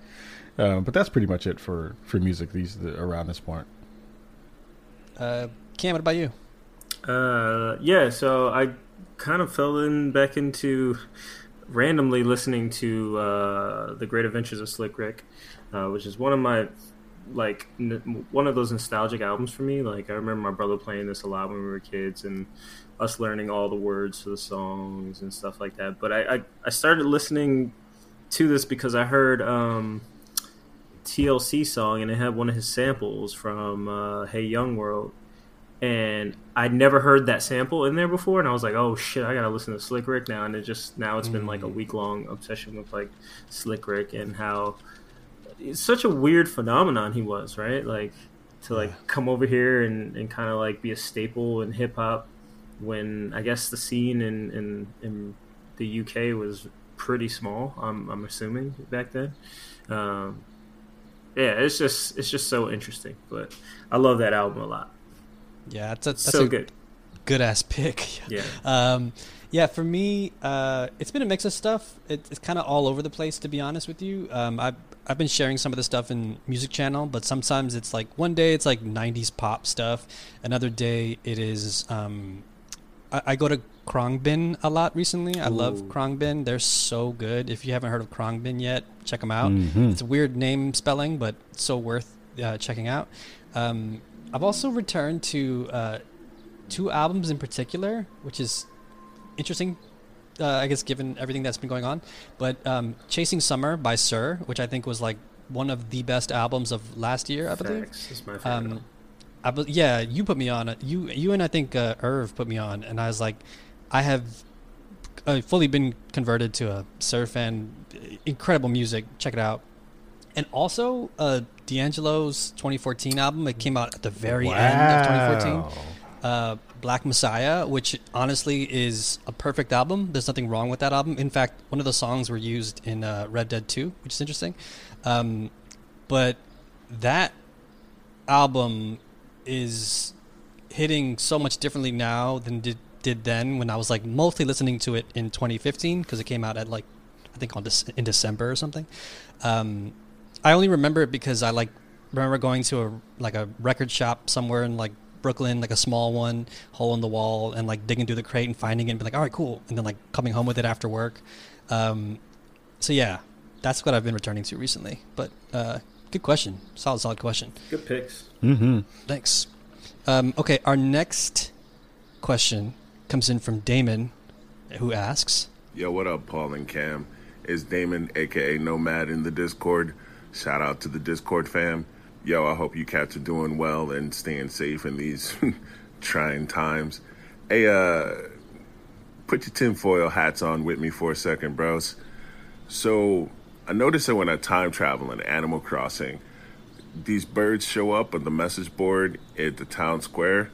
Um, but that's pretty much it for for music these the, around this point. Uh, Cam, what about you? Uh, yeah, so I kind of fell in back into randomly listening to uh, the Great Adventures of Slick Rick, uh, which is one of my like n- one of those nostalgic albums for me. Like I remember my brother playing this a lot when we were kids, and us learning all the words to the songs and stuff like that. But I I, I started listening to this because I heard. Um, TLC song and it had one of his samples from uh, Hey Young World and I'd never heard that sample in there before, and I was like, "Oh shit, I gotta listen to Slick Rick now." And it just now it's been like a week long obsession with like Slick Rick and how it's such a weird phenomenon he was, right? Like to like come over here and, and kind of like be a staple in hip hop when I guess the scene in, in in the UK was pretty small. I'm I'm assuming back then. Um, yeah, it's just it's just so interesting, but I love that album a lot. Yeah, that's a, that's so a good. good ass pick. Yeah. Um, yeah, for me, uh, it's been a mix of stuff. It, it's kind of all over the place, to be honest with you. Um, I've I've been sharing some of the stuff in Music Channel, but sometimes it's like one day it's like '90s pop stuff, another day it is. Um, I, I go to Khruangbin a lot recently. I love Ooh. Khruangbin; they're so good. If you haven't heard of Khruangbin yet, check them out. Mhm. It's a weird name spelling, but so worth uh, checking out. Um, I've also returned to uh, two albums in particular, which is interesting, uh, I guess, given everything that's been going on. But um, Chasing Summer by Sir, which I think was like one of the best albums of last year, I believe. It's my favorite. Um, I be- yeah, you put me on it. You you and I think uh, Irv put me on, and I was like, I have uh, fully been converted to a Sir fan. Incredible music. Check it out. And also, uh, D'Angelo's 2014 album. It came out at the very end of 2014 uh, Black Messiah, which honestly is a perfect album. There's nothing wrong with that album. In fact, one of the songs were used in uh, Red Dead 2, which is interesting. Um, but that album is hitting so much differently now than did did then when I was like mostly listening to it in 2015 because it came out at like I think on Dec- in December or something. Um, I only remember it because I like remember going to a like a record shop somewhere in like Brooklyn, like a small one, hole in the wall, and like digging through the crate and finding it and be like, all right, cool, and then like coming home with it after work. Um, so yeah, that's what I've been returning to recently. But uh, good question, solid, solid question. Good picks. Mm-hmm. Thanks. Um, okay, our next question comes in from Damon, who asks, Yo, what up, Paul and Cam? It's Damon, aka Nomad, in the Discord. Shout out to the Discord fam. Yo, I hope you cats are doing well and staying safe in these trying times. Hey, uh, put your tinfoil hats on with me for a second, bros. So, I noticed that when I time travel in Animal Crossing, these birds show up on the message board at the town square.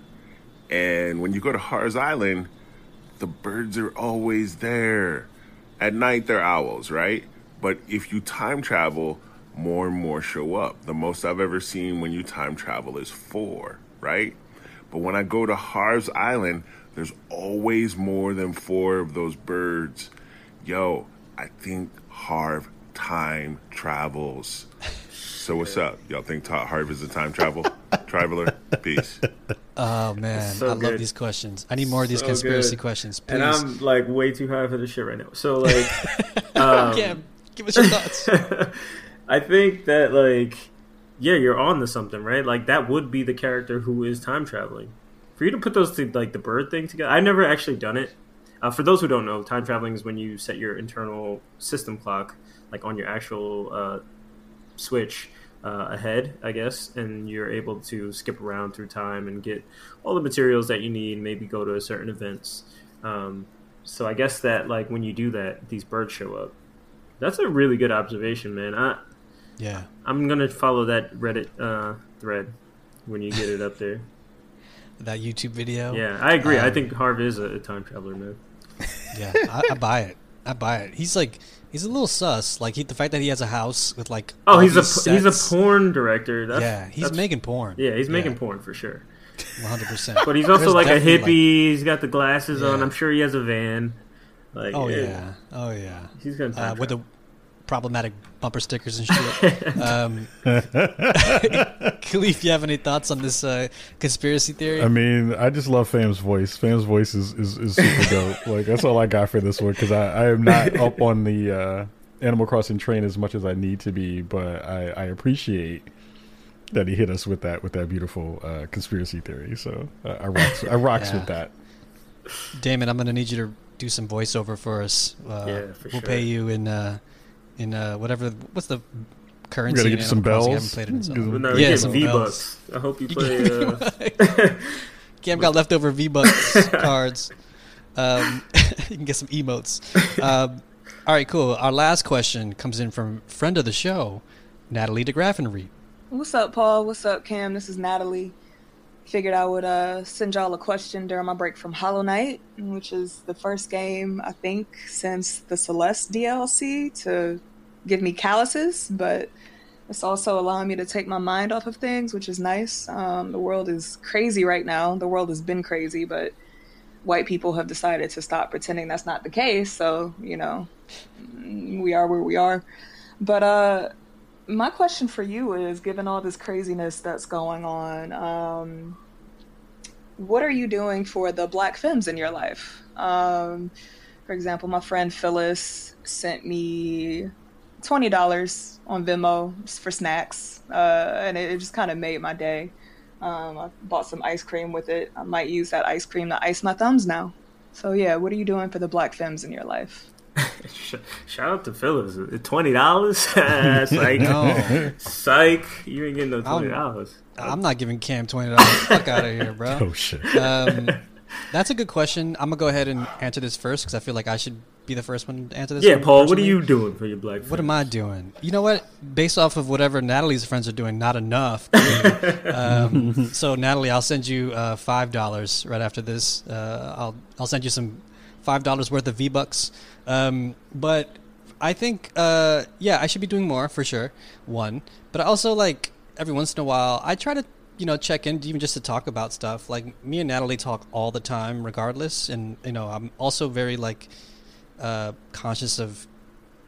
And when you go to Harv's Island, the birds are always there. At night, they're owls, right? But if you time travel, more and more show up. The most I've ever seen when you time travel is four, right? But when I go to Harv's Island, there's always more than four of those birds. Yo, I think Harv time travels. So what's up? Y'all think Ta- Harv is a time travel traveler? Peace. "Oh man, So I love these questions. I need more of these So conspiracy good. questions, please." And I'm like way too high for this shit right now. So like, um, yeah, give us your thoughts. I think that like, yeah, you're on to something, right? Like that would be the character who is time traveling. For you to put those two, like the bird thing together, I've never actually done it. Uh, for those who don't know, time traveling is when you set your internal system clock, like on your actual uh, switch, uh, ahead, I guess, and you're able to skip around through time and get all the materials that you need. Maybe go to certain events. Um, so I guess that like when you do that, these birds show up. That's a really good observation, man. I Yeah. I'm gonna follow that Reddit uh, thread when you get it up there. That YouTube video. Yeah, I agree. I Um, think Harv is a, a time traveler, man. Yeah, I, I buy it. I buy it. He's like, he's a little sus. Like he, the fact that he has a house with like. Oh, he's a these he's a porn director. That's, Yeah, he's making porn. Yeah, he's making Yeah. porn for sure. One hundred percent. But he's also There's like a hippie. he's got the glasses on. I'm sure he has a van. Like, oh yeah. Oh yeah. he's gonna Uh, with the. Problematic bumper stickers and shit. um, Kahlief, you have any thoughts on this uh, conspiracy theory? I mean, I just love Fam's voice. Fam's voice is, is, is super dope. like that's all I got for this one because I, I am not up on the uh, Animal Crossing train as much as I need to be, but I, I appreciate that he hit us with that with that beautiful uh, conspiracy theory. So uh, I rocks I rocks Yeah. with that. Damon, I'm gonna need you to do some voiceover for us. Uh, Yeah, for we'll sure. pay you in uh, in uh, whatever. What's the currency? gotta get you some Animal I bells. haven't played it in so Give long. No, Yeah, get some V bucks. I hope you You play. get Uh, Cam got leftover V Bucks cards. Um, you can get some emotes. Um, all right, cool. Our last question comes in from friend of the show, Natalie DeGraffenreed. What's up, Paul? What's up, Cam? This is Natalie. Figured I would uh, send y'all a question during my break from Hollow Knight, which is the first game I think since the Celeste DLC to give me calluses, but it's also allowing me to take my mind off of things, which is nice. Um, the world is crazy right now. The world has been crazy, but white people have decided to stop pretending that's not the case. So you know, we are where we are. But uh, my question for you is given all this craziness that's going on um, what are you doing for the black femmes in your life um, for example my friend phyllis sent me $20 on venmo for snacks uh, and it, it just kind of made my day um, i bought some ice cream with it i might use that ice cream to ice my thumbs now so yeah what are you doing for the black femmes in your life shout out to Phyllis. Twenty dollars. Psych. No. Psych. You ain't getting no twenty dollars. I'm not giving Cam twenty dollars. Fuck out of here, bro. Oh shit! Um, that's a good question. I'm gonna go ahead and answer this first because I feel like I should be the first one to answer this. Yeah, Paul. What are you doing for your black? Friends? What am I doing? You know what? Based off of whatever Natalie's friends are doing, not enough. um, so Natalie, I'll send you uh, five dollars right after this. Uh, I'll I'll send you some five dollars worth of V bucks. Um, but I think uh, yeah, I should be doing more for sure. One, but I also like every once in a while I try to you know check in even just to talk about stuff. Like me and Natalie talk all the time, regardless, and you know I'm also very like uh, conscious of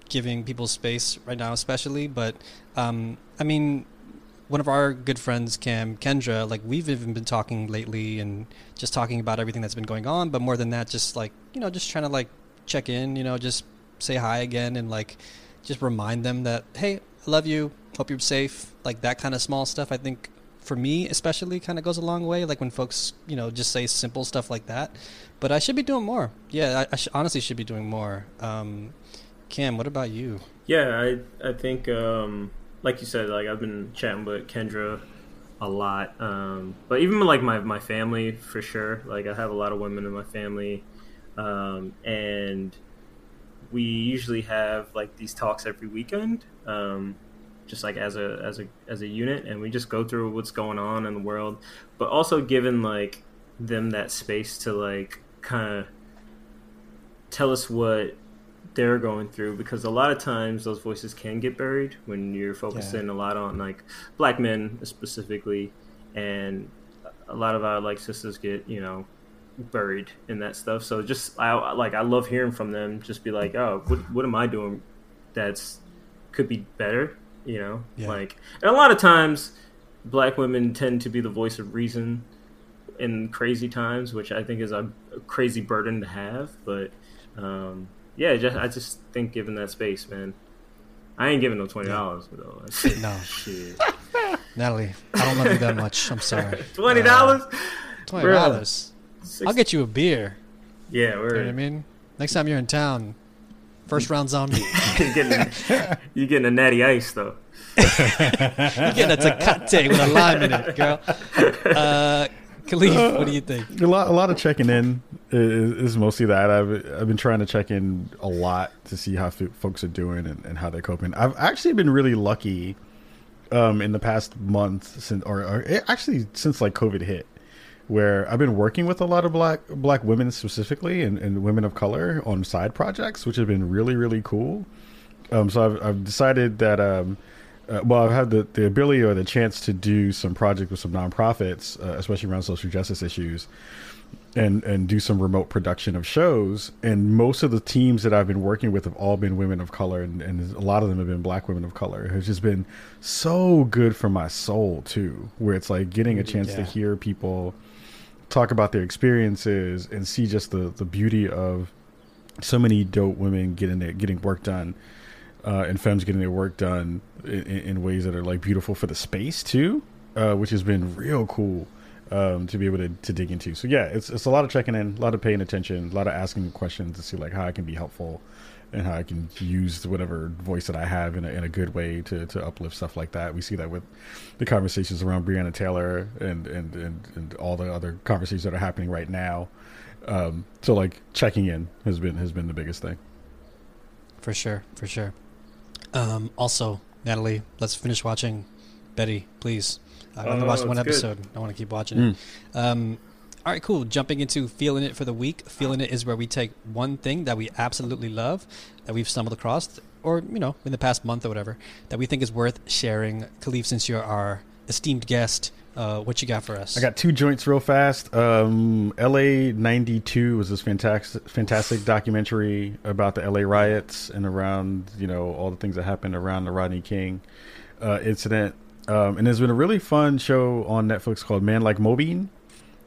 giving people space right now, especially. But um, I mean, one of our good friends, Cam Kendra, like we've even been talking lately and just talking about everything that's been going on. But more than that, just like you know, just trying to like check in, you know, just say hi again and like just remind them that hey, I love you, hope you're safe, like that kind of small stuff. I think for me especially kind of goes a long way like when folks you know just say simple stuff like that. But i should be doing more. Yeah i, I sh- honestly should be doing more. Um, cam what about you? Yeah, I I think um, like you said, like I've been chatting with Kendra a lot, um, but even like my my family for sure. Like I have a lot of women in my family, um, and we usually have like these talks every weekend, um, just like as a as a as a unit, and we just go through what's going on in the world, but also giving like them that space to like kind of tell us what they're going through because a lot of times those voices can get buried when you're focusing a lot on like black men specifically and a lot of our like sisters get you know buried in that stuff. So just i like i love hearing from them just be like oh what, what am i doing that's could be better you know Yeah. like and a lot of times black women tend to be the voice of reason in crazy times which i think is a, crazy burden to have but um yeah, just, I just think giving that space, man. I ain't giving no twenty dollars though. No. shit, natalie i don't love you that much i'm sorry twenty dollars. $20 i'll get you a beer Yeah, You know we're what I mean? Next time you're in town, first round zombie. you getting you getting a natty ice though. You're getting a Tecate with a lime in it, girl. Uh, Kahlief, what do you think? A lot, a lot of checking in is, is mostly that. I've I've been trying to check in a lot to see how f- folks are doing and, and how they're coping. I've actually been really lucky um, in the past month since, or, or eh, actually since like COVID hit, where I've been working with a lot of black black women specifically and, and women of color on side projects, which have been really really cool. Um, so I've, I've decided that um, uh, well, I've had the, the ability or the chance to do some projects with some nonprofits, uh, especially around social justice issues, and and do some remote production of shows. And most of the teams that I've been working with have all been women of color, and, and a lot of them have been black women of color. It's just been so good for my soul too, where it's like getting a chance to hear people talk about their experiences and see just the the beauty of so many dope women getting their getting work done uh, and femmes getting their work done in, in ways that are like beautiful for the space too, uh, which has been real cool um, to be able to, to dig into. So yeah, it's it's a lot of checking in, a lot of paying attention, a lot of asking questions to see like how I can be helpful and how I can use whatever voice that I have in a, in a good way to, to uplift stuff like that. We see that with the conversations around Breonna Taylor and, and, and, and all the other conversations that are happening right now. Um, so like checking in has been has been the biggest thing. For sure, for sure. Um, also, Natalie, let's finish watching Betty, please. I've only Oh, watched one it's good. episode. I want to keep watching it. Um, all right, cool. Jumping into feeling it for the week. Feeling it is where we take one thing that we absolutely love, that we've stumbled across, or you know, in the past month or whatever, that we think is worth sharing. Kahlief, since you're our esteemed guest, uh, what you got for us? I got two joints real fast. Um, LA 92 was this fantastic, fantastic documentary about the LA riots and around, you know, all the things that happened around the Rodney King uh, incident. Um, and there's been a really fun show on Netflix called Man Like Mobeen,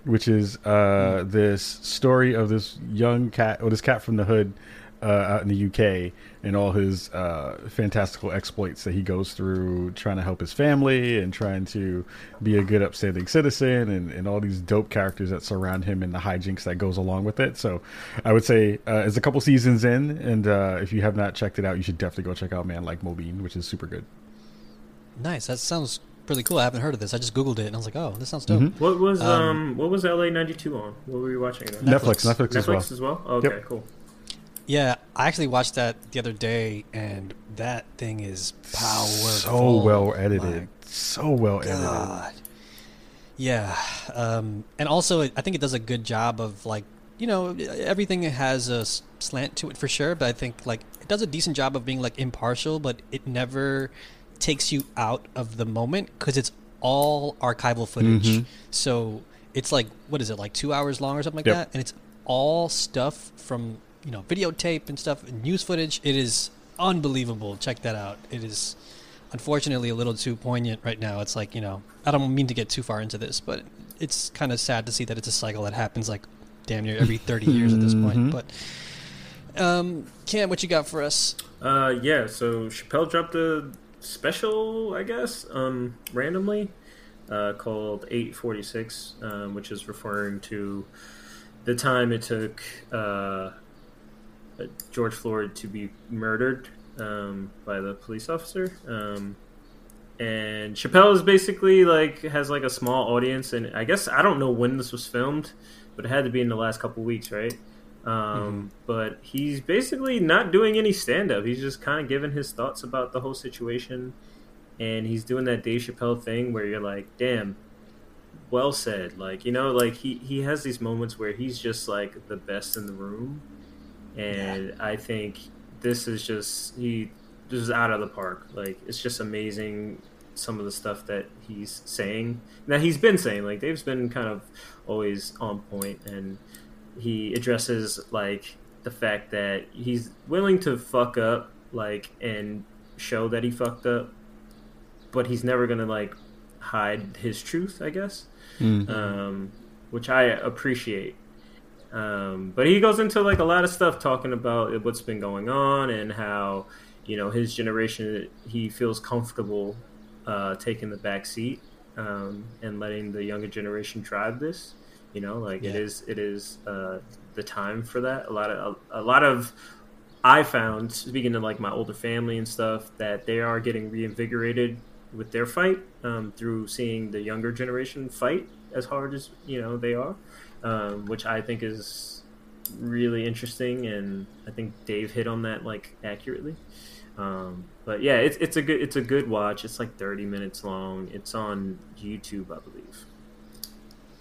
which is uh, this story of this young cat, or this cat from the hood uh, out in the UK, and all his uh, fantastical exploits that he goes through trying to help his family and trying to be a good, upstanding citizen, and, and all these dope characters that surround him and the hijinks that goes along with it. So, I would say uh, it's a couple seasons in, and uh, if you have not checked it out, you should definitely go check out Man Like Mobeen, which is super good. nice. That sounds really cool. I haven't heard of this. I just googled it and I was like, oh, this sounds dope. Mhm. What was Um, um, what was LA ninety two on? What were you watching? It? Netflix, Netflix, Netflix. as well. Netflix as well. Okay, Yep. cool. Yeah, I actually watched that the other day, and that thing is powerful. So well My edited, so well edited. God. Yeah, um, and also I think it does a good job of like you know everything has a slant to it for sure, but I think like it does a decent job of being like impartial, but it never takes you out of the moment because it's all archival footage. Mhm. So it's like what is it like two hours long or something like Yep. that, and it's all stuff from you know videotape and stuff and news footage. It is unbelievable. Check that out. It is unfortunately a little too poignant right now. It's like you know I don't mean to get too far into this, but it's kind of sad to see that it's a cycle that happens like damn near every thirty years at this point. Mhm. But um, Cam, what you got for us? Uh, yeah. So Chappelle dropped a special, I guess, um, randomly, uh, called 846, um, which is referring to the time it took uh, George Floyd to be murdered um, by the police officer. Um, and Chappelle is basically like has like a small audience, and I guess I don't know when this was filmed, but it had to be in the last couple weeks, right? Um, But he's basically not doing any stand up. He's just kind of giving his thoughts about the whole situation. And he's doing that Dave Chappelle thing where you're like, damn, well said. Like, you know, like he, he has these moments where he's just like the best in the room. And I think this is just, he just is out of the park. Like, it's just amazing some of the stuff that he's saying. That he's been saying. Like, Dave's been kind of always on point and he addresses like the fact that he's willing to fuck up like and show that he fucked up but he's never gonna like hide his truth i guess Mm. um, which i appreciate um, but he goes into like a lot of stuff talking about what's been going on and how you know his generation he feels comfortable uh, taking the back seat um, and letting the younger generation drive this you know like it Yeah. is it is uh, the time for that. A lot of a, a lot of I found speaking to like my older family and stuff that they are getting reinvigorated with their fight um, through seeing the younger generation fight as hard as you know they are, um, which I think is really interesting, and I think Dave hit on that like accurately. Um, but yeah, it's it's a good it's a good watch. It's like thirty minutes long. It's on YouTube, I believe.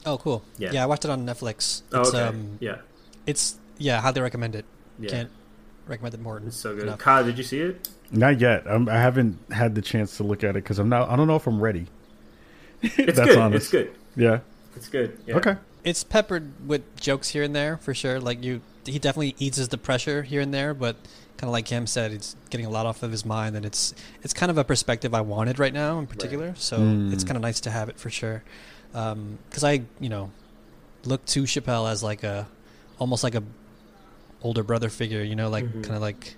Oh, cool. Yeah. Yeah, I watched it on Netflix. It's, Oh, okay. um, yeah, it's yeah, highly recommend it. yeah, Can't recommend it more. it's so good. enough. Kyle, did you see it? Not yet. I'm, I haven't had the chance to look at it because I'm not. I don't know if I'm ready. It's That's good. honest. It's good. Yeah. It's good. Yeah. Okay. It's peppered with jokes here and there for sure. Like you, he definitely eases the pressure here and there, but kind of like Cam said, it's getting a lot off of his mind, and it's it's kind of a perspective I wanted right now in particular. So Mm. it's kind of nice to have it for sure. Because I, you know, look to Chappelle as like a almost like a older brother figure. You know, like Mhm. kind of like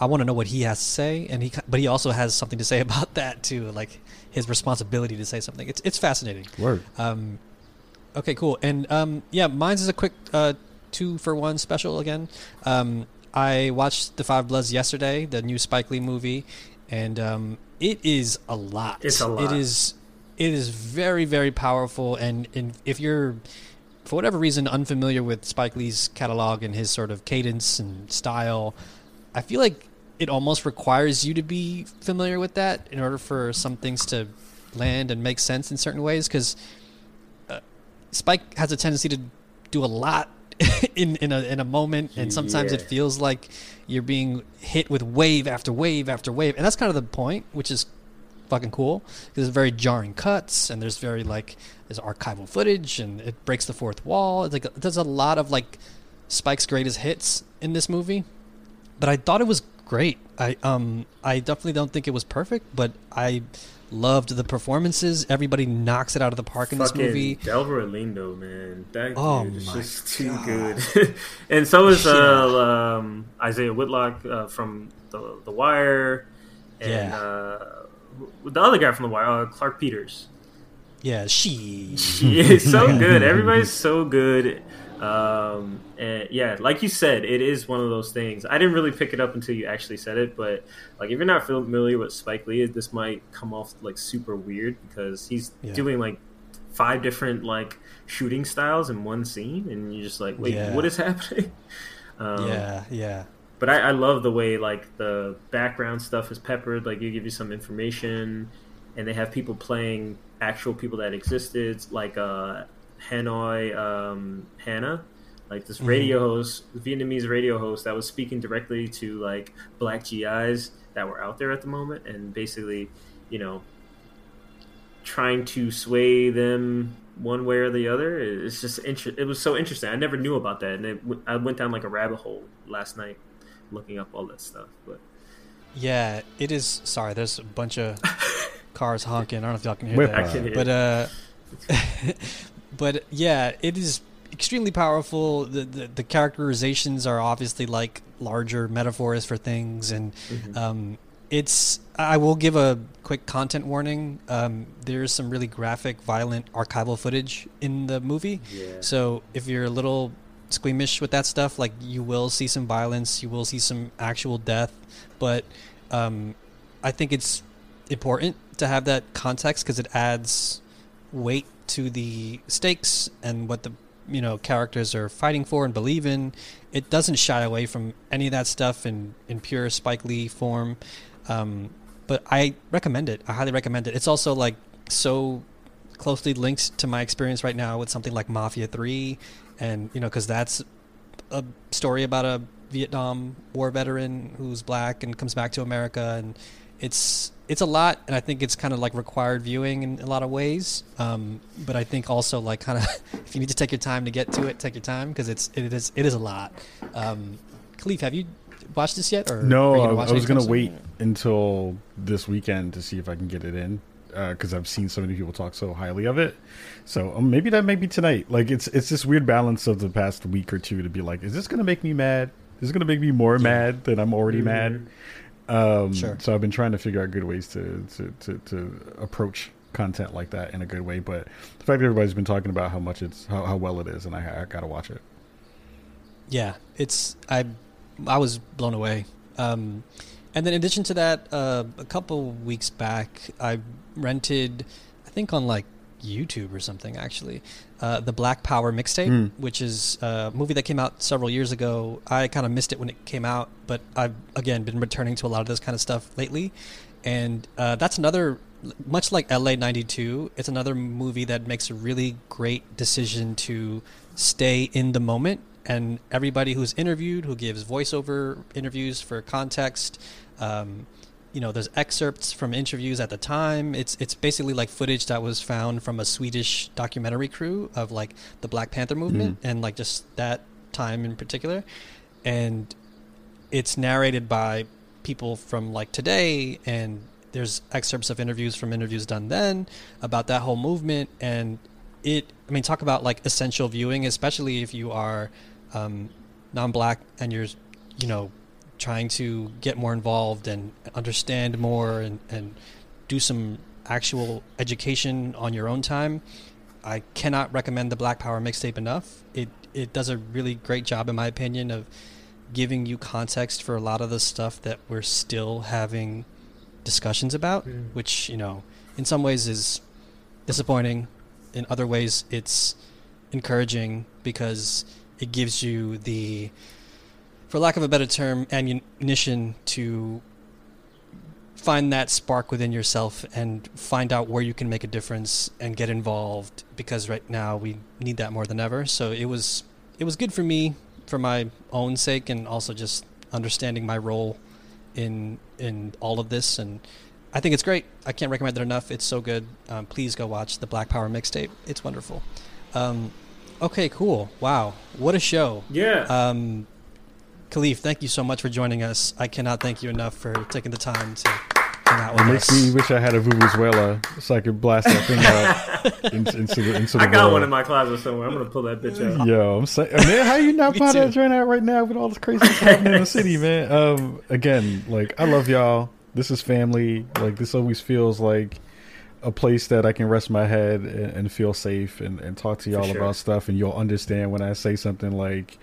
I want to know what he has to say, and he, but he also has something to say about that too, like his responsibility to say something. It's it's fascinating. Word. Um, okay, cool. And um, yeah, mine's is a quick uh, two for one special again. Um, I watched Da 5 Bloods yesterday, the new Spike Lee movie, and um, it is a lot. It's a lot. It is. It is very very powerful, and, and if you're for whatever reason unfamiliar with Spike Lee's catalog and his sort of cadence and style, I feel like it almost requires you to be familiar with that in order for some things to land and make sense in certain ways because uh, Spike has a tendency to do a lot in in a in a moment and sometimes it feels like you're being hit with wave after wave after wave and that's kind of the point which is fucking cool because there's very jarring cuts and there's very like there's archival footage and it breaks the fourth wall it's like there's a lot of like Spike's greatest hits in this movie but I thought it was great. I um I definitely don't think it was perfect, but I loved the performances. Everybody knocks it out of the park in this movie. Delroy Lindo, man, that Oh dude is just too God. good. and so is uh, um, Isiah Whitlock uh, from the The Wire, and Yeah. uh, the other guy from The Wire, uh, Clarke Peters. Yeah, she. It's so good. Everybody's so good. Um, and yeah, like you said, it is one of those things. I didn't really pick it up until you actually said it, but like if you're not familiar with Spike Lee, this might come off like super weird because he's Yeah. doing like five different like shooting styles in one scene, and you're just like, wait, Yeah. what is happening? Um, Yeah, yeah. But I, I love the way like the background stuff is peppered. Like you give you some information, and they have people playing actual people that existed, like uh, Hanoi um, Hannah, like this radio host, Vietnamese radio host that was speaking directly to like black GIs that were out there at the moment, and basically, you know, trying to sway them one way or the other. It's just inter- it was so interesting. I never knew about that, and it, w- I went down like a rabbit hole last night looking up all that stuff. But Yeah, it is. Sorry, there's a bunch of cars honking. I don't know if y'all can hear Whip that. I can but uh, but yeah, it is extremely powerful. The, the the characterizations are obviously like larger metaphors for things, and um, it's. I will give a quick content warning. Um, there's some really graphic, violent archival footage in the movie. Yeah. So if you're a little squeamish with that stuff, like you will see some violence, you will see some actual death, but um, I think it's important to have that context because it adds weight to the stakes and what the you know characters are fighting for and believe in. It doesn't shy away from any of that stuff in in pure Spike Lee form. Um, but I recommend it. I highly recommend it. It's also like so closely linked to my experience right now with something like Mafia 3 and you know cuz that's a story about a Vietnam war veteran who's black and comes back to America and it's it's a lot and I think it's kind of like required viewing in a lot of ways um, but I think also like kind of if you need to take your time to get to it take your time because it's it is it is a lot um, Kahlief have you watched this yet or No, I, gonna I was gonna soon? wait until this weekend to see if I can get it in because I've seen so many people talk so highly of it. So um, maybe that may be tonight. Like it's it's this weird balance of the past week or two to be like, is this gonna make me mad? Is this gonna make me more mad than I'm already mad? Um, Sure. So I've been trying to figure out good ways to, to, to, to approach content like that in a good way. But the fact that everybody's been talking about how much it's how, how well it is, and I, I gotta watch it. yeah, it's I I was blown away. Um, and then in addition to that, uh, a couple weeks back, I rented, I think on like YouTube or something actually, uh, the Black Power mixtape, Mm. which is a movie that came out several years ago. I kind of missed it when it came out, but I've again been returning to a lot of this kind of stuff lately, and uh, that's another. Much like LA '92, it's another movie that makes a really great decision to stay in the moment. And everybody who's interviewed, who gives voiceover interviews for context, um, you know, there's excerpts from interviews at the time. It's it's basically like footage that was found from a Swedish documentary crew of like the Black Panther movement and like just that time in particular. And it's narrated by people from like today and there's excerpts of interviews from interviews done then about that whole movement and it i mean talk about like essential viewing especially if you are um, non-black and you're you know trying to get more involved and understand more and, and do some actual education on your own time i cannot recommend the black power mixtape enough it it does a really great job in my opinion of giving you context for a lot of the stuff that we're still having discussions about, mm. which, you know, in some ways is disappointing. In other ways, it's encouraging because it gives you the, for lack of a better term, ammunition to find that spark within yourself and find out where you can make a difference and get involved because right now we need that more than ever. So it was it was good for me for my own sake and also just understanding my role in in all of this and I think it's great. I can't recommend it enough. It's so good. Um, please go watch the Black Power mixtape. It's wonderful. Um, okay, cool. Wow, what a show. Yeah. Um, Kahlief, thank you so much for joining us. I cannot thank you enough for taking the time to hang out with It makes us. me wish I had a vuvuzela so I could blast that thing out in, into the into the I got world. one in my closet somewhere. I'm gonna pull that bitch out. Yo, I'm saying, man, how you not Me buy that too. joint out right now with all this crazy stuff happening in the city, man? Um, again, like I love y'all. This is family. Like this always feels like a place that I can rest my head and, and feel safe and, and talk to y'all sure. about stuff, and you'll understand when I say something like,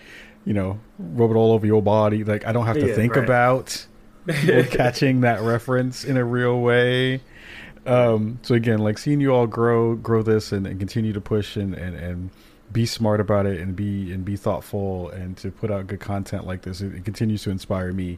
you know, rub it all over your body. Like I don't have to Yeah, think right. about catching that reference in a real way. Um, so again, like seeing you all grow, grow this, and, and continue to push and, and, and be smart about it, and be and be thoughtful, and to put out good content like this. It, it continues to inspire me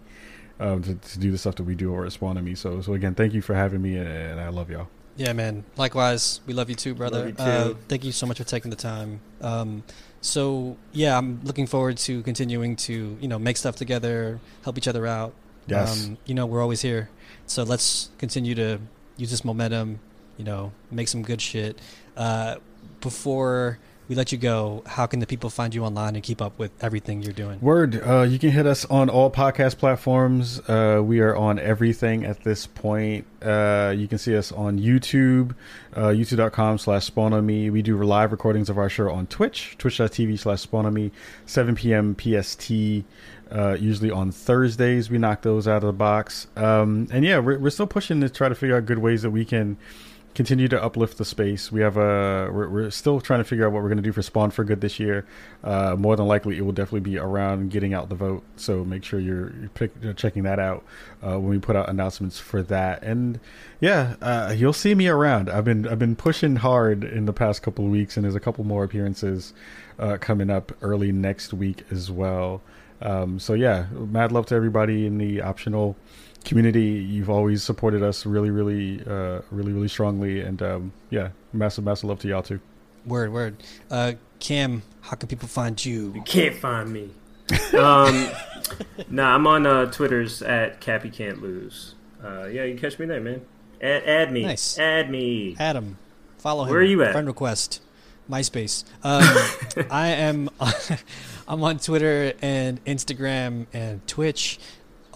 um, to, to do the stuff that we do or at Spawn On Me. So so again, thank you for having me, and, and I love y'all. Yeah, man. Likewise, we love you too, brother. You too. Uh, thank you so much for taking the time. Um, so yeah, I'm looking forward to continuing to you know make stuff together, help each other out. Yes. Um, you know, we're always here. So let's continue to use this momentum. You know, make some good shit. Uh, before we let you go, how can the people find you online and keep up with everything you're doing? Word, uh, you can hit us on all podcast platforms. Uh, we are on everything at this point. Uh, you can see us on YouTube, uh, youtube.com slash spawn on me. We do live recordings of our show on Twitch, twitch.tv slash spawn on me, 7 p.m. PST. Uh, usually on Thursdays, we knock those out of the box. Um, and yeah, we're, we're still pushing to try to figure out good ways that we can continue to uplift the space. We have a we're, we're still trying to figure out what we're going to do for Spawn for Good this year. Uh, more than likely, it will definitely be around getting out the vote. So make sure you're, you're pick, uh, checking that out uh, when we put out announcements for that. And yeah, uh, you'll see me around. I've been I've been pushing hard in the past couple of weeks, and there's a couple more appearances uh, coming up early next week as well. Um, so yeah, mad love to everybody in the optional community. You've always supported us really, really, uh, really, really strongly, and um, yeah, massive, massive love to y'all too. Word, word. Uh, Cam, how can people find you? You can't find me. Um, nah, I'm on uh, Twitter's at Cappy Can't Lose. Uh, yeah, you can catch me there, man. Add, add me. Nice. Add me. Adam, follow him. Where are you at? Friend request, MySpace. Um, I am. I'm on Twitter and Instagram and Twitch,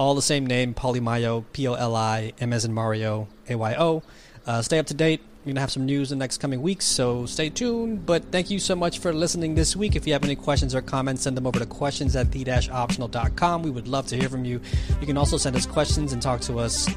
all the same name, Polimayo, P O L I M as in Mario, A Y O. Uh, stay up to date. We're gonna have some news in the next coming weeks, so stay tuned. But thank you so much for listening this week. If you have any questions or comments, send them over to questions at the-optional.com. We would love to hear from you. You can also send us questions and talk to us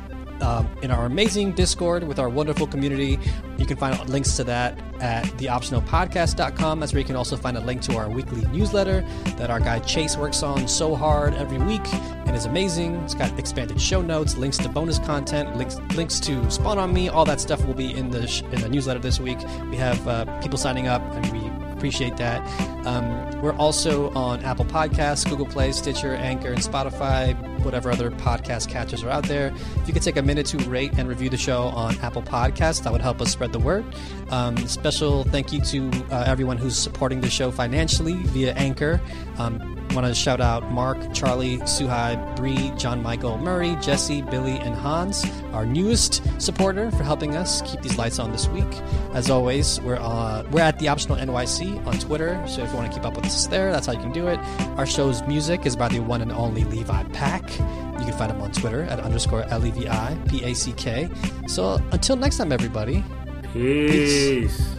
um, in our amazing Discord with our wonderful community. You can find links to that at theoptionalpodcast.com. That's where you can also find a link to our weekly newsletter that our guy Chase works on so hard every week and is amazing. It's got expanded show notes, links to bonus content, links links to Spawn on Me. All that stuff will be in the sh- in the newsletter this week. We have uh, people signing up, and we appreciate that. Um, we're also on Apple Podcasts, Google Play, Stitcher, Anchor, and Spotify, whatever other podcast catchers are out there. If you could take a minute to rate and review the show on Apple Podcasts, that would help us spread the word. Um, special thank you to uh, everyone who's supporting the show financially via Anchor. Um, want to shout out Mark, Charlie, Suhai, Bree, John Michael, Murray, Jesse, Billy, and Hans, our newest supporter, for helping us keep these lights on this week. As always, we're uh, we're at the Optional NYC on Twitter, so if you want to keep up with us there, that's how you can do it. Our show's music is by the one and only Levi Pack. You can find him on Twitter at underscore L E V I P A C K. So until next time, everybody. Peace.